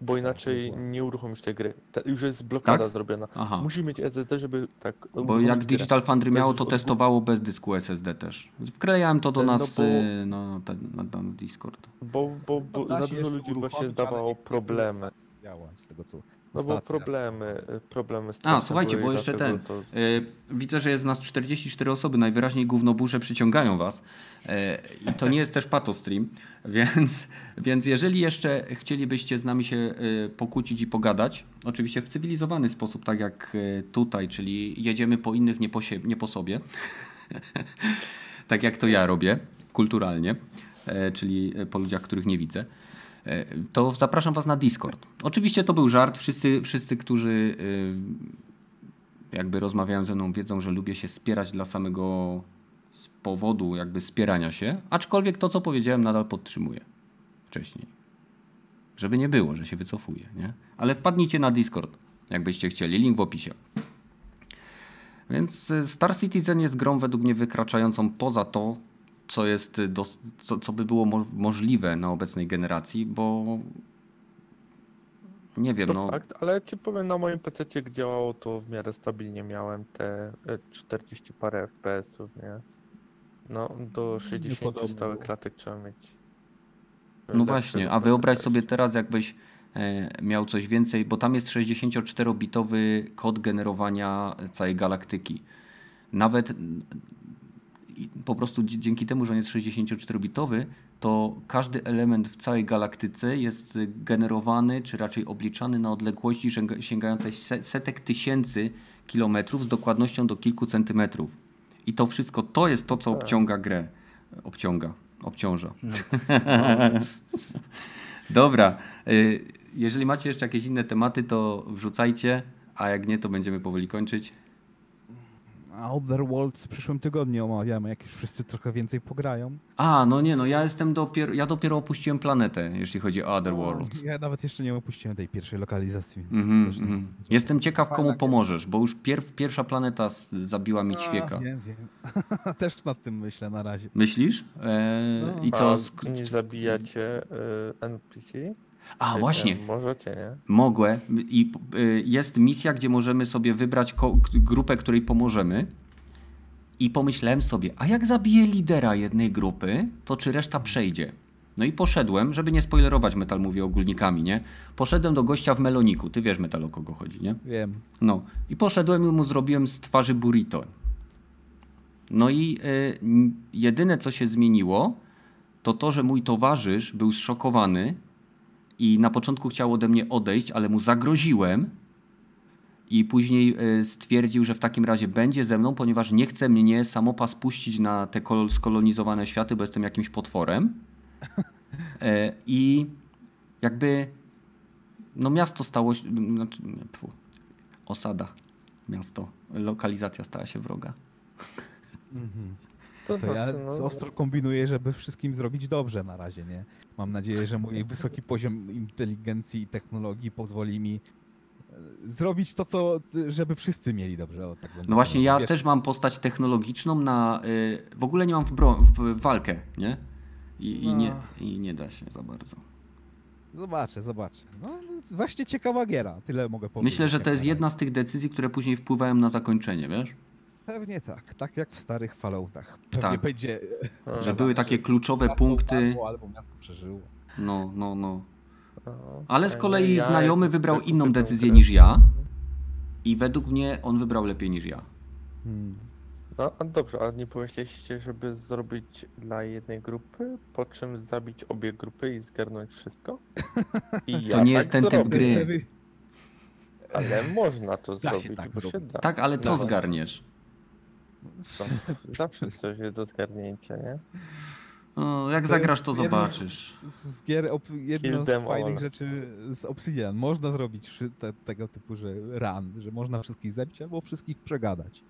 bo inaczej nie uruchomisz tej gry. Ta, już jest blokada Tak? zrobiona. Aha. Musisz mieć SSD, żeby tak Bo jak. Digital Foundry miało, to testowało bez dysku SSD też. Wklejałem to do No nas bo- y, na, ten- na, na Discord. Bo, bo, bo No za dużo ludzi właśnie dawało nie- problemy. Działa z tego co. No bo problemy, y, problemy z A, słuchajcie, bo jeszcze ten. To... Y, widzę, że jest nas 44 osoby, najwyraźniej gównoburze przyciągają was. Y, I to nie jest też patostream, więc, więc jeżeli jeszcze chcielibyście z nami się y, pokłócić i pogadać, oczywiście w cywilizowany sposób, tak jak tutaj, czyli jedziemy po innych, nie po, sie- nie po sobie, tak jak to ja robię, kulturalnie, czyli po ludziach, których nie widzę, to zapraszam Was na Discord. Oczywiście to był żart. Wszyscy, wszyscy którzy e, jakby rozmawiają ze mną, wiedzą, że lubię się spierać dla samego powodu jakby spierania się, aczkolwiek to, co powiedziałem, nadal podtrzymuję wcześniej. Żeby nie było, że się wycofuję, nie? Ale wpadnijcie na Discord, jakbyście chcieli. Link w opisie. Więc y, Star Citizen jest grą według mnie wykraczającą poza to, co, jest, y, dos- co, co by było mo- możliwe na obecnej generacji, bo nie wiem, To no. fakt, ale ci powiem, na moim PC działało to w miarę stabilnie. Miałem te e, 40 parę FPS-ów, nie? No, do 60 podobno stałych klatek trzeba mieć. No właśnie, a wyobraź sobie teraz, jakbyś e, miał coś więcej, bo tam jest 64-bitowy kod generowania całej galaktyki. Nawet mm, i po prostu dzięki temu, że on jest 64-bitowy, to każdy element w całej galaktyce jest generowany, czy raczej obliczany na odległości sięga- sięgającej se- setek tysięcy kilometrów z dokładnością do kilku centymetrów. I to wszystko, to jest to, co Tak. obciąga grę. Obciąga, obciąża. Dobra. y, jeżeli macie jeszcze jakieś inne tematy, to wrzucajcie, a jak nie, to będziemy powoli kończyć. A Outer Worlds w przyszłym tygodniu omawiamy, jak już wszyscy trochę więcej pograją. A, no nie, no ja jestem dopiero, ja dopiero opuściłem planetę, jeśli chodzi o Other Worlds. Ja nawet jeszcze nie opuściłem tej pierwszej lokalizacji, więc Mhm, też nie- mhm. Jestem ciekaw, komu pomożesz, bo już pier pierwsza planeta zabiła mi A, ćwieka. Wiem, wiem. też nad tym myślę na razie. Myślisz? Eee, No. I co? A nie zabijacie y, NPC? A, właśnie. nie? Możecie, nie? Mogłe. I y, jest misja, gdzie możemy sobie wybrać grupę, której pomożemy. I pomyślałem sobie, a jak zabiję lidera jednej grupy, to czy reszta przejdzie? No i poszedłem, żeby nie spoilerować, Metal mówię ogólnikami, nie? Poszedłem do gościa w Meloniku. Ty wiesz, Metal, o kogo chodzi, nie? Wiem. No i poszedłem i mu zrobiłem z twarzy burrito. No i y, jedyne co się zmieniło, to to, że mój towarzysz był zszokowany i na początku chciał ode mnie odejść, ale mu zagroziłem i później y, stwierdził, że w takim razie będzie ze mną, ponieważ nie chce mnie samopas puścić na te kol- skolonizowane światy, bo jestem jakimś potworem. E, I jakby no miasto stało się, znaczy, osada, miasto, lokalizacja stała się wroga. Mhm. To, To ja znaczy, no, ostro kombinuję, żeby wszystkim zrobić dobrze na razie, nie? Mam nadzieję, że mój wysoki poziom inteligencji i technologii pozwoli mi e, zrobić to, co, żeby wszyscy mieli dobrze. O, tak No właśnie, ja Wiesz, też mam postać technologiczną na, y, w ogóle nie mam w, bro, w, w walkę, nie? I, i, No. nie? I nie da się za bardzo. Zobaczę, zobaczę. No, właśnie ciekawa giera, tyle mogę powiedzieć. Myślę, że to jest jedna z tych decyzji, które później wpływają na zakończenie, wiesz? Pewnie tak, tak jak w starych Falloutach. Pewnie Tak. będzie... no, Że były takie kluczowe miasto punkty. upadło, Albo miasto przeżyło. No, no, no. no. Ale z kolei ja znajomy wybrał inną decyzję niż ja. I według mnie on wybrał lepiej niż ja. Hmm. No a dobrze, a nie pomyśleliście, żeby zrobić dla jednej grupy, po czym zabić obie grupy i zgarnąć wszystko? I ja nie tak jest ten typ gry. Ale można to Da się zrobić, tak bo się da. Tak, ale co Dawaj. zgarniesz? Zawsze coś jest do zgarnięcia, nie? No, jak To zagrasz, to zobaczysz. Z, z gier, op, jedno z fajnych all. rzeczy z Obsidian. Można zrobić te, tego typu, że run, że można wszystkich zabić albo wszystkich przegadać.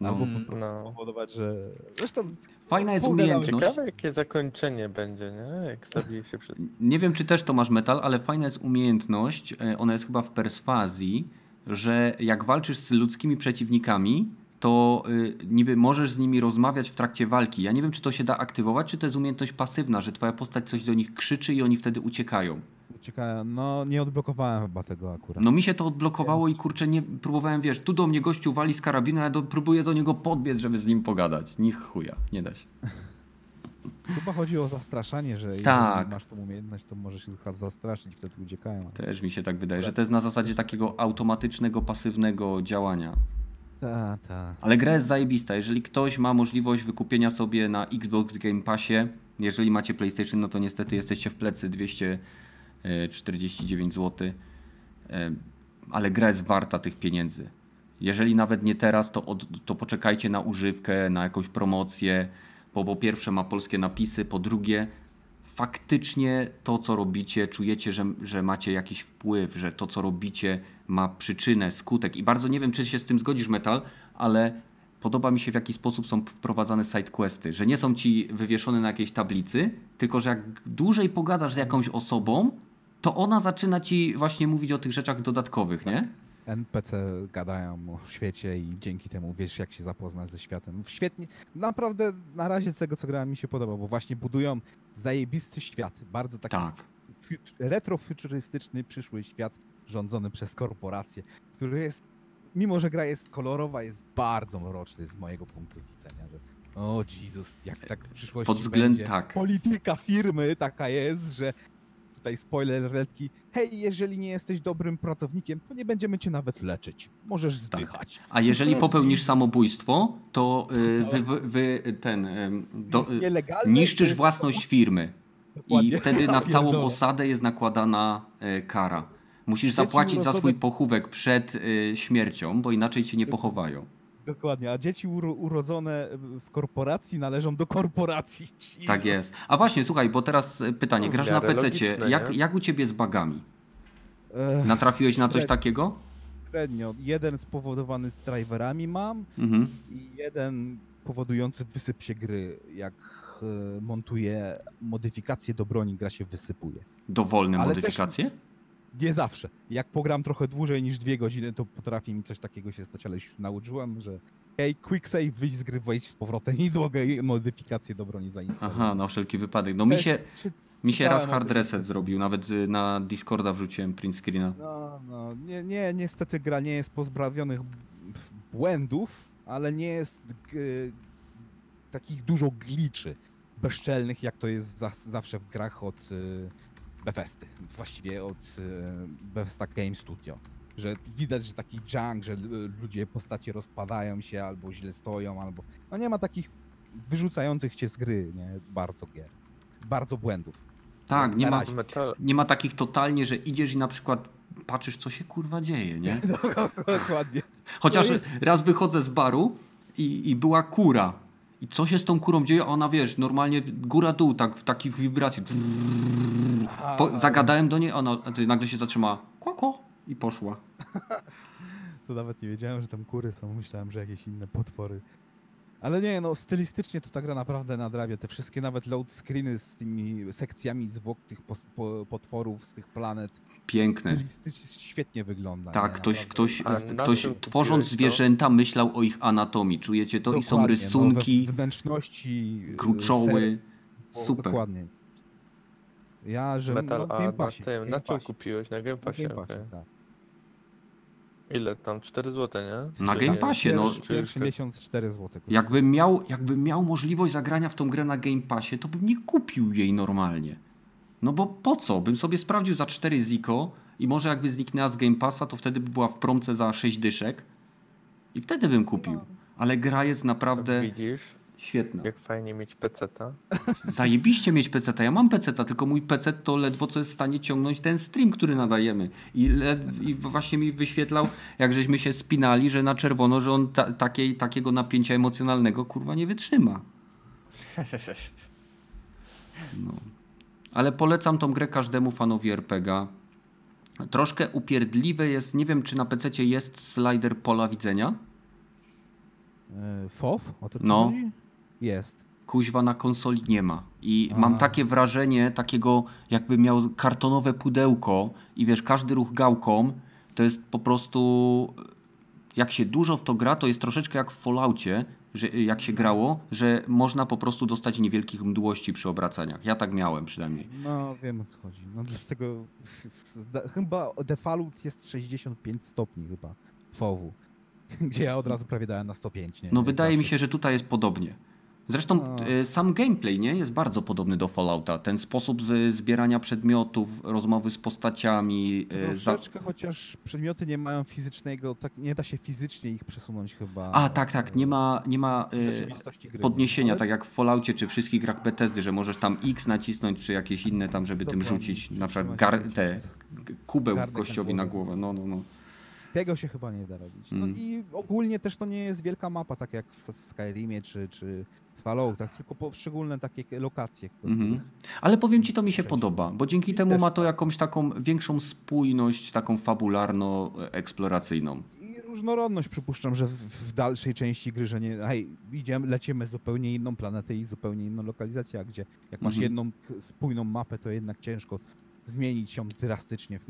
No. Albo po Mm, prostu No. powodować, że... Zresztą Fajna jest umiejętność. Ciekawe jakie zakończenie będzie, nie? Jak zabije się wszystko. Nie wiem, czy też to masz metal, ale fajna jest umiejętność, e, ona jest chyba w perswazji, że jak walczysz z ludzkimi przeciwnikami, to y, niby możesz z nimi rozmawiać w trakcie walki. Ja nie wiem, czy to się da aktywować, czy to jest umiejętność pasywna, że twoja postać coś do nich krzyczy i oni wtedy uciekają. uciekają. No nie odblokowałem chyba tego akurat. No mi się to odblokowało i kurczę, nie próbowałem, wiesz, tu do mnie gościu wali z karabinu, a ja do, próbuję do niego podbiec, żeby z nim pogadać. Nich chuja, nie da się. Chyba chodzi o zastraszanie, że jeżeli Tak. masz tą umiejętność, to możesz ich zastraszyć, wtedy uciekają. Też mi się tak wydaje, że to jest na zasadzie takiego automatycznego, pasywnego działania. Ta, ta. Ale gra jest zajebista. Jeżeli ktoś ma możliwość wykupienia sobie na Xbox Game Passie, jeżeli macie PlayStation, no to niestety jesteście w plecy 249 zł. E, Ale gra jest warta tych pieniędzy. Jeżeli nawet nie teraz, to, od, to poczekajcie na używkę, na jakąś promocję, bo po pierwsze ma polskie napisy, po drugie faktycznie to, co robicie, czujecie, że, że macie jakiś wpływ, że to, co robicie, ma przyczynę, skutek. I bardzo nie wiem, czy się z tym zgodzisz, Metal, ale podoba mi się, w jaki sposób są wprowadzane sidequesty. Że nie są ci wywieszone na jakiejś tablicy, tylko że jak dłużej pogadasz z jakąś osobą, to ona zaczyna ci właśnie mówić o tych rzeczach dodatkowych, nie? NPC gadają o świecie i dzięki temu wiesz, jak się zapoznać ze światem. Świetnie, naprawdę na razie z tego, co grałem, mi się podoba, bo właśnie budują zajebisty świat, bardzo taki Tak. fut- retrofuturystyczny, przyszły świat rządzony przez korporacje, który jest, mimo że gra jest kolorowa, jest bardzo mroczny z mojego punktu widzenia, że o Jezus, jak tak w przyszłości Pod względem- będzie. tak. Polityka firmy taka jest, że tutaj spoiler letki, hej, jeżeli nie jesteś dobrym pracownikiem, to nie będziemy cię nawet leczyć. Możesz Tak. zdychać. A jeżeli popełnisz samobójstwo, to y, wy, wy, wy ten do, niszczysz własność firmy i Dokładnie. wtedy na całą osadę jest nakładana y, kara. Musisz zapłacić za swój pochówek przed y, śmiercią, bo inaczej cię nie pochowają. Dokładnie, a dzieci uro, urodzone w korporacji należą do korporacji. Tak jest. A właśnie, słuchaj, bo teraz e, pytanie, grasz na PC. logiczne, Jak, jak u ciebie z bagami? Ech, Natrafiłeś na coś takiego? Średnio. Jeden spowodowany z driverami mam Mhm. i jeden powodujący wysyp się gry. Jak e, montuję modyfikacje do broni, gra się wysypuje. Dowolne Ale też- modyfikacje? Nie zawsze. Jak pogram trochę dłużej niż dwie godziny, to potrafi mi coś takiego się stać, ale już nauczyłem, że hej, quick save, wyjść z gry, wejść z powrotem i mogę modyfikacje do broni zainstalować. Aha, na wszelki wypadek. No mi Też się, czy- mi się raz hard reset zrobił, nawet y, na Discorda wrzuciłem print screena. No, no, nie, nie, niestety gra nie jest pozbawionych błędów, ale nie jest g- takich dużo gliczy bezczelnych, jak to jest za, zawsze w grach od y, Bethesdy, właściwie od y, Bethesda Game Studio. Że widać, że taki junk, że l- ludzie, postacie rozpadają się, albo źle stoją, albo... No nie ma takich wyrzucających cię z gry, nie? Bardzo gier. Bardzo błędów. Tak, nie ma, nie ma takich totalnie, że idziesz i na przykład patrzysz, co się kurwa dzieje, nie? Dokładnie. Chociaż raz wychodzę z baru i, i była kura. I co się z tą kurą dzieje? Ona wiesz, normalnie góra-dół, tak w takich wibracji. Po, zagadałem do niej, ona nagle się zatrzymała. Koko i poszła. To nawet nie wiedziałem, że tam kury są. Myślałem, że jakieś inne potwory. Ale nie, no stylistycznie to ta gra naprawdę nadrabia. Te wszystkie nawet load screeny z tymi sekcjami zwłok tych pos- po, potworów z tych planet. Piękne. Stylistycznie świetnie wygląda. Tak, nie? ktoś, ktoś, na ktoś tworząc zwierzęta myślał o ich anatomii. Czujecie to? I są Dokładnie, rysunki. No, wnętrzności. gruczoły. serc, o, Super. Dokładnie. Ja, że metal no, w a na tym, na czym kupiłeś? Na Game Passie, Game Passie, okej. tak. Ile tam? 4 zł, nie? Na Czy Game? Passie, no. Pierwszy, miesiąc 4 zł. Jakbym miał, jakbym miał możliwość zagrania w tą grę na Game Passie, to bym nie kupił jej normalnie. No bo po co? Bym sobie sprawdził za 4 ziko i może jakby zniknęła z Game Passa, to wtedy by była w promce za 6 dyszek i wtedy bym kupił. Ale gra jest naprawdę Widzisz, świetna. jak fajnie mieć peceta. Zajebiście mieć PC. Ja mam PC, tylko mój PC to ledwo co jest w stanie ciągnąć ten stream, który nadajemy. I, led, i właśnie mi wyświetlał, jak żeśmy się spinali, że na czerwono, że on ta, takiej, takiego napięcia emocjonalnego kurwa nie wytrzyma. No. Ale polecam tą grę każdemu fanowi RPGa. Troszkę upierdliwe jest, nie wiem czy na PC jest slider pola widzenia. E, FOW? O to No. chodzi? Jest. kuźwa na konsoli nie ma. I A. mam takie wrażenie takiego, jakby miał kartonowe pudełko i wiesz, każdy ruch gałką to jest po prostu. Jak się dużo w to gra, to jest troszeczkę jak w Falloutie, że jak się grało, że można po prostu dostać niewielkich mdłości przy obracaniach. Ja tak miałem przynajmniej. No, wiem o co chodzi. No dlatego chyba default jest 65 stopni chyba FOW. Gdzie ja od razu prawie dałem na 105, nie? No wydaje mi zawsze. się, że tutaj jest podobnie. Zresztą y, sam gameplay nie jest bardzo podobny do Fallouta. Ten sposób zbierania przedmiotów, rozmowy z postaciami, za... Troszeczkę, chociaż przedmioty nie mają fizycznego, tak nie da się fizycznie ich przesunąć chyba. A tak, tak, nie ma, nie ma rzeczywistości gry. podniesienia, Ale tak jak w Falloutie czy wszystkich grach Bethesdy, że możesz tam X nacisnąć, czy jakieś inne tam, żeby tym Dokładnie. rzucić na przykład gar, te kubeł na gościowi na głowę. głowę. No, no, no. Tego się chyba nie da robić. No Mm. i ogólnie też to nie jest wielka mapa, tak jak w Skyrimie czy, czy w Falloutach, tylko poszczególne takie lokacje. które- Mhm. Ale powiem ci, to mi się podoba, bo dzięki temu też ma to tak. jakąś taką większą spójność, taką fabularno-eksploracyjną. I różnorodność przypuszczam, że w, w dalszej części gry, że nie, hej, idziemy, lecimy zupełnie inną planetę i zupełnie inną lokalizację, a gdzie jak masz Mhm. jedną spójną mapę, to jednak ciężko zmienić ją drastycznie. W, w,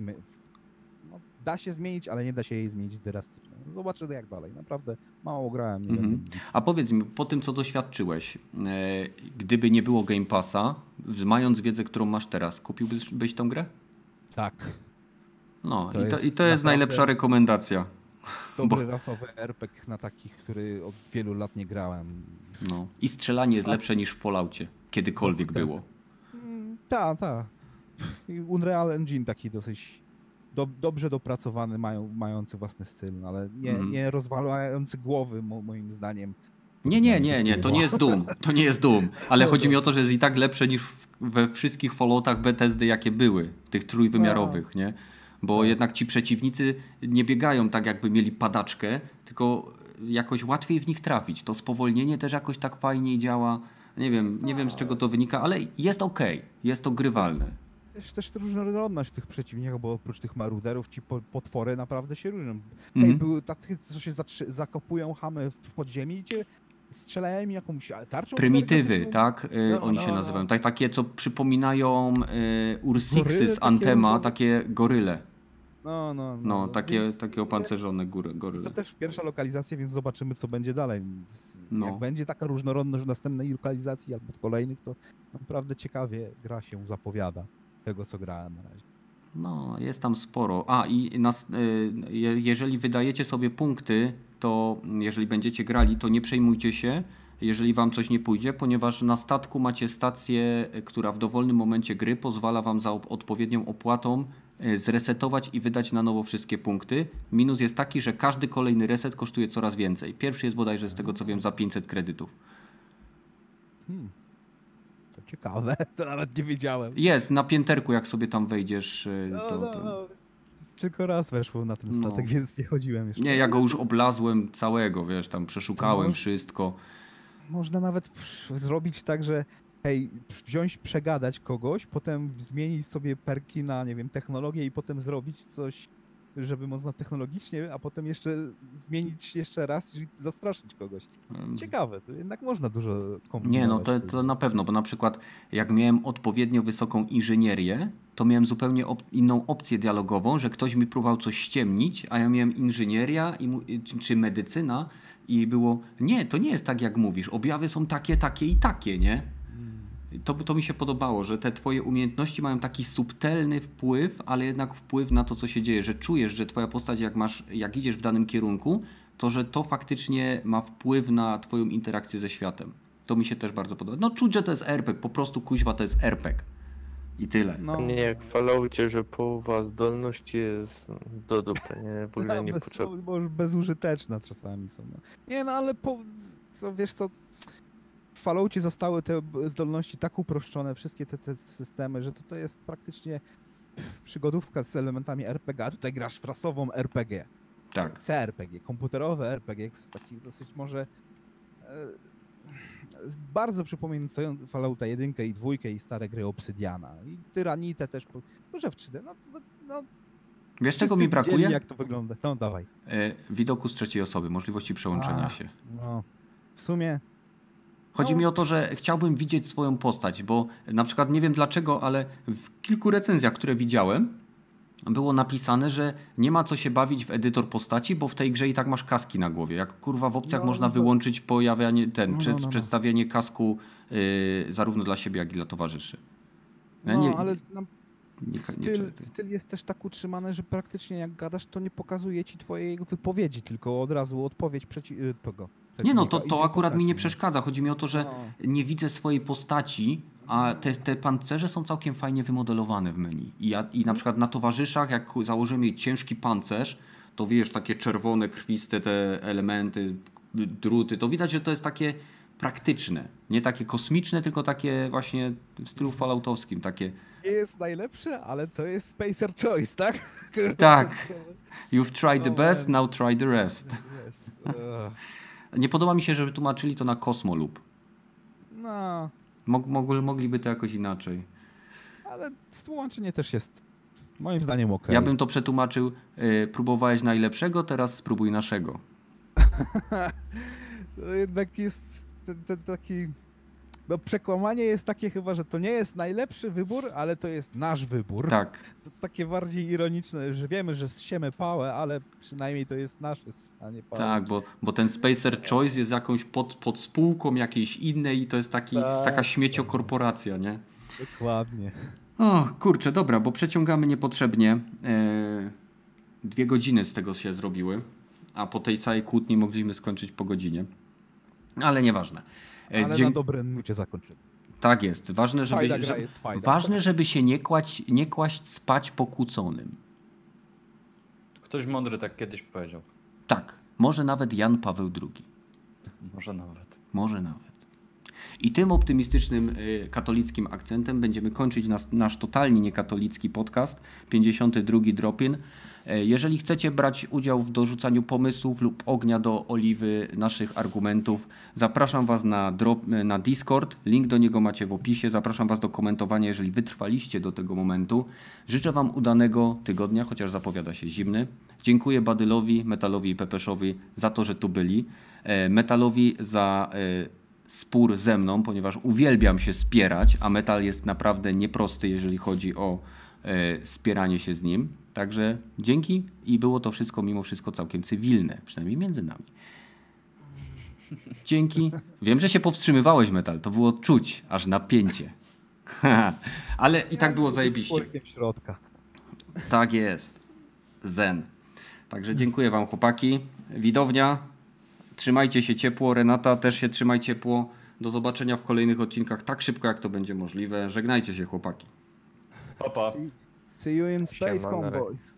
da się zmienić, ale nie da się jej zmienić drastycznie. Zobaczymy jak dalej. Naprawdę mało grałem. Mhm. A powiedz mi, po tym co doświadczyłeś, e, gdyby nie było Game Passa, mając wiedzę, którą masz teraz, kupiłbyś byś tą grę? Tak. No To i, to, jest i to jest najlepsza rekomendacja. Dobry rasowy RPG na takich, który od wielu lat nie grałem. No. I strzelanie jest lepsze niż w Falloutie. Kiedykolwiek No, tak. było. Tak, tak. Unreal Engine taki dosyć do, dobrze dopracowany, mają, mający własny styl, no ale nie, Mhm. nie rozwalający głowy mo, moim zdaniem. Nie, nie, nie, nie, to nie jest Doom. To nie jest Doom. Ale chodzi mi o to, że jest i tak lepsze niż we wszystkich Falloutach Bethesdy, jakie były, tych trójwymiarowych, nie? Bo Tak. jednak ci przeciwnicy nie biegają tak, jakby mieli padaczkę, tylko jakoś łatwiej w nich trafić. To spowolnienie też jakoś tak fajniej działa. Nie wiem, nie wiem z czego to wynika, ale jest ok, jest to grywalne. Też, też różnorodność tych przeciwników, bo oprócz tych maruderów ci po, potwory naprawdę się różnią. Ej, Mhm. były takie, co się zakopują chamy w podziemi i cię strzelają jakąś tarczą. Prymitywy, energetyczną. tak? Y, No, Oni no, się no. nazywają. Tak, takie, co przypominają y, Ursiksy z takie Antema, różowe? takie goryle. No, no, no. No, takie, więc takie opancerzone góry, To goryle. też pierwsza lokalizacja, więc zobaczymy, co będzie dalej. No. Jak będzie taka różnorodność w następnej lokalizacji albo w kolejnych, to naprawdę ciekawie gra się zapowiada tego, co grałem na razie. No, jest tam sporo. A i nas, y, je- jeżeli wydajecie sobie punkty, to jeżeli będziecie grali, to nie przejmujcie się, jeżeli wam coś nie pójdzie, ponieważ na statku macie stację, która w dowolnym momencie gry pozwala wam za odpowiednią opłatą y, zresetować i wydać na nowo wszystkie punkty. Minus jest taki, że każdy kolejny reset kosztuje coraz więcej. Pierwszy jest bodajże z tego co wiem za 500 kredytów. Hmm. Ciekawe, to nawet nie wiedziałem. Jest, na pięterku jak sobie tam wejdziesz, y, No, to... no, to... no. Tylko raz weszłem na ten No. statek, więc nie chodziłem jeszcze. Nie, ja go już oblazłem całego, wiesz, tam przeszukałem No. wszystko. Można nawet zrobić tak, że hej, wziąć, przegadać kogoś, potem zmienić sobie perki na, nie wiem, technologię i potem zrobić coś, żeby można technologicznie, a potem jeszcze zmienić jeszcze raz i zastraszyć kogoś. Ciekawe, to jednak można dużo kombinować. Nie, no to, to na pewno, bo na przykład jak miałem odpowiednio wysoką inżynierię, to miałem zupełnie op- inną opcję dialogową, że ktoś mi próbował coś ściemnić, a ja miałem inżynieria i- czy, czy medycyna i było, nie, to nie jest tak jak mówisz, objawy są takie, takie i takie, nie? To, to mi się podobało, że te twoje umiejętności mają taki subtelny wpływ, ale jednak wpływ na to, co się dzieje, że czujesz, że twoja postać, jak masz, jak idziesz w danym kierunku, to że to faktycznie ma wpływ na twoją interakcję ze światem. To mi się też bardzo podoba. No czuć, że to jest RPG, po prostu kuźwa to jest RPG. I tyle. No, Nie jak w Falloutie, że połowa zdolności jest do dupy, nie? W ogóle no, nie bez, potrzebna. bo już bezużyteczne czasami są. No. Nie, no ale po, to wiesz co, Falloutie zostały te zdolności tak uproszczone, wszystkie te, te systemy, że to, to jest praktycznie przygodówka z elementami RPG, a tutaj grasz frasową RPG. Tak. CRPG, komputerowe RPG z takich dosyć może e, bardzo przypominające Fallouta 1 i 2 i stare gry Obsydiana. I Tyranite też, może w 3D. No, no, no, Wiesz czego mi brakuje? widzieli, jak to wygląda. No dawaj. E, widoku z trzeciej osoby, możliwości przełączenia A. się. No, w sumie Chodzi No. mi o to, że chciałbym widzieć swoją postać, bo na przykład nie wiem dlaczego, ale w kilku recenzjach, które widziałem, było napisane, że nie ma co się bawić w edytor postaci, bo w tej grze i tak masz kaski na głowie. Jak kurwa w opcjach No, można no to- wyłączyć pojawianie, ten, No, no, no, no. przedstawienie kasku y, zarówno dla siebie, jak i dla towarzyszy. Ja no, nie, ale nie, styl, nie, styl jest też tak utrzymany, że praktycznie jak gadasz, to nie pokazuje ci twojej wypowiedzi, tylko od razu odpowiedź przeci- y, tego. Nie no, to, to akurat mi nie postaci, przeszkadza. Chodzi mi o to, że No. nie widzę swojej postaci, a te, te pancerze są całkiem fajnie wymodelowane w menu. I, ja, I na przykład na towarzyszach, jak założymy ciężki pancerz, to wiesz, takie czerwone, krwiste te elementy, druty, to widać, że to jest takie praktyczne. Nie takie kosmiczne, tylko takie właśnie w stylu falloutowskim, takie Nie jest najlepsze, ale to jest Spacer Choice, tak? Tak. you've tried the No, best, now try the rest. Nie podoba mi się, żeby tłumaczyli to na Kosmolub. No, Mog, mog, mogliby to jakoś inaczej. ale tłumaczenie też jest moim zdaniem ok. Ja bym to przetłumaczył, y, próbowałeś najlepszego, teraz spróbuj naszego. To jednak jest ten, ten taki... No przekłamanie jest takie chyba, że to nie jest najlepszy wybór, ale to jest nasz wybór. Tak. To takie bardziej ironiczne, że wiemy, że zsiemy pałę, ale przynajmniej to jest nasze, a nie pałę. Tak, bo, bo ten Spacer Choice jest jakąś pod, pod spółką jakiejś innej i to jest taki, Tak. taka śmieciokorporacja, nie? Dokładnie. O, kurczę, dobra, bo przeciągamy niepotrzebnie. E, dwie godziny z tego się zrobiły, a po tej całej kłótni mogliśmy skończyć po godzinie. Ale nieważne. E, Ale dzie- na dobre nucie zakończymy. Tak jest. Ważne, żeby, Fajna gra że- jest ważne, żeby się nie kłaść, nie kłaść spać pokłóconym. Ktoś mądry tak kiedyś powiedział. Tak, może nawet Jan Paweł II. Może nawet. Może nawet. I tym optymistycznym y, katolickim akcentem będziemy kończyć nas, nasz totalnie niekatolicki podcast, 52 Dropin. E, Jeżeli chcecie brać udział w dorzucaniu pomysłów lub ognia do oliwy naszych argumentów, zapraszam Was na, drop, na Discord. Link do niego macie w opisie. Zapraszam Was do komentowania, jeżeli wytrwaliście do tego momentu. Życzę Wam udanego tygodnia, chociaż zapowiada się zimny. Dziękuję Badylowi, Metalowi i Pepeszowi za to, że tu byli. E, Metalowi za e, spór ze mną, ponieważ uwielbiam się spierać, a metal jest naprawdę nieprosty, jeżeli chodzi o e, spieranie się z nim. Także dzięki i było to wszystko mimo wszystko całkiem cywilne, przynajmniej między nami. Dzięki. Wiem, że się powstrzymywałeś, metal. To było czuć, aż napięcie. Ale i tak było zajebiście. Środka. Tak jest. Zen. Także dziękuję Wam, chłopaki. Widownia, trzymajcie się ciepło. Renata, też się trzymaj ciepło. Do zobaczenia w kolejnych odcinkach tak szybko, jak to będzie możliwe. Żegnajcie się, chłopaki. Pa, pa. See you in space, convoys.